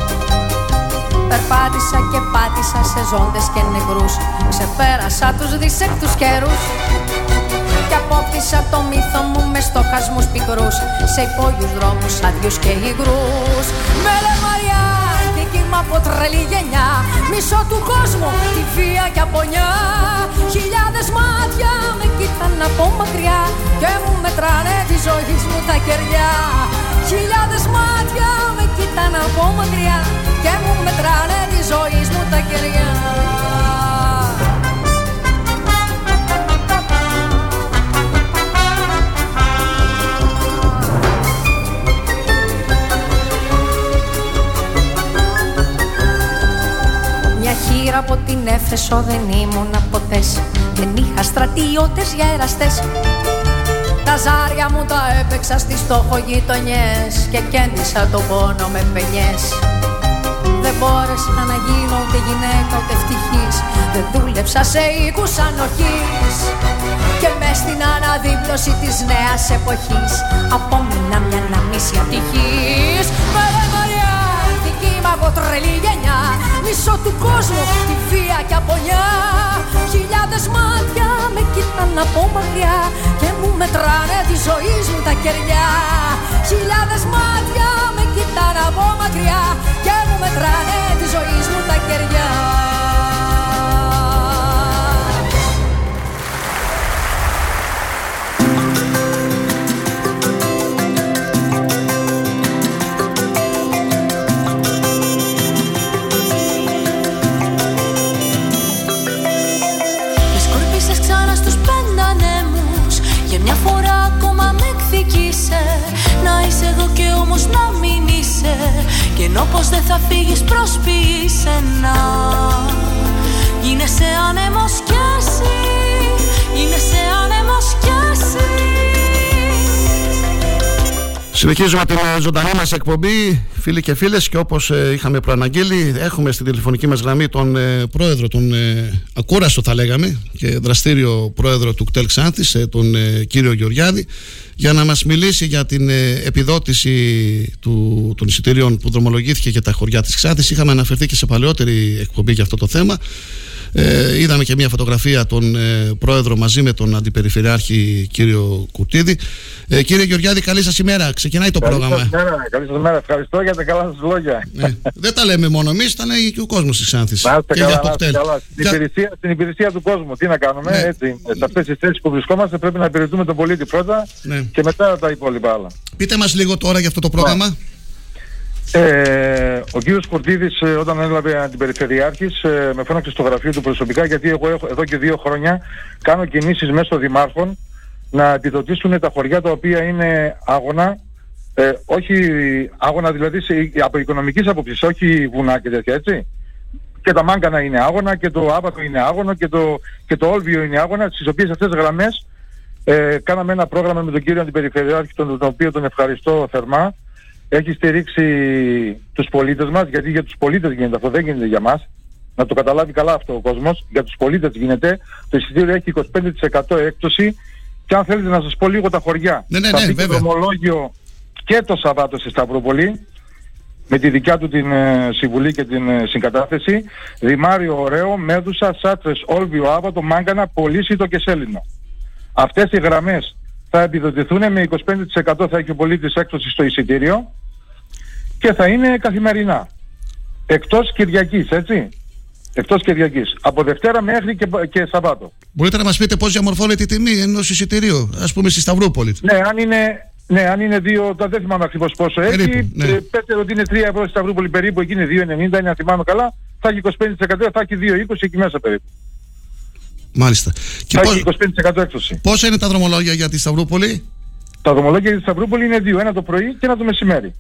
Speaker 6: Περπάτησα και πάτησα σε ζώντες και νεκρούς. Ξεπέρασα τους δυσέκτους καιρούς. Και απόκτησα το μύθο μου με στοχασμούς πικρούς. Σε υπόγειους δρόμους άδειους και υγρούς. Με λεμαριά κύμα από τρελή γενιά Μισό του κόσμου, τη βία και απονιά. Χιλιάδες μάτια με κοίταν από μακριά Και μου μετράνε τη ζωή μου τα κεριά. Χιλιάδες μάτια με κοίταν από μακριά Και μου μετράνε τη ζωή μου τα κεριά Μια χείρα από την Έφεσο δεν ήμουν ποτέ Δεν είχα στρατιώτες για εραστές. Τα ζάρια μου τα έπαιξα στις στόχο γειτονιές Και κέντησα τον πόνο με πενιές. Δεν μπόρεσα να γίνω ούτε γυναίκα ούτε ευτυχής. Δεν δούλεψα σε οίκους ανοχής. Και μες στην αναδίπλωση της νέας εποχής Απόμεινα μια αναμνήσια τυχής Μαρέ Μαριά, δική μ' από τρελή γενιά. Μισό του κόσμου, τη βία και απονιά. Χιλιάδες μάτια με κοίταν από μακριά Και μου μετράνε τη ζωή μου τα κεριά. Χιλιάδες μάτια με κοίταν από μακριά Και μου μετράνε τη ζωή μου τα κεριά
Speaker 19: Και ενώ πως δεν θα φύγεις προσποιείσαι να Γίνεσαι άνεμος κι εσύ. Γίνεσαι άνεμος
Speaker 3: Συνεχίζουμε την ε, ζωντανή μας εκπομπή, φίλοι και φίλες, και όπως ε, είχαμε προαναγγείλει, έχουμε στην τηλεφωνική μας γραμμή τον ε, πρόεδρο, τον ε, ακούραστο θα λέγαμε, και δραστήριο πρόεδρο του ΚΤΕΛ Ξάνθης, ε, τον ε, κύριο Γεωργιάδη, για να μας μιλήσει για την ε, επιδότηση του, των εισιτήριων που δρομολογήθηκε για τα χωριά της Ξάνθης. Είχαμε αναφερθεί και σε παλαιότερη εκπομπή για αυτό το θέμα. Ε, είδαμε και μια φωτογραφία τον ε, πρόεδρο μαζί με τον αντιπεριφερειάρχη κύριο Κουτίδη. Ε, κύριε Γεωργιάδη, καλή σας ημέρα. Ξεκινάει το
Speaker 28: Καλή
Speaker 3: πρόγραμμα.
Speaker 28: σας μέρα, καλή σας μέρα. Ευχαριστώ για τα καλά σας λόγια.
Speaker 3: Ναι. Δεν τα λέμε μόνο εμείς, τα λέει και ο κόσμος της Ξάνθης.
Speaker 28: Να είστε
Speaker 3: Και
Speaker 28: καλά,
Speaker 3: για το
Speaker 28: να είστε
Speaker 3: κτέλ.
Speaker 28: καλά. Στην,
Speaker 3: Για-
Speaker 28: υπηρεσία, στην υπηρεσία του κόσμου. Τι να κάνουμε,
Speaker 3: Ναι.
Speaker 28: έτσι. είναι. Σε αυτές τις θέσεις που βρισκόμαστε πρέπει να υπηρετούμε τον πολίτη πρώτα
Speaker 3: Ναι.
Speaker 28: και μετά τα υπόλοιπα άλλα.
Speaker 3: Πείτε μας λίγο τώρα για αυτό το πρόγραμμα.
Speaker 28: Ε, ο κύριος Κουρτίδης ε, όταν έλαβε αντιπεριφερειάρχης ε, με φώναξε στο γραφείο του προσωπικά γιατί εγώ έχω, εδώ και δύο χρόνια κάνω κινήσεις μέσω δημάρχων να επιδοτήσουν τα χωριά τα οποία είναι άγωνα ε, όχι άγωνα δηλαδή σε, από οικονομικής άποψης, όχι βουνά και τέτοια έτσι. Και τα μάγκανα είναι άγωνα και το άβατο είναι άγωνο και το, και το όλβιο είναι άγωνα στις οποίες αυτές τις γραμμές ε, κάναμε ένα πρόγραμμα με τον κύριο Αντιπεριφερειάρχη τον, τον οποίο τον ευχαριστώ θερμά έχει στηρίξει τους πολίτες μας, γιατί για τους πολίτες γίνεται αυτό, δεν γίνεται για μας. Να το καταλάβει καλά αυτό ο κόσμος. Για τους πολίτες γίνεται. Το εισιτήριο έχει 25% έκπτωση και αν θέλετε να σας πω λίγο τα χωριά.
Speaker 3: Ναι, ναι,
Speaker 28: θα
Speaker 3: ναι,
Speaker 28: μπει και
Speaker 3: βέβαια.
Speaker 28: δρομολόγιο και το Σαββάτο στη Σταυροπολή με τη δικιά του την ε, συμβουλή και την ε, συγκατάθεση. Δημάριο Ωραίο, Μέδουσα, Σάτρες, Όλβιο, Άβατο, Μάγκανα, Πολύσιτο και Σέλινο. Αυτές οι γραμμές θα επιδοτηθούν με 25% θα έχει ο πολίτης έκπτωση στο εισιτήριο και θα είναι καθημερινά. Εκτός Κυριακής, έτσι. Εκτός Κυριακής. Από Δευτέρα μέχρι και, και Σαββάτο.
Speaker 3: Μπορείτε να μας πείτε πώς διαμορφώνεται η τιμή ενός εισιτηρίου, ας πούμε στη Σταυρούπολη.
Speaker 28: Ναι, αν είναι, ναι, αν είναι δύο, τα δεν θυμάμαι ακριβώς πόσο έχει.
Speaker 3: Περίπου, ναι.
Speaker 28: Ε, Πέστε ότι είναι 3 ευρώ στη Σταυρούπολη περίπου, εκεί είναι 2,90, αν θυμάμαι καλά. Θα έχει 25%, θα έχει 2,20 εκεί μέσα περίπου.
Speaker 3: Μάλιστα. Και
Speaker 28: θα
Speaker 3: πώς,
Speaker 28: έχει 25% έκπτωση.
Speaker 3: πόσα είναι τα δρομολόγια για τη Σταυρούπολη,
Speaker 28: Τα δρομολόγια για τη Σταυρούπολη είναι δύο, ένα το πρωί και ένα το μεσημέρι.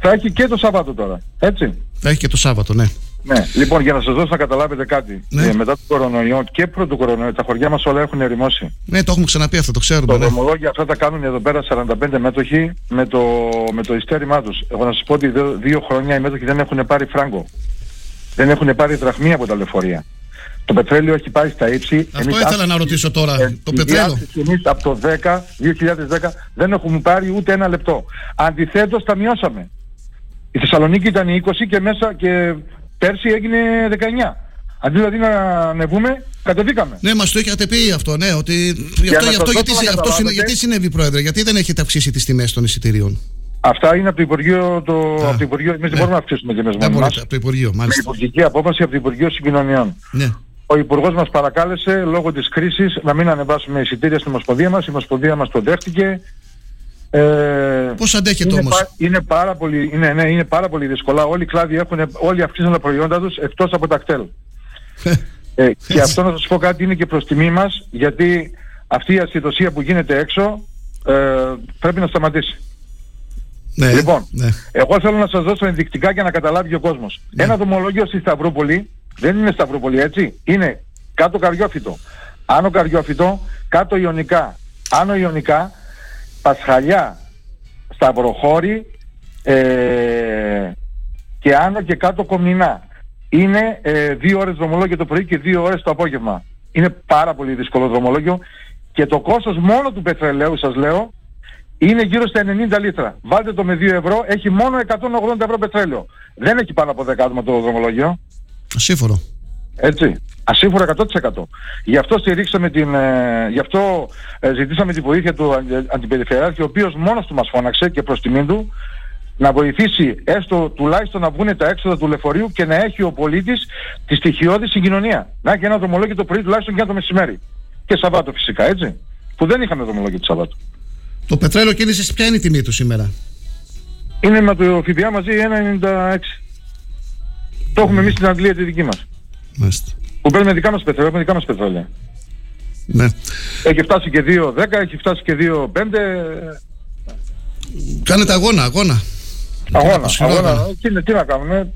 Speaker 28: Θα έχει και το Σαββάτο τώρα. Έτσι.
Speaker 3: Θα έχει και το Σάββατο, ναι.
Speaker 28: Ναι, λοιπόν, για να σας δώσω να καταλάβετε κάτι.
Speaker 3: Ναι.
Speaker 28: Ε, μετά τον κορονοϊό και πρώτο κορονοϊό, τα χωριά μας όλα έχουν ερημώσει.
Speaker 3: Ναι, το έχουμε ξαναπεί αυτό, το ξέρουμε.
Speaker 28: Τα
Speaker 3: Ναι.
Speaker 28: δρομολόγια αυτά τα κάνουν εδώ πέρα 45 μέτοχοι με το, με το ιστέρημά τους. Εγώ να σας πω ότι δύο, δύο χρόνια οι μέτοχοι δεν έχουν πάρει φράγκο. Δεν έχουν πάρει δραχμή από τα λεωφορεία. Το πετρέλαιο έχει πάει στα ύψη.
Speaker 3: Αυτό ήθελα να ρωτήσω τώρα. το πετρέλαιο.
Speaker 28: Εμείς από το 10, 2010 δεν έχουμε πάρει ούτε ένα λεπτό. Αντιθέτως τα μειώσαμε. Η Θεσσαλονίκη ήταν 20 και μέσα και πέρσι έγινε 19. Αντί δηλαδή να ανεβούμε, κατεβήκαμε.
Speaker 3: Ναι, μας το είχατε πει αυτό, ναι. Ότι... Γι'
Speaker 28: Για
Speaker 3: αυτό,
Speaker 28: να
Speaker 3: γι αυτό,
Speaker 28: σας
Speaker 3: γιατί,
Speaker 28: δώσω να
Speaker 3: αυτό συνε-
Speaker 28: καταλάβετε.
Speaker 3: γιατί συνέβη, Πρόεδρε, γιατί δεν έχετε αυξήσει τις τιμές των εισιτηρίων;
Speaker 28: Αυτά είναι από το Υπουργείο. Το, από το Υπουργείο εμείς δεν μπορούμε να αυξήσουμε τιμές
Speaker 3: Δεν
Speaker 28: μόνοι μας.
Speaker 3: μπορείτε, από το Υπουργείο,
Speaker 28: Με
Speaker 3: μάλιστα.
Speaker 28: υπουργική απόφαση από το Υπουργείο Συγκοινωνιών.
Speaker 3: Ναι.
Speaker 28: Ο Υπουργός μας παρακάλεσε λόγω της κρίσης να μην ανεβάσουμε εισιτήρια στην Ομοσπονδία μας. Η Ομοσπονδία μας το δέχτηκε. Ε,
Speaker 3: Πώς αντέχετε
Speaker 28: είναι
Speaker 3: όμως;
Speaker 28: πα- είναι, πάρα πολύ, είναι, ναι, είναι πάρα πολύ δύσκολα. Όλοι οι κλάδοι έχουν, όλοι αυξήσαν τα προϊόντα τους εκτός από τα κτέλ. ε, και αυτό να σας πω κάτι είναι και προς τιμή μας γιατί αυτή η ασυδοσία που γίνεται έξω ε, πρέπει να σταματήσει.
Speaker 3: Ναι,
Speaker 28: Λοιπόν,
Speaker 3: ναι.
Speaker 28: εγώ θέλω να σας δώσω ενδεικτικά για να καταλάβει ο κόσμος. Ένα δρομολόγιο στη Σταυρούπολη δεν είναι Σταυρούπολη έτσι. Είναι κάτω Καριόφυτο, άνω Καριόφυτο, κάτω Ιωνικά, άνω Ιωνικά, Πασχαλιά, Σταυροχώρη ε, και άνω και κάτω Κομνηνά. Είναι ε, δύο ώρες δρομολόγιο το πρωί και δύο ώρες το απόγευμα. Είναι πάρα πολύ δύσκολο δρομολόγιο και το κόστος μόνο του πετρελαίου σας λέω είναι γύρω στα 90 λίτρα. Βάλτε το με 2 ευρώ, έχει μόνο 180 ευρώ πετρέλαιο. Δεν έχει πάνω από 10 άτομα το δρομολόγιο.
Speaker 3: Ασύμφορο.
Speaker 28: Έτσι. Ασύμφορα 100%. Γι' αυτό στηρίξαμε την, ε, γι' αυτό ε, ζητήσαμε τη βοήθεια του αντι- αντιπεριφερειάρχη, ο οποίος μόνος του μας φώναξε και προς τιμήν του να βοηθήσει έστω τουλάχιστον να βγουν τα έξοδα του λεωφορείου και να έχει ο πολίτης τη στοιχειώδη συγκοινωνία. Να έχει ένα δρομολόγιο το πρωί τουλάχιστον και ένα το μεσημέρι. Και Σαββάτο φυσικά, έτσι. Που δεν είχαμε δρομολόγιο το Σαββάτο.
Speaker 3: Το πετρέλαιο κίνησης, ποια είναι η τιμή του σήμερα;
Speaker 28: Είναι με το ΦΠΑ μαζί 1,96. Το έχουμε εμείς στην Αγγλία τη δική μας.
Speaker 3: Μάλιστα.
Speaker 28: Που παίρνουμε δικά μας πετρέλαια, έχουμε δικά μας πετρέλαια.
Speaker 3: Ναι.
Speaker 28: Έχει φτάσει και 2,10, έχει φτάσει και 2,5.
Speaker 3: Κάνετε αγώνα, αγώνα.
Speaker 28: Αγώνα,
Speaker 3: Ισχυρό
Speaker 28: αγώνα.
Speaker 3: αγώνα.
Speaker 28: Τι, είναι- τι να κάνουμε.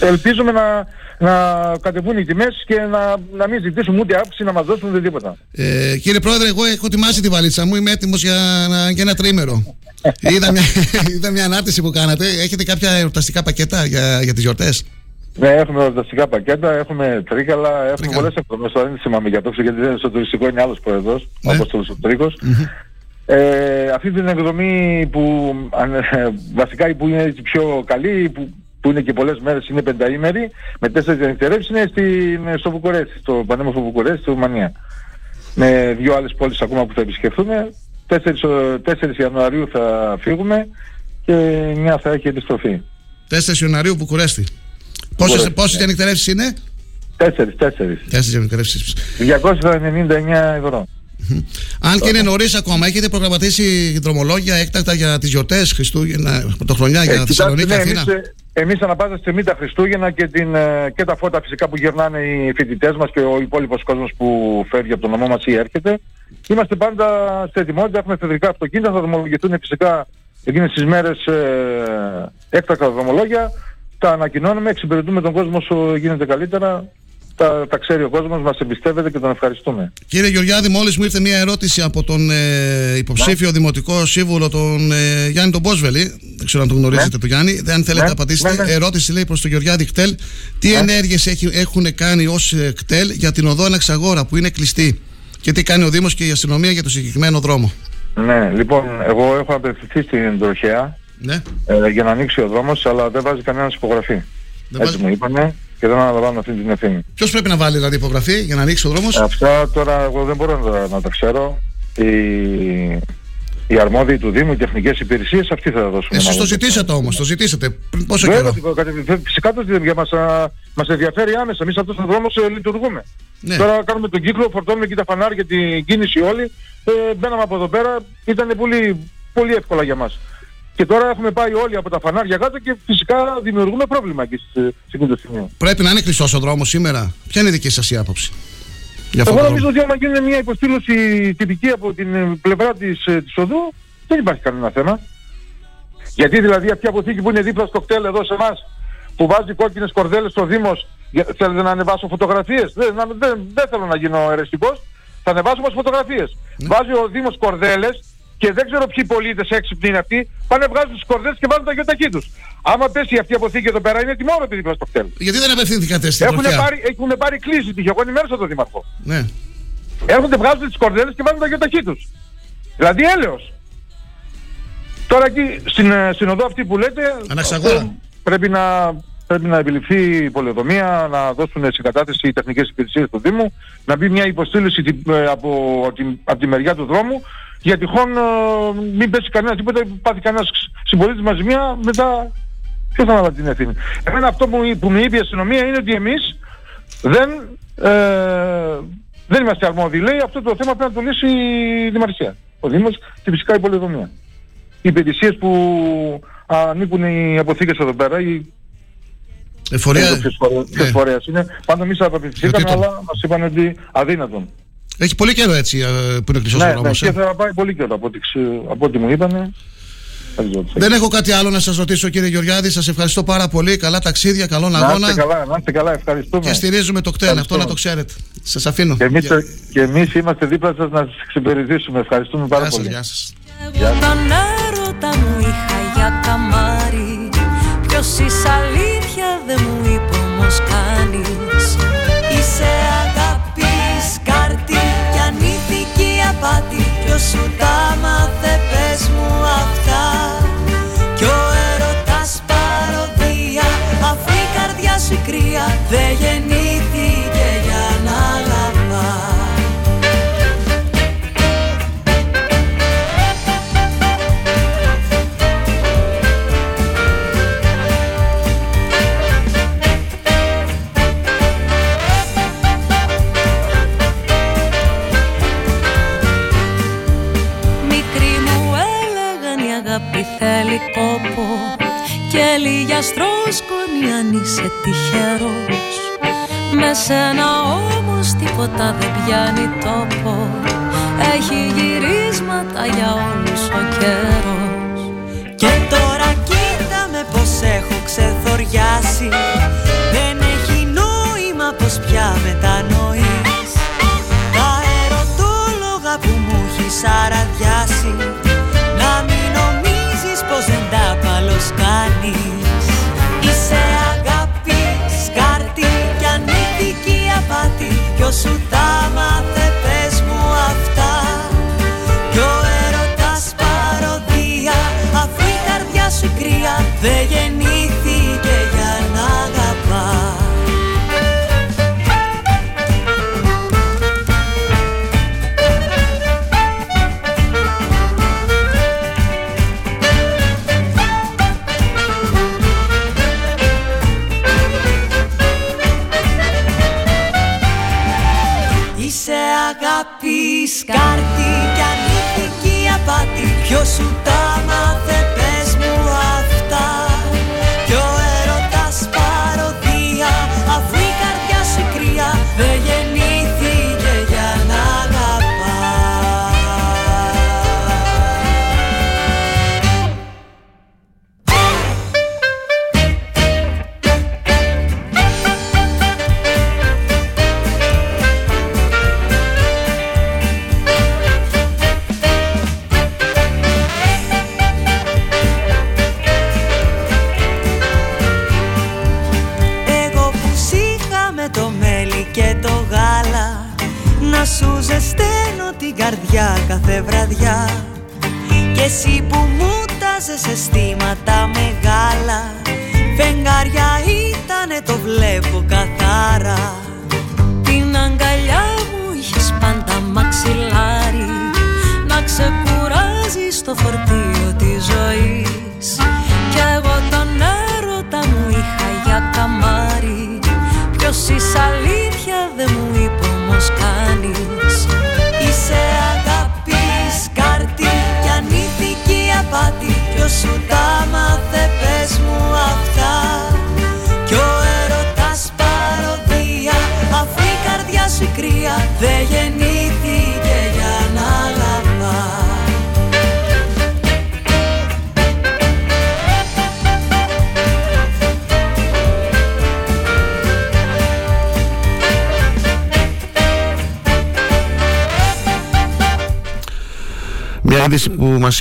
Speaker 28: Ελπίζουμε να, να κατεβούν οι τιμές και να, να μην ζητήσουμε ούτε αύξηση να μας δώσουν ούτε τίποτα.
Speaker 3: Ε, κύριε Πρόεδρε, εγώ έχω ετοιμάσει τη βαλίτσα μου. Είμαι έτοιμος για, να- για ένα τρίμερο. είδα, μια, είδα μια ανάρτηση που κάνατε. Έχετε κάποια εορταστικά πακέτα για, για τις γιορτές;
Speaker 28: Ναι, έχουμε ορταστικά πακέτα, έχουμε τρίκαλα, έχουμε πολλές εκδρομές. Τώρα δεν θυμάμαι για το γιατί δεν στο τουριστικό είναι άλλος πρόεδρος,
Speaker 3: Ναι.
Speaker 28: όπως το Τρίκος. Ε, αυτή την εκδρομή που αν, ε, βασικά η που είναι έτσι πιο καλή, που, που είναι και πολλές μέρες, είναι πενταήμερη, με τέσσερις διανυκτερεύσεις, είναι στην, στο Βουκουρέστι, στο πανέμορφο Βουκουρέστι, στη Ρουμανία. Με δύο άλλες πόλεις ακόμα που θα επισκεφθούμε. 4, 4 Ιανουαρίου θα φύγουμε και μια θα έχει επιστροφή.
Speaker 3: 4 Ιανουαρίου Μπουκουρέστι.
Speaker 28: Μπουκουρέστι,
Speaker 3: Πόσες, πόσες
Speaker 28: ναι.
Speaker 3: διανυκτερεύσεις είναι;
Speaker 28: Τέσσερις, τέσσερις.
Speaker 3: 4 διανυκτερεύσεις.
Speaker 28: 299 ευρώ.
Speaker 3: Αν και είναι νωρίς ακόμα, έχετε προγραμματίσει δρομολόγια έκτακτα για τις γιορτές Χριστούγεννα, Πρωτοχρονιά, για
Speaker 28: Ε, κοιτάξτε,
Speaker 3: Θεσσαλονίκη,
Speaker 28: ναι,
Speaker 3: Αθήνα;
Speaker 28: εμείς, ε, εμείς ανά πάσα στιγμή τα Χριστούγεννα και, την, ε, και τα φώτα φυσικά που γυρνάνε οι φοιτητές μας και ο υπόλοιπος κόσμος που φεύγει από το νομό μας ή έρχεται. Είμαστε πάντα σε ετοιμότητα, έχουμε φεδρικά αυτοκίνητα, θα δρομολογηθούν φυσικά εκείνες τις μέρες ε, έκτακτα δρομολόγια. Τα ανακοινώνουμε, εξυπηρετούμε τον κόσμο όσο γίνεται καλύτερα. Τα, τα ξέρει ο κόσμος, μας εμπιστεύεται και τον ευχαριστούμε.
Speaker 3: Κύριε Γεωργιάδη, μόλις μου ήρθε μια ερώτηση από τον ε, υποψήφιο δημοτικό σύμβουλο, τον ε, Γιάννη τον Πόσβελη. Δεν ξέρω αν τον γνωρίζετε τον Γιάννη. Δεν θέλετε
Speaker 28: Ναι,
Speaker 3: να απαντήσετε.
Speaker 28: ναι, ναι.
Speaker 3: Ερώτηση λέει προς τον Γεωργιάδη Κτέλ. Τι ενέργειες έχουν κάνει ως κτέλ για την οδό Αναξαγόρα που είναι κλειστή; Και τι κάνει ο Δήμος και η αστυνομία για το συγκεκριμένο δρόμο;
Speaker 28: Ναι, λοιπόν, εγώ έχω απευθυνθεί στην τροχέα
Speaker 3: Ναι.
Speaker 28: ε, για να ανοίξει ο δρόμος, αλλά δεν βάζει κανένας υπογραφή. Έτσι
Speaker 3: βάζει-
Speaker 28: μου είπανε και δεν αναλαμβάνω αυτή την ευθύνη.
Speaker 3: Ποιος πρέπει να βάλει δηλαδή υπογραφή για να ανοίξει ο δρόμος;
Speaker 28: Αυτά τώρα εγώ δεν μπορώ να, τα- να τα ξέρω. Η... οι αρμόδιοι του Δήμου, οι τεχνικές υπηρεσίες, αυτοί θα δώσουν.
Speaker 3: Εσείς το ζητήσατε όμως, το ζητήσατε. Πριν Πόσο
Speaker 28: Βέβαια,
Speaker 3: καιρό;
Speaker 28: κατευθυν- φυσικά το ζητάμε, για μας, α, μας ενδιαφέρει άμεσα. Εμείς αυτός τον δρόμος ε, λειτουργούμε.
Speaker 3: Ναι.
Speaker 28: Τώρα κάνουμε τον κύκλο, φορτώνουμε και τα φανάρια, την κίνηση όλη. Ε, μπαίναμε από εδώ πέρα, ήταν πολύ, πολύ εύκολα για μας. Και τώρα έχουμε πάει όλοι από τα φανάρια κάτω και φυσικά δημιουργούμε πρόβλημα εκεί σε σε εκείνο το σημείο.
Speaker 3: Πρέπει να είναι κλειστός ο δρόμος σήμερα. Ποια είναι η δική σας η άποψη. Για αυτό
Speaker 28: Εγώ
Speaker 3: το
Speaker 28: νομίζω
Speaker 3: δρόμο;
Speaker 28: ότι άμα γίνει μια υποστήλωση τυπική από την ε, πλευρά της, ε, της οδού, δεν υπάρχει κανένα θέμα. Γιατί δηλαδή αυτή η αποθήκη που είναι δίπλα στο κτέλ εδώ σε εμάς, που βάζει κόκκινες κορδέλες στο Δήμος, για- θέλετε να ανεβάσω φωτογραφίες; Δεν, να- δεν, δεν θέλω να γίνω αιρεστικός. Θα ανεβάσω όμως φωτογραφίες. Βάζει ο Δήμος κορδέλες και δεν ξέρω ποιοι πολίτες έξυπνοι είναι αυτοί, πάνε βγάζουν τις κορδέλες και βάζουν τα γεωταχή τους. Άμα πέσει αυτή η αποθήκη εδώ πέρα είναι τιμόρροπη δίπλα στο κτέλ.
Speaker 3: Γιατί δεν απευθύνθηκατε στην
Speaker 28: Έχουν
Speaker 3: τροχιά.
Speaker 28: πάρει, έχουν πάρει κλίση τύχη. Εγώ ενημέρωσα τον Δήμαρχο.
Speaker 3: Ναι.
Speaker 28: Έρχονται, βγάζουν τις κορδέλες και βάζουν τα γεωταχή τους. Δηλαδή έλεος. Τώρα εκεί στην, ε, στην οδό αυτή που λέτε
Speaker 3: Αναξαγόρα.
Speaker 28: αυτό πρέπει να, πρέπει να επιληφθεί η πολεοδομία, να δώσουν συγκατάθεση οι τεχνικές υπηρεσίες του Δήμου, να μπει μια υποστήλωση τι- ε, από, την, από τη μεριά του δρόμου για τυχόν ε, μην πέσει κανένας τίποτα, πάθει κανένας συμπολίτης μαζί μια μετά ποιος θα αναλάβει την ευθύνη. Εμένα αυτό που, που μου είπε η αστυνομία είναι ότι εμείς δεν, ε, δεν είμαστε αρμόδιοι. Λέει αυτό το θέμα πρέπει να το λύσει η Δημαρχία. Ο Δήμος και φυσικά η πολεοδομία. Οι υπηρεσίες που ανήκουν οι αποθήκες εδώ πέρα, οι
Speaker 3: Εφορία...
Speaker 28: δεν ξέρω ποιος φορέ- ποιος
Speaker 3: Ναι.
Speaker 28: φορέας είναι, πάντα εμείς απευθυνθήκαμε
Speaker 3: Γιατί το-
Speaker 28: αλλά μας είπαν ότι αδύνατον.
Speaker 3: Έχει πολύ καιρό έτσι ε, που είναι κλειστό ο
Speaker 28: Ναι, ναι,
Speaker 3: δρόμο.
Speaker 28: και θα πάει πολύ καιρό από ό,τι, ξε- από ό,τι μου είπανε. Δεν ξέρω τι θα
Speaker 3: Δεν έχω κάτι άλλο να σας ρωτήσω, κύριε Γεωργιάδη. Σας ευχαριστώ πάρα πολύ. Καλά ταξίδια, καλό
Speaker 28: Να
Speaker 3: αγώνα.
Speaker 28: είστε καλά, να είστε καλά, ευχαριστούμε.
Speaker 3: Και στηρίζουμε το κτέλ, αυτό να το ξέρετε. Σας αφήνω.
Speaker 28: Και εμείς,
Speaker 3: Γεια-
Speaker 28: και εμείς είμαστε δίπλα σας να σας εξυπηρετήσουμε. Ευχαριστούμε πάρα
Speaker 3: Γεια σας,
Speaker 28: πολύ.
Speaker 3: γεια σας.
Speaker 19: Όταν έρωτα μου είχα για καμάρι Ποιος είσαι αλήθεια δεν μου είπε όμως κάνεις Είσαι αγάπης κάρτη κι ανήθικη απάτη. Ποιος σου τα μάθε πες μου αυτά. Κι ο έρωτας παροδία αφού η καρδιά σου η κρύα Δεν γεννήθηκε τίποτα δεν πιάνει τόπο. Έχει γυρίσματα για όλους ο καιρός. Και τώρα κοίτα με πως έχω ξεθοριάσει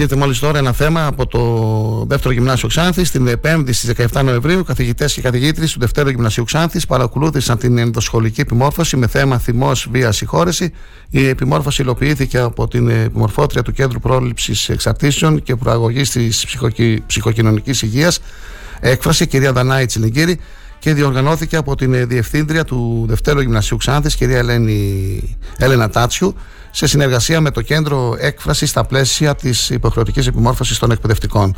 Speaker 3: ήρθε μόλις τώρα, ένα θέμα από το δεύτερο γυμνάσιο Ξάνθης. Την 5η στις 17 Νοεμβρίου, καθηγητές και καθηγήτρε του δεύτερου γυμνασίου Ξάνθης παρακολούθησαν την ενδοσχολική επιμόρφωση με θέμα θυμός, βίας, συγχώρεση. Η επιμόρφωση υλοποιήθηκε από την επιμορφώτρια του Κέντρου Πρόληψης Εξαρτήσεων και Προαγωγής της Ψυχοκοινωνικής Υγείας, έκφραση, κυρία Δανάη Τσιλιγκύρη, και διοργανώθηκε από την Διευθύντρια του Δευτέρου Γυμνασίου Ξάνθης, κυρία Ελένη, Έλενα Τάτσιου, σε συνεργασία με το Κέντρο Έκφρασης στα πλαίσια της υποχρεωτικής επιμόρφωσης των εκπαιδευτικών.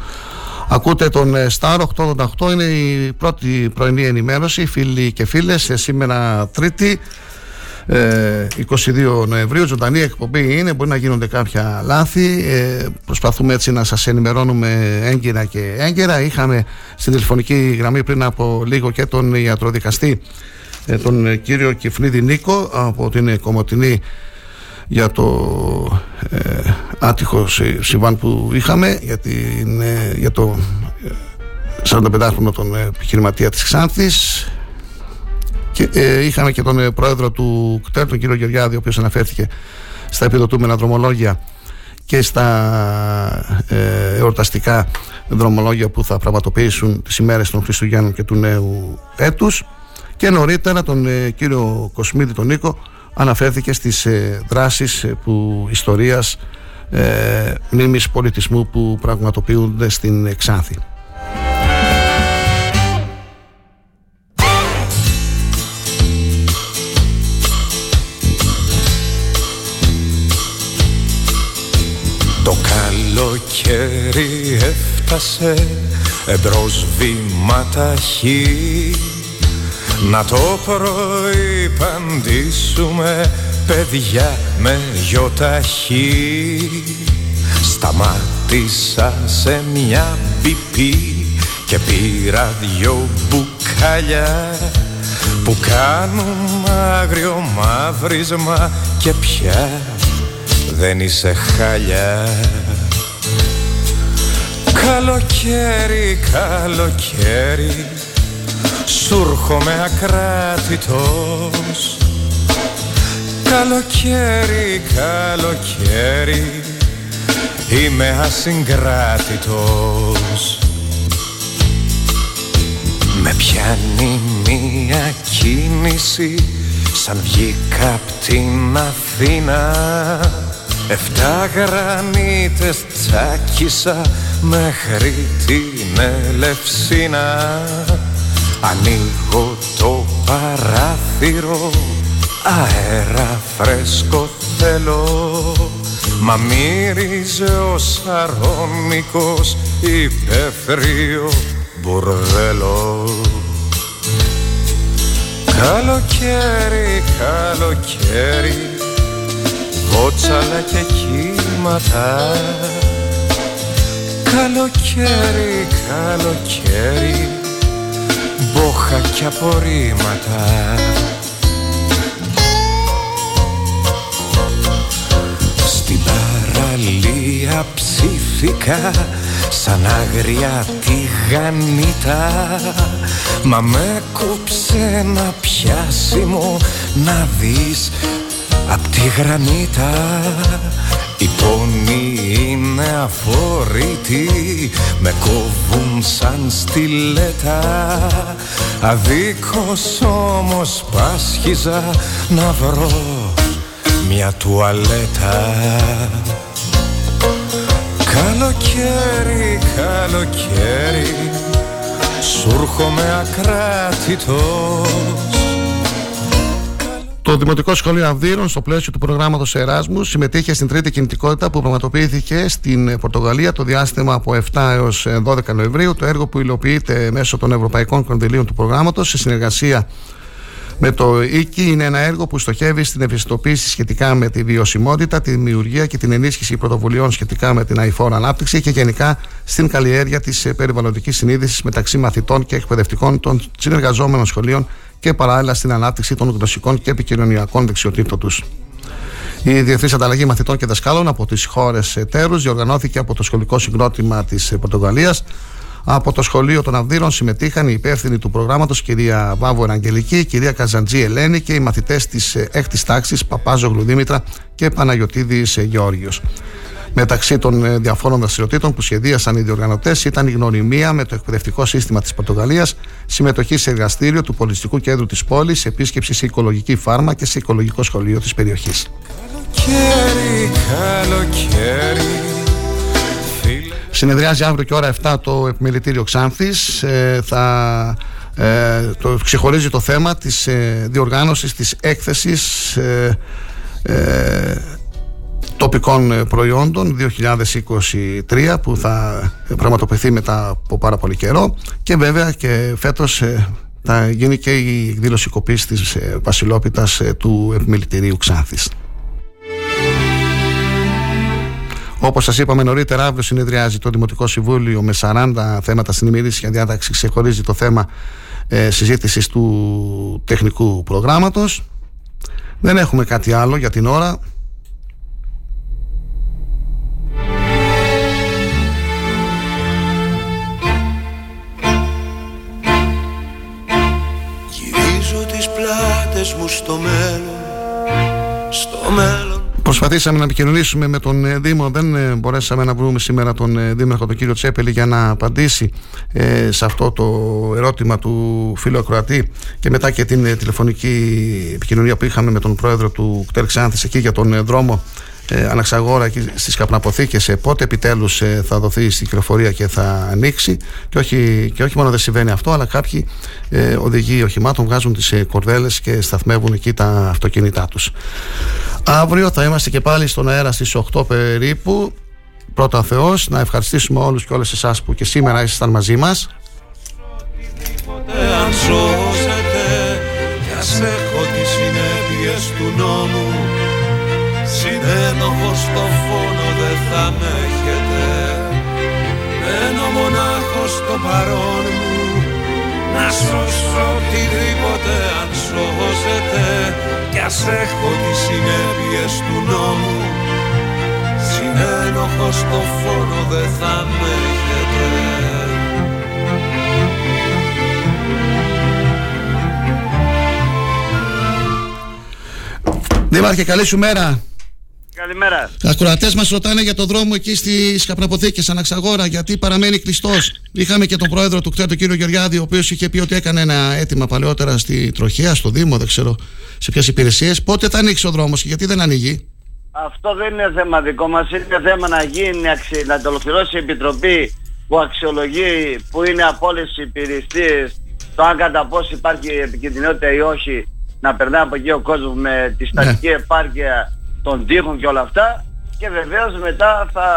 Speaker 3: Ακούτε τον ε, Star 888, είναι η πρώτη πρωινή ενημέρωση, φίλοι και φίλες, σήμερα Τρίτη. 22 ε, Νοεμβρίου, ζωντανή εκπομπή είναι, μπορεί να γίνονται κάποια λάθη. Ε, προσπαθούμε έτσι να σας ενημερώνουμε έγκαιρα και έγκαιρα. Είχαμε στην τηλεφωνική γραμμή πριν από λίγο και τον ιατροδικαστή, ε, τον κύριο Κιφνίδη Νίκο από την Κομωτινή για το ε, άτυχο συμβάν που είχαμε για, την, ε, για το 45χρονο τον επιχειρηματία της Ξάνθης. Και ε, είχαμε και τον ε, πρόεδρο του ΚΤΕΡ, τον κύριο Γεωργιάδη, ο οποίος αναφέρθηκε στα επιδοτούμενα δρομολόγια και στα ε, εορταστικά δρομολόγια που θα πραγματοποιήσουν τις ημέρες των Χριστουγέννων και του νέου έτους. Και νωρίτερα τον ε, κύριο Κοσμίδη τον Νίκο αναφέρθηκε στις ε, δράσεις ε, που ιστορίας ε, μνήμης πολιτισμού που πραγματοποιούνται στην Ξάνθη.
Speaker 23: Το καλοκαίρι έφτασε εμπρός βήμα ταχύ να το πρωί παντήσουμε παιδιά με γιοταχή. Σταμάτησα σε μια μπιπί και πήρα δυο μπουκάλια που κάνουν άγριο μαύρισμα και πια δεν είσαι χάλια. Καλοκαίρι, καλοκαίρι σου έρχομαι ακράτητος. Καλοκαίρι, καλοκαίρι Είμαι ασυγκράτητος. Με πιάνει μία κίνηση Σαν βγήκα απ' την Αθήνα. Εφτά γρανίτες τσάκισα μέχρι την Ελευσίνα Ανοίγω το παράθυρο Αέρα φρέσκο θέλω. Μα μύριζε ο σαρώνικος υπαίθριο μπουρδέλο. Καλοκαίρι, καλοκαίρι Βότσαλα και κύματα. Καλοκαίρι, καλοκαίρι μπόχα και απορρίμματα. Στην παραλία ψήθηκα σαν άγρια γανίτα. Μα με κόψε ένα πιάσιμο να δεις απ' τη γρανίτα οι πόνοι είναι αφορητοί Με κόβουν σαν στιλέτα Αδίκως όμως πάσχιζα να βρω μια τουαλέτα. Καλοκαίρι, καλοκαίρι Σου έρχομαι ακράτητος
Speaker 3: το Το Δημοτικό Σχολείο Αυδείρων, στο πλαίσιο του προγράμματος Εράσμους, συμμετείχε στην τρίτη κινητικότητα που πραγματοποιήθηκε στην Πορτογαλία το διάστημα από 7 έως 12 Νοεμβρίου. Το έργο που υλοποιείται μέσω των Ευρωπαϊκών Κονδυλίων του προγράμματος σε συνεργασία με το ΙΚΙ είναι ένα έργο που στοχεύει στην ευαισθητοποίηση σχετικά με τη βιωσιμότητα, τη δημιουργία και την ενίσχυση πρωτοβουλειών σχετικά με την αηφόρα ανάπτυξη και γενικά στην καλλιέργεια της περιβαλλοντικής συνείδησης μεταξύ μαθητών και εκπαιδευτικών των συνεργαζόμενων σχολείων και παράλληλα στην ανάπτυξη των γλωσσικών και επικοινωνιακών δεξιοτήτων τους. Η διεθνής ανταλλαγή μαθητών και δασκάλων από τις χώρες εταίρους διοργανώθηκε από το σχολικό συγκρότημα της Πορτογαλίας. Από το σχολείο των Αυδείρων συμμετείχαν οι υπεύθυνοι του προγράμματος, κυρία Βάβο Εραγγελική, κυρία Καζαντζή Ελένη και οι μαθητές της 6η τάξης Παπάζογλου Δήμητρα και Παναγιοτήδη Γεώργιος. Μεταξύ των ε, διαφόρων δραστηριοτήτων που σχεδίασαν οι διοργανωτές ήταν η γνωριμία με το εκπαιδευτικό σύστημα της Πορτογαλίας, συμμετοχή σε εργαστήριο του Πολιστικού Κέντρου της πόλης, επίσκεψη σε οικολογική φάρμα και σε οικολογικό σχολείο της περιοχής. Συνεδριάζει αύριο και ώρα 7 το επιμελητήριο Ξάνθης. Ε, θα ε, το ξεχωρίζει το θέμα της ε, διοργάνωσης της έκθεσης ε, ε τοπικών ε, προϊόντων 2023 που θα πραγματοποιηθεί μετά από πάρα πολύ καιρό και βέβαια και φέτος ε, θα γίνει και η εκδήλωση κοπής της ε, Βασιλόπιτας του Επιμελητηρίου Ξάνθης. Όπως σας είπαμε νωρίτερα, αύριο συνεδριάζει το Δημοτικό Συμβούλιο με 40 θέματα στην ημερήσια διάταξη. Ξεχωρίζει το θέμα ε, συζήτησης του τεχνικού προγράμματος. Δεν έχουμε κάτι άλλο για την ώρα.
Speaker 1: Μου στο μέλλον Στο μέλλον.
Speaker 3: Προσπαθήσαμε να επικοινωνήσουμε με τον ε, Δήμο, δεν ε, μπορέσαμε να βρούμε σήμερα τον ε, Δήμαρχο, τον κύριο Τσέπελη, για να απαντήσει σε αυτό το ερώτημα του φίλου Ακροατή. Και μετά και την τηλεφωνική επικοινωνία που είχαμε με τον πρόεδρο του ΚΤΕΡ Ξάνθης εκεί για τον δρόμο ε, Αναξαγόρα και στις καπναποθήκες ε, πότε επιτέλους ε, θα δοθεί στην κυκλοφορία και θα ανοίξει. Και όχι, και όχι μόνο δεν συμβαίνει αυτό αλλά κάποιοι ε, οδηγοί οχημάτων βγάζουν τις ε, κορδέλες και σταθμεύουν εκεί τα αυτοκίνητά τους. Αύριο θα είμαστε και πάλι στον αέρα στις 8 περίπου. Πρώτα Θεός να ευχαριστήσουμε όλους και όλες εσάς που και σήμερα ήσασταν μαζί μας.
Speaker 1: Αν σώσετε κι ας έχω τις συνέπειες του νόμου Συνένοχος στο φόνο δεν θα με έχετε. Μένω μονάχος στο παρόν μου. Να σώσω οτιδήποτε αν σώσετε. Κι ας έχω τις συνέπειες του νόμου. Συνένοχος στο φόνο δεν θα με έχετε.
Speaker 3: Δήμαρχε, καλή σου μέρα.
Speaker 29: Καλημέρα.
Speaker 3: Ακροατές μας ρωτάνε για το δρόμο εκεί στι καπναποθήκε Αναξαγόρα, γιατί παραμένει κλειστός. Είχαμε και τον πρόεδρο του ΚΤΕ, τον κύριο Γεωργιάδη, ο οποίος είχε πει ότι έκανε ένα αίτημα παλαιότερα στη Τροχέα, στο Δήμο, δεν ξέρω σε ποιες υπηρεσίες. Πότε θα ανοίξει ο δρόμος και γιατί δεν ανοίγει;
Speaker 29: Αυτό δεν είναι θέμα δικό μας. Είναι θέμα να γίνει, να το ολοκληρώσει η Επιτροπή που αξιολογεί που είναι από όλε τι υπηρεσίες το αν κατά πόσο υπάρχει επικίνδυνοτητα ή όχι να περνάει από εκεί ο κόσμος με τη στατική ναι. επάρκεια των τείχων και όλα αυτά και βεβαίως μετά θα,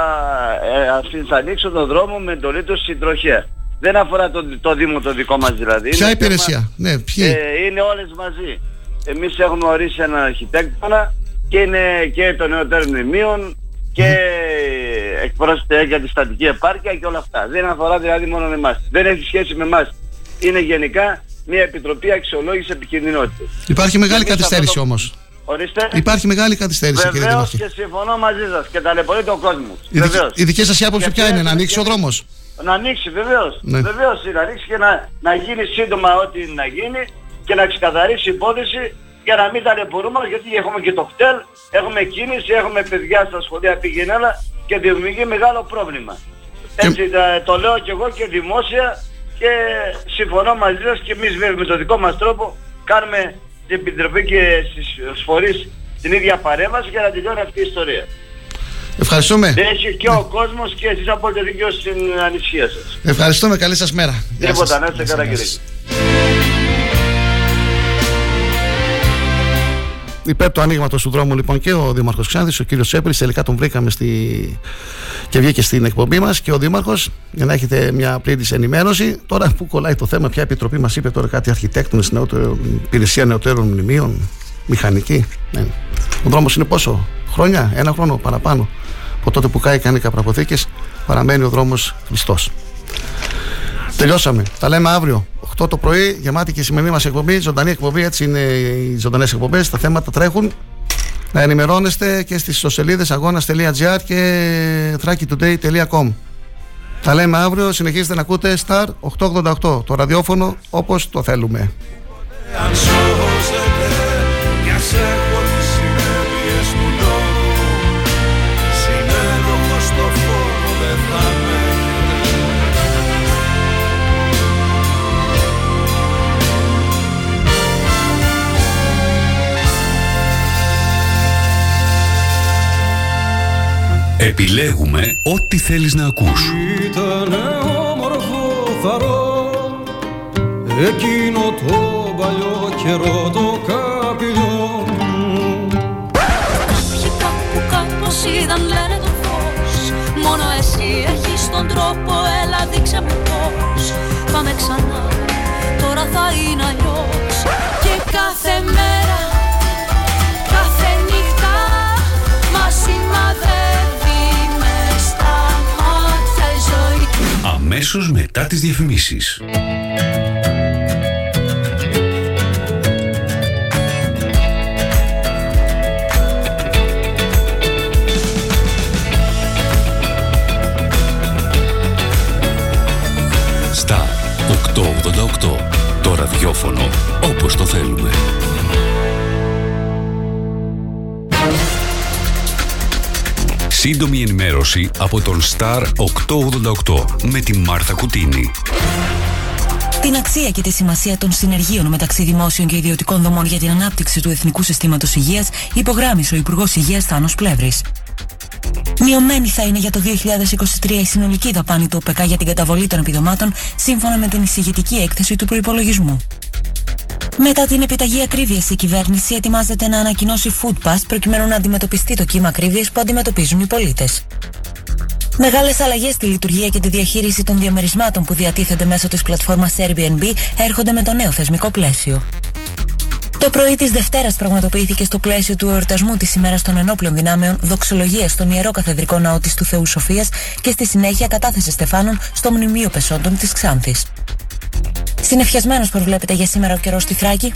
Speaker 29: ε, θα ανοίξω τον δρόμο με το λίτο στην τροχέα. Δεν αφορά το, το Δήμο το δικό μας δηλαδή.
Speaker 3: Ποια υπηρεσία, ναι,
Speaker 29: Ε, είναι όλες μαζί. Εμείς έχουμε ορίσει έναν αρχιτέκτονα και είναι και το νεότερο μνημείων και mm. εκπρόσωπε για τη στατική επάρκεια και όλα αυτά. Δεν αφορά δηλαδή μόνο εμάς. Δεν έχει σχέση με εμάς. Είναι γενικά μια επιτροπή αξιολόγησης επικίνδυνοτητας.
Speaker 3: Υπάρχει μεγάλη καθυστέρηση το... όμως.
Speaker 29: Ορίστε.
Speaker 3: Υπάρχει μεγάλη καθυστέρηση, κύριε Δημαρχή.
Speaker 29: και συμφωνώ μαζί σας και ταλαιπωρεί τον κόσμος.
Speaker 3: Η, η δική σας άποψη ποια είναι, να ανοίξει ο δρόμος;
Speaker 29: Να ανοίξει, βεβαίως. Ναι. Βεβαίως είναι να ανοίξει και να, να γίνει σύντομα ό,τι είναι να γίνει και να ξεκαθαρίσει η υπόθεση για να μην ταλαιπωρούμε γιατί έχουμε και το χτέλ, έχουμε κίνηση, έχουμε παιδιά στα σχολεία πηγαίνελα και δημιουργεί μεγάλο πρόβλημα. Έτσι το λέω και εγώ και δημόσια και συμφωνώ μαζί σας και εμείς με το δικό μας τρόπο κάνουμε την Επιτροπή και στις φορείς την ίδια παρέμβαση για να τελειώνει αυτή η ιστορία.
Speaker 3: Ευχαριστούμε.
Speaker 29: Έχει και ο κόσμος και εσείς από το δίκαιο στην ανησυχία σας.
Speaker 3: Ευχαριστούμε. Καλή σας μέρα.
Speaker 29: Τίποτα. Να είστε καλά κύριε.
Speaker 3: Υπέρ του ανοίγματος του δρόμου λοιπόν και ο Δήμαρχος Ξάνθης, ο κύριος Τσέπρη. Τελικά τον βρήκαμε στη... και βγήκε στην εκπομπή μας και ο Δήμαρχος για να έχετε μια πλήρης ενημέρωση. Τώρα που κολλάει το θέμα, ποια επιτροπή μας είπε τώρα κάτι αρχιτέκτονες, υπηρεσία νεωτέρων μνημείων, μηχανική. Ναι. Ο δρόμος είναι πόσο, χρόνια, ένα χρόνο παραπάνω. Από τότε που κάει κάνει καπραποθήκε, παραμένει ο δρόμος κλειστός. Τελειώσαμε. Τα λέμε αύριο. 8 το πρωί, γεμάτη και η σημερινή μας εκπομπή. Ζωντανή εκπομπή, έτσι είναι οι ζωντανές εκπομπές. Τα θέματα τρέχουν. Να ενημερώνεστε και στις ιστοσελίδες αγώνα.gr και thrakitoday.com. Τα λέμε αύριο. Συνεχίζετε να ακούτε Star 888, το ραδιόφωνο όπως το θέλουμε.
Speaker 17: Επιλέγουμε ό,τι θέλεις να ακούς.
Speaker 24: Ήτανε όμορφο θαρό Εκείνο το παλιό καιρό το καπηλιό
Speaker 19: Κάποιοι κάπου κάπως είδαν λένε το φως. Μόνο εσύ έχεις τον τρόπο Έλα δείξε μου πώς. Πάμε ξανά Τώρα θα είναι αλλιώς. Και κάθε μέρα
Speaker 17: Αμέσως μετά τις διαφημίσεις. Στα 888. Το ραδιόφωνο όπως το θέλουμε. Σύντομη ενημέρωση από τον Star 888 με τη Μάρθα Κουτίνη.
Speaker 30: Την αξία και τη σημασία των συνεργείων μεταξύ δημόσιων και ιδιωτικών δομών για την ανάπτυξη του Εθνικού Συστήματος Υγείας υπογράμμισε ο Υπουργός Υγείας Θάνος Πλεύρης. Μειωμένη θα είναι για το 2023 η συνολική δαπάνη του ΟΠΕΚΑ για την καταβολή των επιδομάτων σύμφωνα με την εισηγητική έκθεση του προπολογισμού. Μετά την επιταγή ακρίβειας, η κυβέρνηση ετοιμάζεται να ανακοινώσει food pass προκειμένου να αντιμετωπιστεί το κύμα ακρίβειας που αντιμετωπίζουν οι πολίτες. Μεγάλες αλλαγές στη λειτουργία και τη διαχείριση των διαμερισμάτων που διατίθενται μέσω της πλατφόρμας Airbnb έρχονται με το νέο θεσμικό πλαίσιο. Το πρωί της Δευτέρας πραγματοποιήθηκε στο πλαίσιο του εορτασμού της ημέρας των ενόπλων δυνάμεων δοξολογίας στον ιερό καθεδρικό ναό της του Θεού Σοφίας και στη συνέχεια κατάθεση στεφάνων στο μνημείο Πεσόντων της Ξάνθης. Συνεφιασμένος προβλέπεται για σήμερα ο καιρός στη Θράκη.